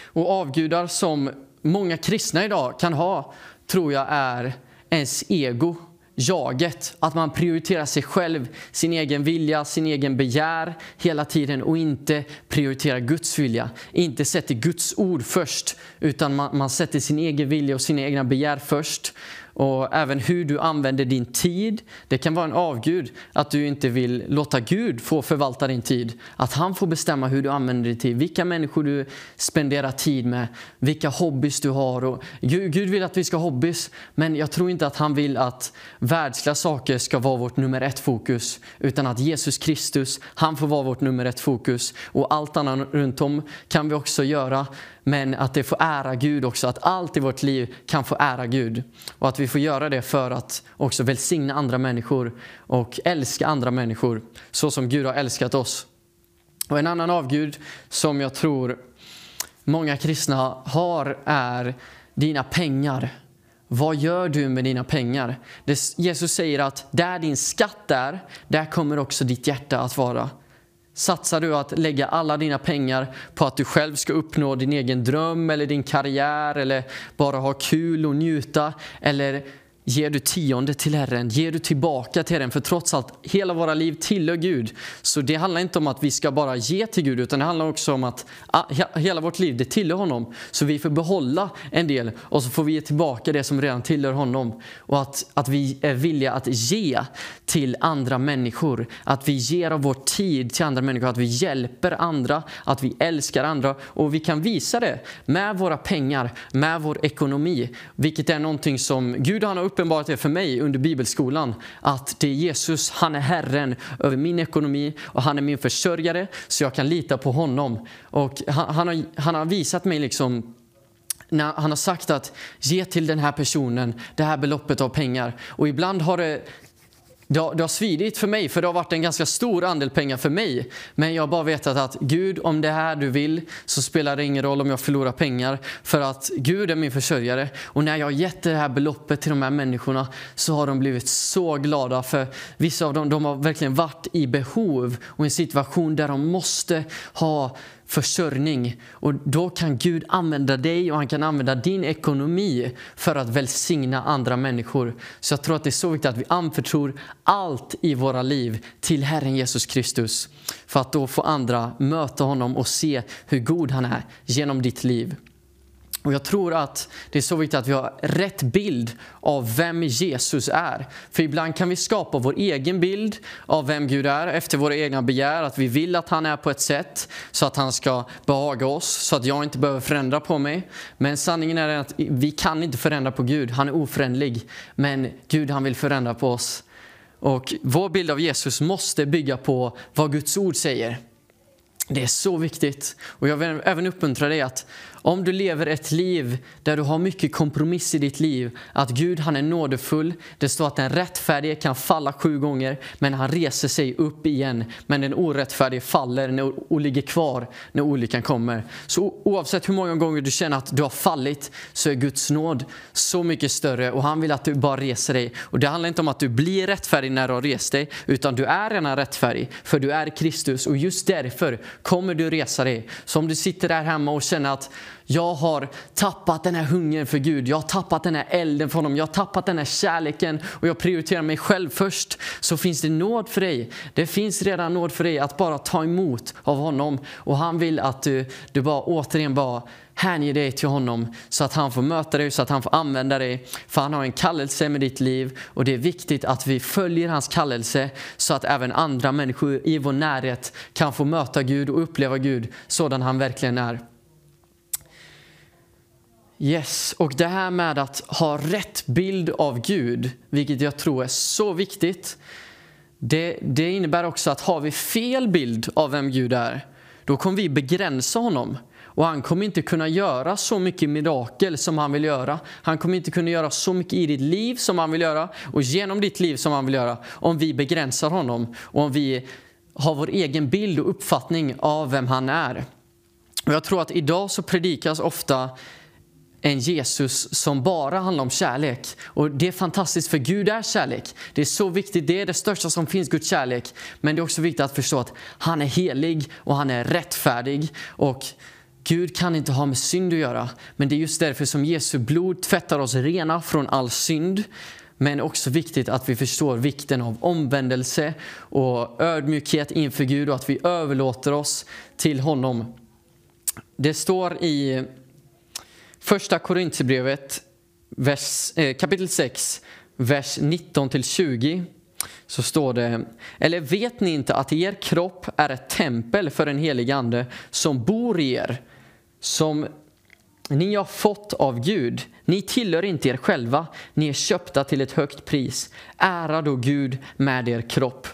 Och avgudar som många kristna idag kan ha tror jag är ens ego jaget, att man prioriterar sig själv, sin egen vilja, sin egen begär hela tiden och inte prioriterar Guds vilja. Inte sätter Guds ord först, utan man, man sätter sin egen vilja och sina egna begär först och även hur du använder din tid. Det kan vara en avgud att du inte vill låta Gud få förvalta din tid. Att han får bestämma hur du använder din tid, vilka människor du spenderar tid med, vilka hobbys du har. Och Gud, Gud vill att vi ska ha hobbys, men jag tror inte att han vill att världsliga saker ska vara vårt nummer ett fokus. Utan att Jesus Kristus, han får vara vårt nummer ett fokus. Och allt annat runt om kan vi också göra men att det får ära Gud också, att allt i vårt liv kan få ära Gud. Och att vi får göra det för att också välsigna andra människor och älska andra människor så som Gud har älskat oss. Och en annan avgud som jag tror många kristna har är dina pengar. Vad gör du med dina pengar? Jesus säger att där din skatt är, där kommer också ditt hjärta att vara. Satsar du att lägga alla dina pengar på att du själv ska uppnå din egen dröm eller din karriär eller bara ha kul och njuta? Eller Ger du tionde till Herren, ger du tillbaka till Herren. För trots allt, hela våra liv tillhör Gud. Så det handlar inte om att vi ska bara ge till Gud, utan det handlar också om att ah, hela vårt liv, det tillhör honom. Så vi får behålla en del och så får vi ge tillbaka det som redan tillhör honom. Och att, att vi är villiga att ge till andra människor. Att vi ger av vår tid till andra människor, att vi hjälper andra, att vi älskar andra. Och vi kan visa det med våra pengar, med vår ekonomi. Vilket är någonting som Gud har upp uppenbarat det för mig under bibelskolan att det är Jesus, han är Herren över min ekonomi och han är min försörjare så jag kan lita på honom. Och han, han, har, han har visat mig liksom när han har sagt att ge till den här personen det här beloppet av pengar. Och ibland har det det har, det har svidit för mig, för det har varit en ganska stor andel pengar för mig. Men jag har bara vetat att Gud, om det är här du vill så spelar det ingen roll om jag förlorar pengar. För att Gud är min försörjare. Och när jag har gett det här beloppet till de här människorna så har de blivit så glada. För vissa av dem de har verkligen varit i behov och i en situation där de måste ha försörjning. Och då kan Gud använda dig och han kan använda din ekonomi för att välsigna andra människor. Så jag tror att det är så viktigt att vi anförtror allt i våra liv till Herren Jesus Kristus. För att då få andra möta honom och se hur god han är genom ditt liv. Och Jag tror att det är så viktigt att vi har rätt bild av vem Jesus är. För ibland kan vi skapa vår egen bild av vem Gud är efter våra egna begär. Att vi vill att han är på ett sätt så att han ska behaga oss, så att jag inte behöver förändra på mig. Men sanningen är att vi kan inte förändra på Gud, han är oförändlig. Men Gud han vill förändra på oss. Och vår bild av Jesus måste bygga på vad Guds ord säger. Det är så viktigt. Och jag vill även uppmuntra dig att om du lever ett liv där du har mycket kompromiss i ditt liv, att Gud han är nådefull. Det står att den rättfärdige kan falla sju gånger, men han reser sig upp igen. Men den orättfärdige faller och ligger kvar när olyckan kommer. Så oavsett hur många gånger du känner att du har fallit så är Guds nåd så mycket större och han vill att du bara reser dig. Och det handlar inte om att du blir rättfärdig när du har rest dig, utan du är redan rättfärdig, för du är Kristus och just därför kommer du resa dig. Så om du sitter där hemma och känner att jag har tappat den här hungern för Gud. Jag har tappat den här elden för honom. Jag har tappat den här kärleken och jag prioriterar mig själv först. Så finns det nåd för dig. Det finns redan nåd för dig att bara ta emot av honom. Och han vill att du, du bara återigen bara hänger dig till honom så att han får möta dig, så att han får använda dig. För han har en kallelse med ditt liv och det är viktigt att vi följer hans kallelse så att även andra människor i vår närhet kan få möta Gud och uppleva Gud sådan han verkligen är. Yes, och det här med att ha rätt bild av Gud, vilket jag tror är så viktigt. Det, det innebär också att har vi fel bild av vem Gud är, då kommer vi begränsa honom. Och han kommer inte kunna göra så mycket mirakel som han vill göra. Han kommer inte kunna göra så mycket i ditt liv som han vill göra och genom ditt liv som han vill göra om vi begränsar honom och om vi har vår egen bild och uppfattning av vem han är. Och jag tror att idag så predikas ofta en Jesus som bara handlar om kärlek. Och Det är fantastiskt för Gud är kärlek. Det är så viktigt, det är det största som finns, Guds kärlek. Men det är också viktigt att förstå att han är helig och han är rättfärdig. Och Gud kan inte ha med synd att göra. Men det är just därför som Jesu blod tvättar oss rena från all synd. Men också viktigt att vi förstår vikten av omvändelse och ödmjukhet inför Gud och att vi överlåter oss till honom. Det står i Första Korintierbrevet eh, kapitel 6, vers 19-20 så står det, eller vet ni inte att er kropp är ett tempel för en helig ande som bor i er, som ni har fått av Gud. Ni tillhör inte er själva, ni är köpta till ett högt pris. Ära då Gud med er kropp.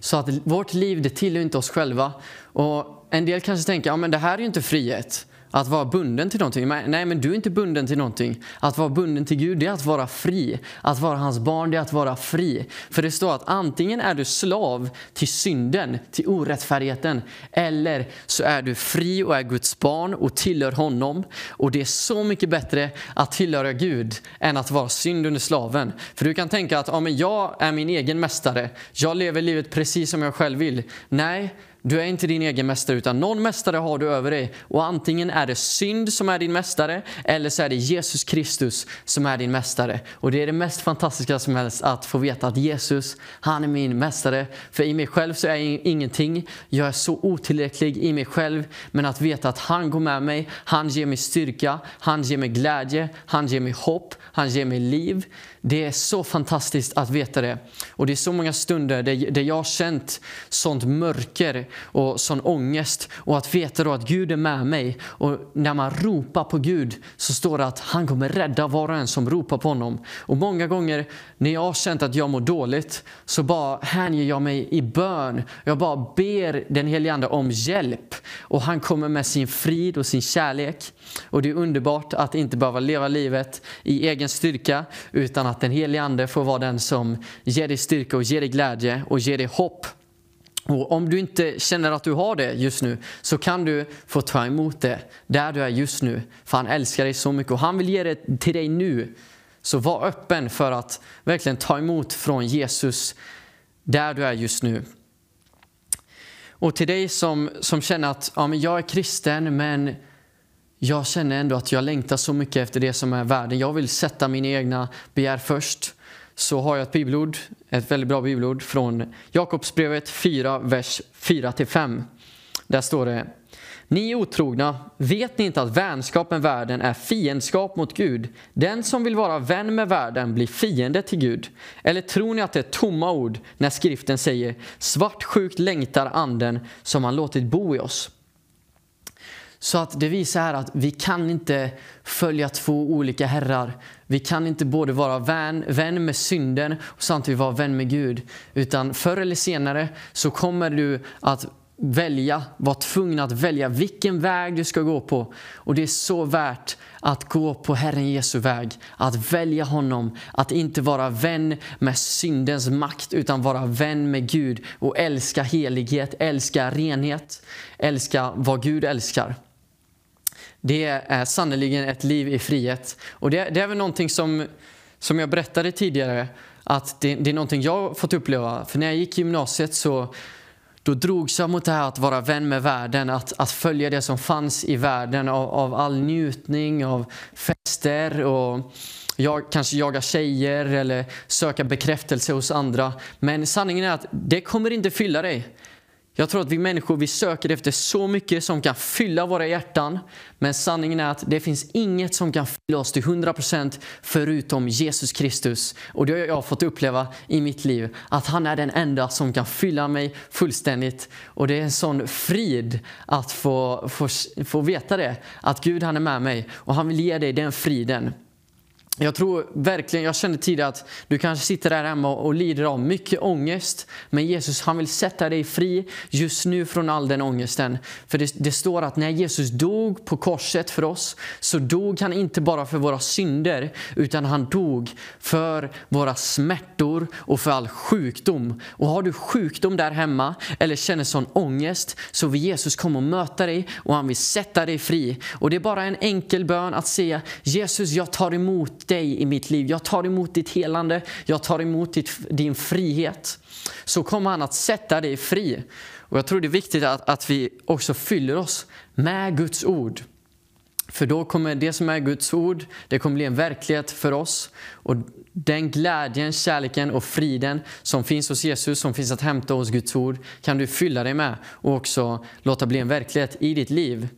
Så att vårt liv, det tillhör inte oss själva. Och en del kanske tänker, ja men det här är ju inte frihet. Att vara bunden till någonting. Nej, men du är inte bunden till någonting. Att vara bunden till Gud, det är att vara fri. Att vara hans barn, det är att vara fri. För det står att antingen är du slav till synden, till orättfärdigheten, eller så är du fri och är Guds barn och tillhör honom. Och det är så mycket bättre att tillhöra Gud än att vara synd under slaven. För du kan tänka att ja, men jag är min egen mästare. Jag lever livet precis som jag själv vill. Nej, du är inte din egen mästare utan någon mästare har du över dig. Och antingen är det synd som är din mästare eller så är det Jesus Kristus som är din mästare. Och det är det mest fantastiska som helst att få veta att Jesus, han är min mästare. För i mig själv så är jag ingenting. Jag är så otillräcklig i mig själv. Men att veta att han går med mig, han ger mig styrka, han ger mig glädje, han ger mig hopp, han ger mig liv. Det är så fantastiskt att veta det. Och det är så många stunder där, jag har känt sånt mörker och sån ångest. Och att veta då att Gud är med mig. Och när man ropar på Gud så står det att han kommer rädda var och en som ropar på honom. Och många gånger när jag har känt att jag mår dåligt så bara hänger jag mig i bön. Jag bara ber den helige Ande om hjälp. Och han kommer med sin frid och sin kärlek. Och det är underbart att inte behöva leva livet i egen styrka utan att den helige Ande får vara den som ger dig styrka och ger dig glädje och ger dig hopp. Och om du inte känner att du har det just nu så kan du få ta emot det där du är just nu. För han älskar dig så mycket och han vill ge det till dig nu. Så var öppen för att verkligen ta emot från Jesus där du är just nu. Och till dig som, som känner att ja, men jag är kristen men jag känner ändå att jag längtar så mycket efter det som är världen. Jag vill sätta mina egna begär först. Så har jag ett bibelord, ett väldigt bra bibelord från Jakobsbrevet 4, vers 4-5. Där står det ni otrogna, vet ni inte att vänskap med världen är fiendskap mot Gud? Den som vill vara vän med världen blir fiende till Gud. Eller tror ni att det är tomma ord när skriften säger svartsjukt längtar anden som han låtit bo i oss? Så att det visar här att vi kan inte följa två olika herrar. Vi kan inte både vara vän, vän med synden och samtidigt vara vän med Gud. Utan förr eller senare så kommer du att välja, vara tvungen att välja vilken väg du ska gå på. Och det är så värt att gå på Herren Jesu väg, att välja honom, att inte vara vän med syndens makt utan vara vän med Gud och älska helighet, älska renhet, älska vad Gud älskar. Det är sannerligen ett liv i frihet. Och det, det är väl någonting som, som jag berättade tidigare, att det, det är någonting jag fått uppleva. För när jag gick i gymnasiet så då drogs jag mot det här att vara vän med världen, att, att följa det som fanns i världen av, av all njutning, av fester och jag, kanske jaga tjejer eller söka bekräftelse hos andra. Men sanningen är att det kommer inte fylla dig. Jag tror att vi människor vi söker efter så mycket som kan fylla våra hjärtan. Men sanningen är att det finns inget som kan fylla oss till 100% förutom Jesus Kristus. Och det har jag fått uppleva i mitt liv. Att han är den enda som kan fylla mig fullständigt. Och det är en sån frid att få, få, få veta det. Att Gud han är med mig och han vill ge dig den friden. Jag tror verkligen, jag känner tidigare att du kanske sitter där hemma och lider av mycket ångest. Men Jesus han vill sätta dig fri just nu från all den ångesten. För det, det, står att när Jesus dog på korset för oss så dog han inte bara för våra synder utan han dog för våra smärtor och för all sjukdom. Och har du sjukdom där hemma eller känner sån ångest så vill Jesus komma och möta dig och han vill sätta dig fri. Och det är bara en enkel bön att säga Jesus jag tar emot dig i mitt liv. Jag tar emot ditt helande, jag tar emot ditt, din frihet. Så kommer han att sätta dig fri. Och jag tror det är viktigt att, att vi också fyller oss med Guds ord. För då kommer det som är Guds ord, det kommer bli en verklighet för oss. Och den glädjen, kärleken och friden som finns hos Jesus, som finns att hämta hos Guds ord, kan du fylla dig med och också låta bli en verklighet i ditt liv.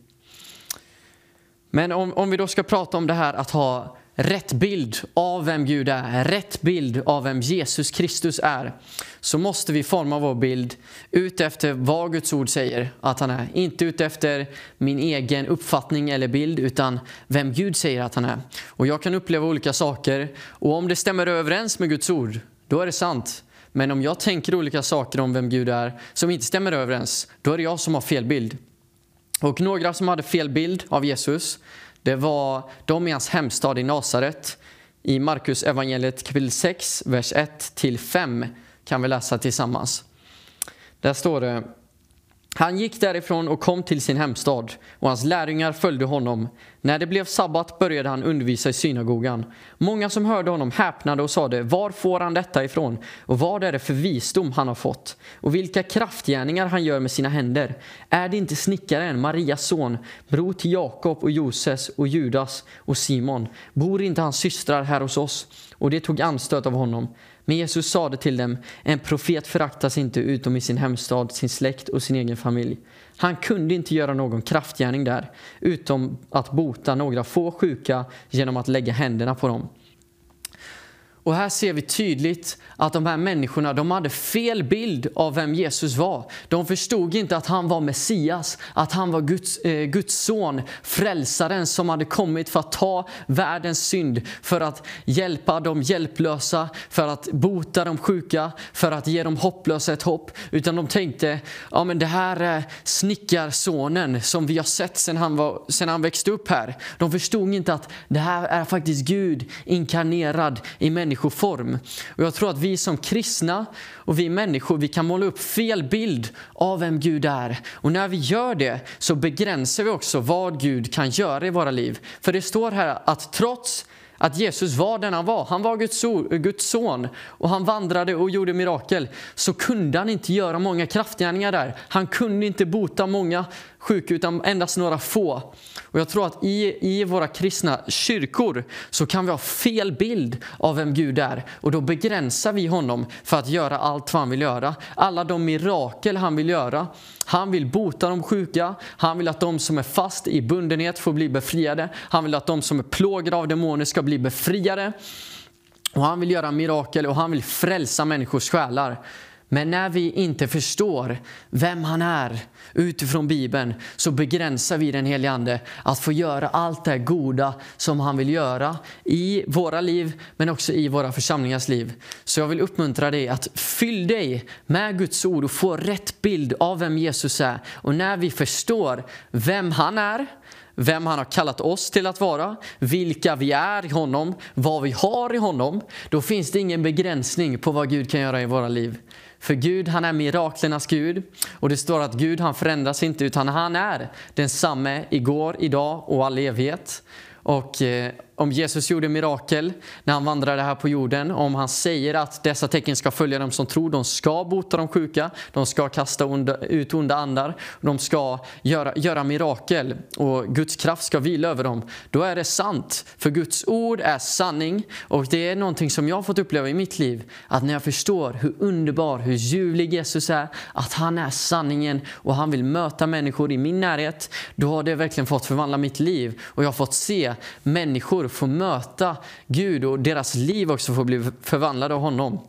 Men om, om vi då ska prata om det här att ha rätt bild av vem Gud är, rätt bild av vem Jesus Kristus är, så måste vi forma vår bild utefter vad Guds ord säger att han är. Inte utefter min egen uppfattning eller bild, utan vem Gud säger att han är. Och jag kan uppleva olika saker, och om det stämmer överens med Guds ord, då är det sant. Men om jag tänker olika saker om vem Gud är som inte stämmer överens, då är det jag som har fel bild. Och några som hade fel bild av Jesus, det var de i hans hemstad i Nasaret. I Markus evangeliet kapitel 6, vers 1-5 kan vi läsa tillsammans. Där står det han gick därifrån och kom till sin hemstad, och hans lärjungar följde honom. När det blev sabbat började han undervisa i synagogan. Många som hörde honom häpnade och sade, var får han detta ifrån? Och vad är det för visdom han har fått? Och vilka kraftgärningar han gör med sina händer? Är det inte snickaren, Marias son, bror till Jakob och Joses och Judas och Simon? Bor inte hans systrar här hos oss? Och det tog anstöt av honom. Men Jesus sade till dem, en profet föraktas inte utom i sin hemstad, sin släkt och sin egen familj. Han kunde inte göra någon kraftgärning där, utom att bota några få sjuka genom att lägga händerna på dem. Och här ser vi tydligt att de här människorna de hade fel bild av vem Jesus var. De förstod inte att han var Messias, att han var Guds, eh, Guds son, frälsaren som hade kommit för att ta världens synd, för att hjälpa de hjälplösa, för att bota de sjuka, för att ge de hopplösa ett hopp. Utan de tänkte, ja men det här är snickarsonen som vi har sett sedan han, var, sedan han växte upp här. De förstod inte att det här är faktiskt Gud inkarnerad i människan människoform. Och jag tror att vi som kristna och vi människor, vi kan måla upp fel bild av vem Gud är. Och när vi gör det så begränsar vi också vad Gud kan göra i våra liv. För det står här att trots att Jesus var den han var, han var Guds, Guds son och han vandrade och gjorde mirakel, så kunde han inte göra många kraftgärningar där. Han kunde inte bota många sjuka utan endast några få. Och jag tror att i, i våra kristna kyrkor så kan vi ha fel bild av vem Gud är och då begränsar vi honom för att göra allt vad han vill göra. Alla de mirakel han vill göra. Han vill bota de sjuka, han vill att de som är fast i bundenhet får bli befriade. Han vill att de som är plågade av demoner ska bli befriade. Och han vill göra mirakel och han vill frälsa människors själar. Men när vi inte förstår vem han är utifrån Bibeln så begränsar vi den helige Ande att få göra allt det goda som han vill göra i våra liv men också i våra församlingars liv. Så jag vill uppmuntra dig att fyll dig med Guds ord och få rätt bild av vem Jesus är. Och när vi förstår vem han är vem han har kallat oss till att vara, vilka vi är i honom, vad vi har i honom, då finns det ingen begränsning på vad Gud kan göra i våra liv. För Gud, han är miraklernas Gud. Och det står att Gud, han förändras inte, utan han är densamme igår, idag och all evighet. Och eh, om Jesus gjorde mirakel när han vandrade här på jorden, om han säger att dessa tecken ska följa dem som tror, de ska bota de sjuka, de ska kasta onda, ut onda andar, de ska göra, göra mirakel och Guds kraft ska vila över dem, då är det sant. För Guds ord är sanning och det är någonting som jag har fått uppleva i mitt liv, att när jag förstår hur underbar, hur ljuvlig Jesus är, att han är sanningen och han vill möta människor i min närhet, då har det verkligen fått förvandla mitt liv och jag har fått se människor få möta Gud och deras liv också får bli förvandlade av honom.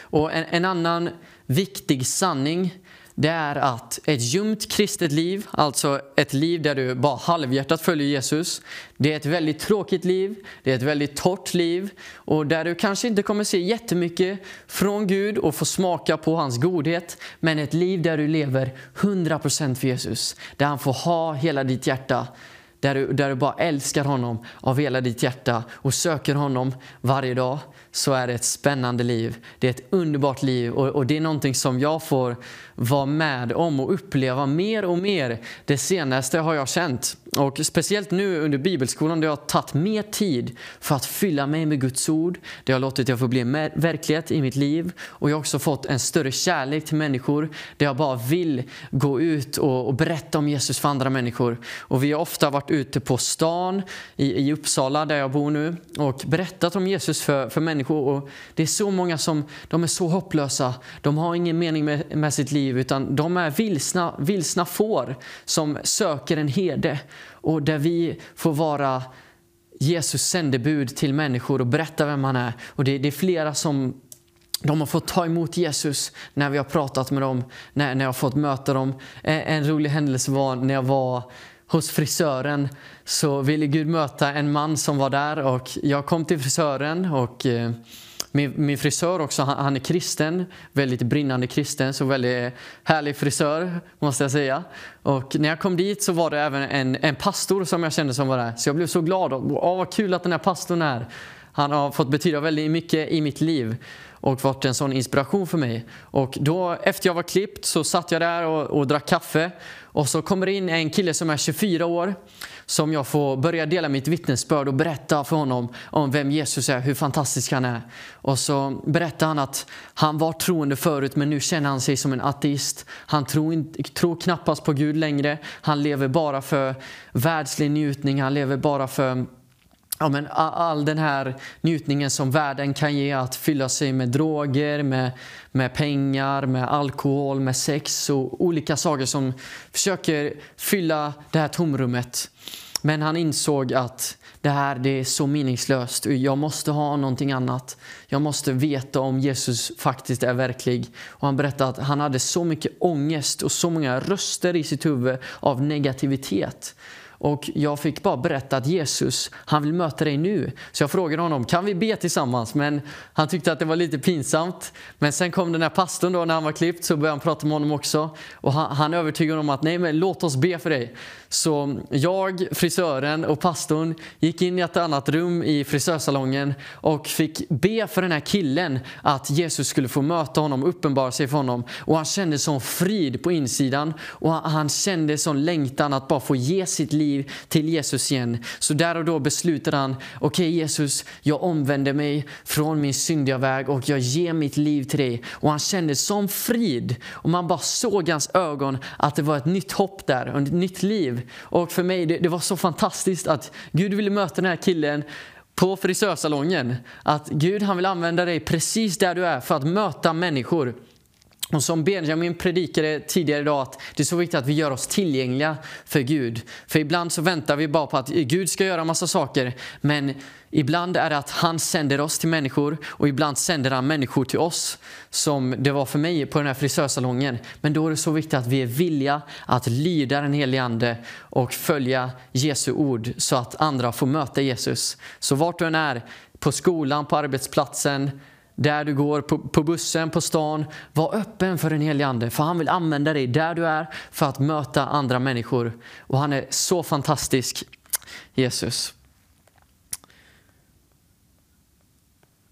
Och en, en annan viktig sanning det är att ett ljumt kristet liv, alltså ett liv där du bara halvhjärtat följer Jesus, det är ett väldigt tråkigt liv, det är ett väldigt torrt liv och där du kanske inte kommer se jättemycket från Gud och få smaka på hans godhet, men ett liv där du lever 100% för Jesus, där han får ha hela ditt hjärta där du, där du bara älskar honom av hela ditt hjärta och söker honom varje dag så är det ett spännande liv. Det är ett underbart liv och, och, det är någonting som jag får vara med om och uppleva mer och mer. Det senaste har jag känt. Och speciellt nu under bibelskolan där jag har tagit mer tid för att fylla mig med Guds ord. Det har låtit jag få bli en verklighet i mitt liv. Och jag har också fått en större kärlek till människor där jag bara vill gå ut och, och berätta om Jesus för andra människor. Och vi har ofta varit ute på stan i, i Uppsala där jag bor nu och berättat om Jesus för, för människor människor och det är så många som de är så hopplösa. De har ingen mening med, med sitt liv utan de är vilsna, vilsna får som söker en herde och där vi får vara Jesus sändebud till människor och berätta vem han är. Och det, det är flera som de har fått ta emot Jesus när vi har pratat med dem, när, när jag har fått möta dem. En, en rolig händelse var när jag var hos frisören så ville Gud möta en man som var där och jag kom till frisören och eh, min, min frisör också, han, han, är kristen, väldigt brinnande kristen, så väldigt härlig frisör måste jag säga. Och när jag kom dit så var det även en, en pastor som jag kände som var där, så jag blev så glad. Och, åh, vad kul att den här pastorn är. här. Han har fått betyda väldigt mycket i mitt liv och varit en sån inspiration för mig. Och då efter jag var klippt så satt jag där och, och drack kaffe och så kommer det in en kille som är 24 år som jag får börja dela mitt vittnesbörd och berätta för honom om vem Jesus är, hur fantastisk han är. Och så berättar han att han var troende förut men nu känner han sig som en ateist. Han tror, tror knappast på Gud längre. Han lever bara för världslig njutning, han lever bara för ja, men all den här njutningen som världen kan ge, att fylla sig med droger, med, med pengar, med alkohol, med sex och olika saker som försöker fylla det här tomrummet. Men han insåg att det här det är så meningslöst och jag måste ha någonting annat. Jag måste veta om Jesus faktiskt är verklig. Och han berättade att han hade så mycket ångest och så många röster i sitt huvud av negativitet. Och jag fick bara berätta att Jesus, han vill möta dig nu. Så jag frågade honom, kan vi be tillsammans? Men han tyckte att det var lite pinsamt. Men sen kom den här pastorn då när han var klippt så började han prata med honom också. Och han, han övertygade honom att nej men låt oss be för dig. Så jag, frisören och pastorn gick in i ett annat rum i frisörsalongen och fick be för den här killen att Jesus skulle få möta honom, uppenbara sig för honom. Och han kände sån frid på insidan och han kände sån längtan att bara få ge sitt liv till Jesus igen. Så där och då beslutade han, okej okay, Jesus, jag omvänder mig från min syndiga väg och jag ger mitt liv till dig. Och han kände sån frid och man bara såg hans ögon att det var ett nytt hopp där, ett nytt liv. Och för mig, det, det var så fantastiskt att Gud ville möta den här killen på frisörsalongen. Att Gud han vill använda dig precis där du är för att möta människor. Och som Benjamin predikade tidigare idag, att det är så viktigt att vi gör oss tillgängliga för Gud. För ibland så väntar vi bara på att Gud ska göra massa saker, men ibland är det att han sänder oss till människor och ibland sänder han människor till oss. Som det var för mig på den här frisörsalongen. Men då är det så viktigt att vi är villiga att lyda den helige Ande och följa Jesu ord så att andra får möta Jesus. Så vart du än är, på skolan, på arbetsplatsen, där du går, på, på bussen, på stan. Var öppen för den helige Ande, för han vill använda dig där du är för att möta andra människor. Och han är så fantastisk, Jesus.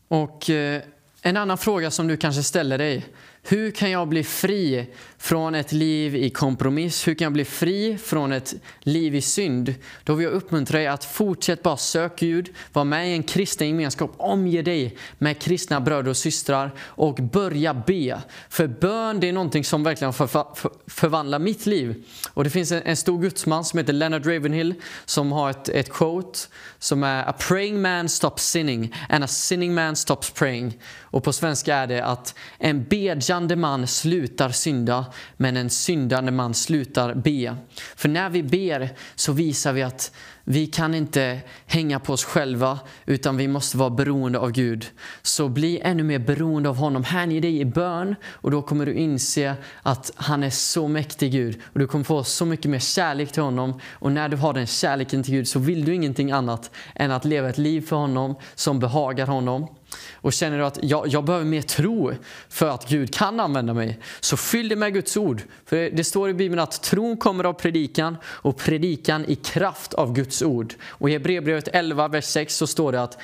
Och eh, en annan fråga som du kanske ställer dig. Hur kan jag bli fri från ett liv i kompromiss? Hur kan jag bli fri från ett liv i synd? Då vill jag uppmuntra dig att fortsätta bara söka Gud, vara med i en kristen gemenskap, omge dig med kristna bröder och systrar och börja be. För bön det är någonting som verkligen för, för, förvandlar mitt liv. Och det finns en, en stor gudsman som heter Leonard Ravenhill som har ett, ett quote som är A praying man stops sinning and a sinning man stops praying. Och på svenska är det att en bedjande man slutar synda men en syndande man slutar be. För när vi ber så visar vi att vi kan inte hänga på oss själva utan vi måste vara beroende av Gud. Så bli ännu mer beroende av honom. Hänge dig i bön och då kommer du inse att han är så mäktig Gud. Och du kommer få så mycket mer kärlek till honom. Och när du har den kärleken till Gud så vill du ingenting annat än att leva ett liv för honom som behagar honom. Och känner du att jag, jag behöver mer tro för att Gud kan använda mig, så fyll det med Guds ord. För det står i Bibeln att tron kommer av predikan och predikan i kraft av Guds ord. Och i Hebreerbrevet 11, vers 6 så står det att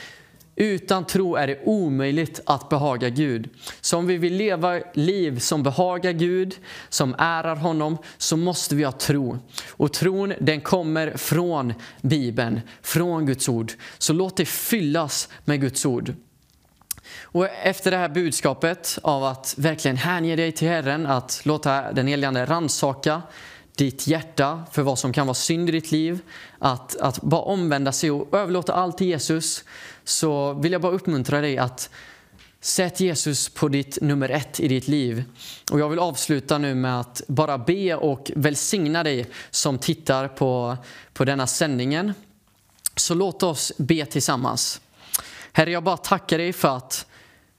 utan tro är det omöjligt att behaga Gud. Så om vi vill leva liv som behagar Gud, som ärar honom, så måste vi ha tro. Och tron den kommer från Bibeln, från Guds ord. Så låt det fyllas med Guds ord. Och efter det här budskapet av att verkligen hänge dig till Herren, att låta den helige Ande rannsaka, ditt hjärta för vad som kan vara synd i ditt liv, att, att bara omvända sig och överlåta allt till Jesus, så vill jag bara uppmuntra dig att Sätt Jesus på ditt nummer ett i ditt liv. Och jag vill avsluta nu med att bara be och välsigna dig som tittar på, på denna sändningen. Så låt oss be tillsammans. Herre, jag bara tackar dig för att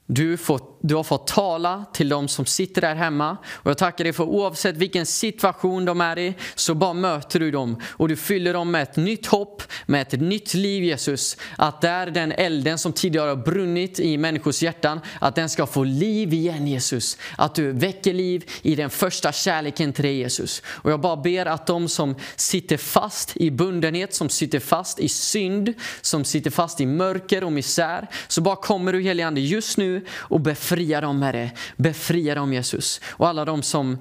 du, får, du har fått tala till de som sitter där hemma. Och jag tackar dig för oavsett vilken situation de är i, så bara möter du dem. Och du fyller dem med ett nytt hopp, med ett nytt liv Jesus. Att där den elden som tidigare har brunnit i människors hjärtan, att den ska få liv igen Jesus. Att du väcker liv i den första kärleken till dig Jesus. Och jag bara ber att de som sitter fast i bundenhet, som sitter fast i synd, som sitter fast i mörker och misär, så bara kommer du helige Ande just nu och befria dem Herre. Befria dem Jesus. Och alla de som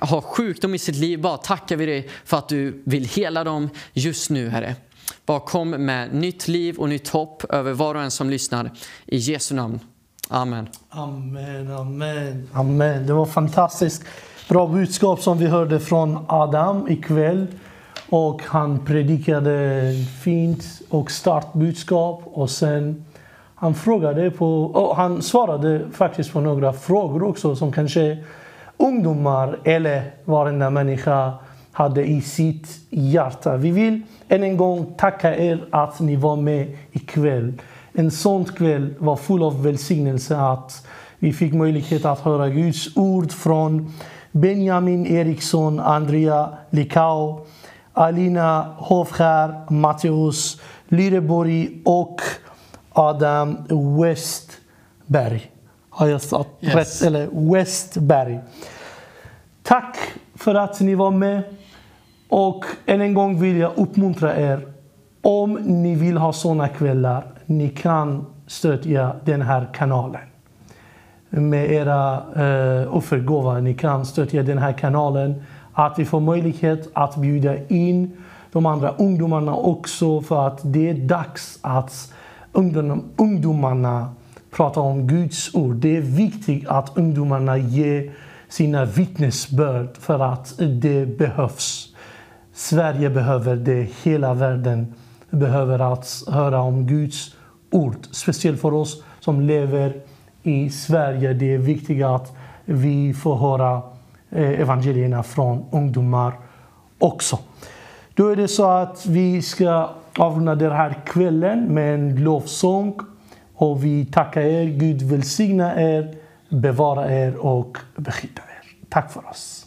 har sjukdom i sitt liv, bara tackar vi dig för att du vill hela dem just nu Herre. Bara kom med nytt liv och nytt hopp över var och en som lyssnar. I Jesu namn. Amen. Amen, amen, amen. Det var fantastiskt bra budskap som vi hörde från Adam ikväll. Och han predikade fint och starkt budskap. Och sen han frågade på, och han svarade faktiskt på några frågor också som kanske ungdomar eller varenda människa hade i sitt hjärta. Vi vill än en gång tacka er att ni var med ikväll. En sån kväll var full av välsignelse att vi fick möjlighet att höra Guds ord från Benjamin Eriksson, Andrea Likau, Alina Hofskär, Matteus Lyreborg och Adam Westberg. Har jag sagt Yes. rätt? Eller Westberg. Tack för att ni var med. Och än en gång vill jag uppmuntra er. Om ni vill ha såna kvällar, ni kan stödja den här kanalen. Med era eh, offergåvor. Ni kan stödja den här kanalen. Att vi får möjlighet att bjuda in de andra ungdomarna också. För att det är dags att ungdom, ungdomarna pratar om Guds ord. Det är viktigt att ungdomarna ger sina vittnesbörd för att det behövs. Sverige behöver det, hela världen behöver att höra om Guds ord. Speciellt för oss som lever i Sverige. Det är viktigt att vi får höra eh, evangelierna från ungdomar också. Då är det så att vi ska avrunda den här kvällen med en lovsång. Och vi tackar er. Gud välsigna er, bevara er och beskydda er. Tack för oss.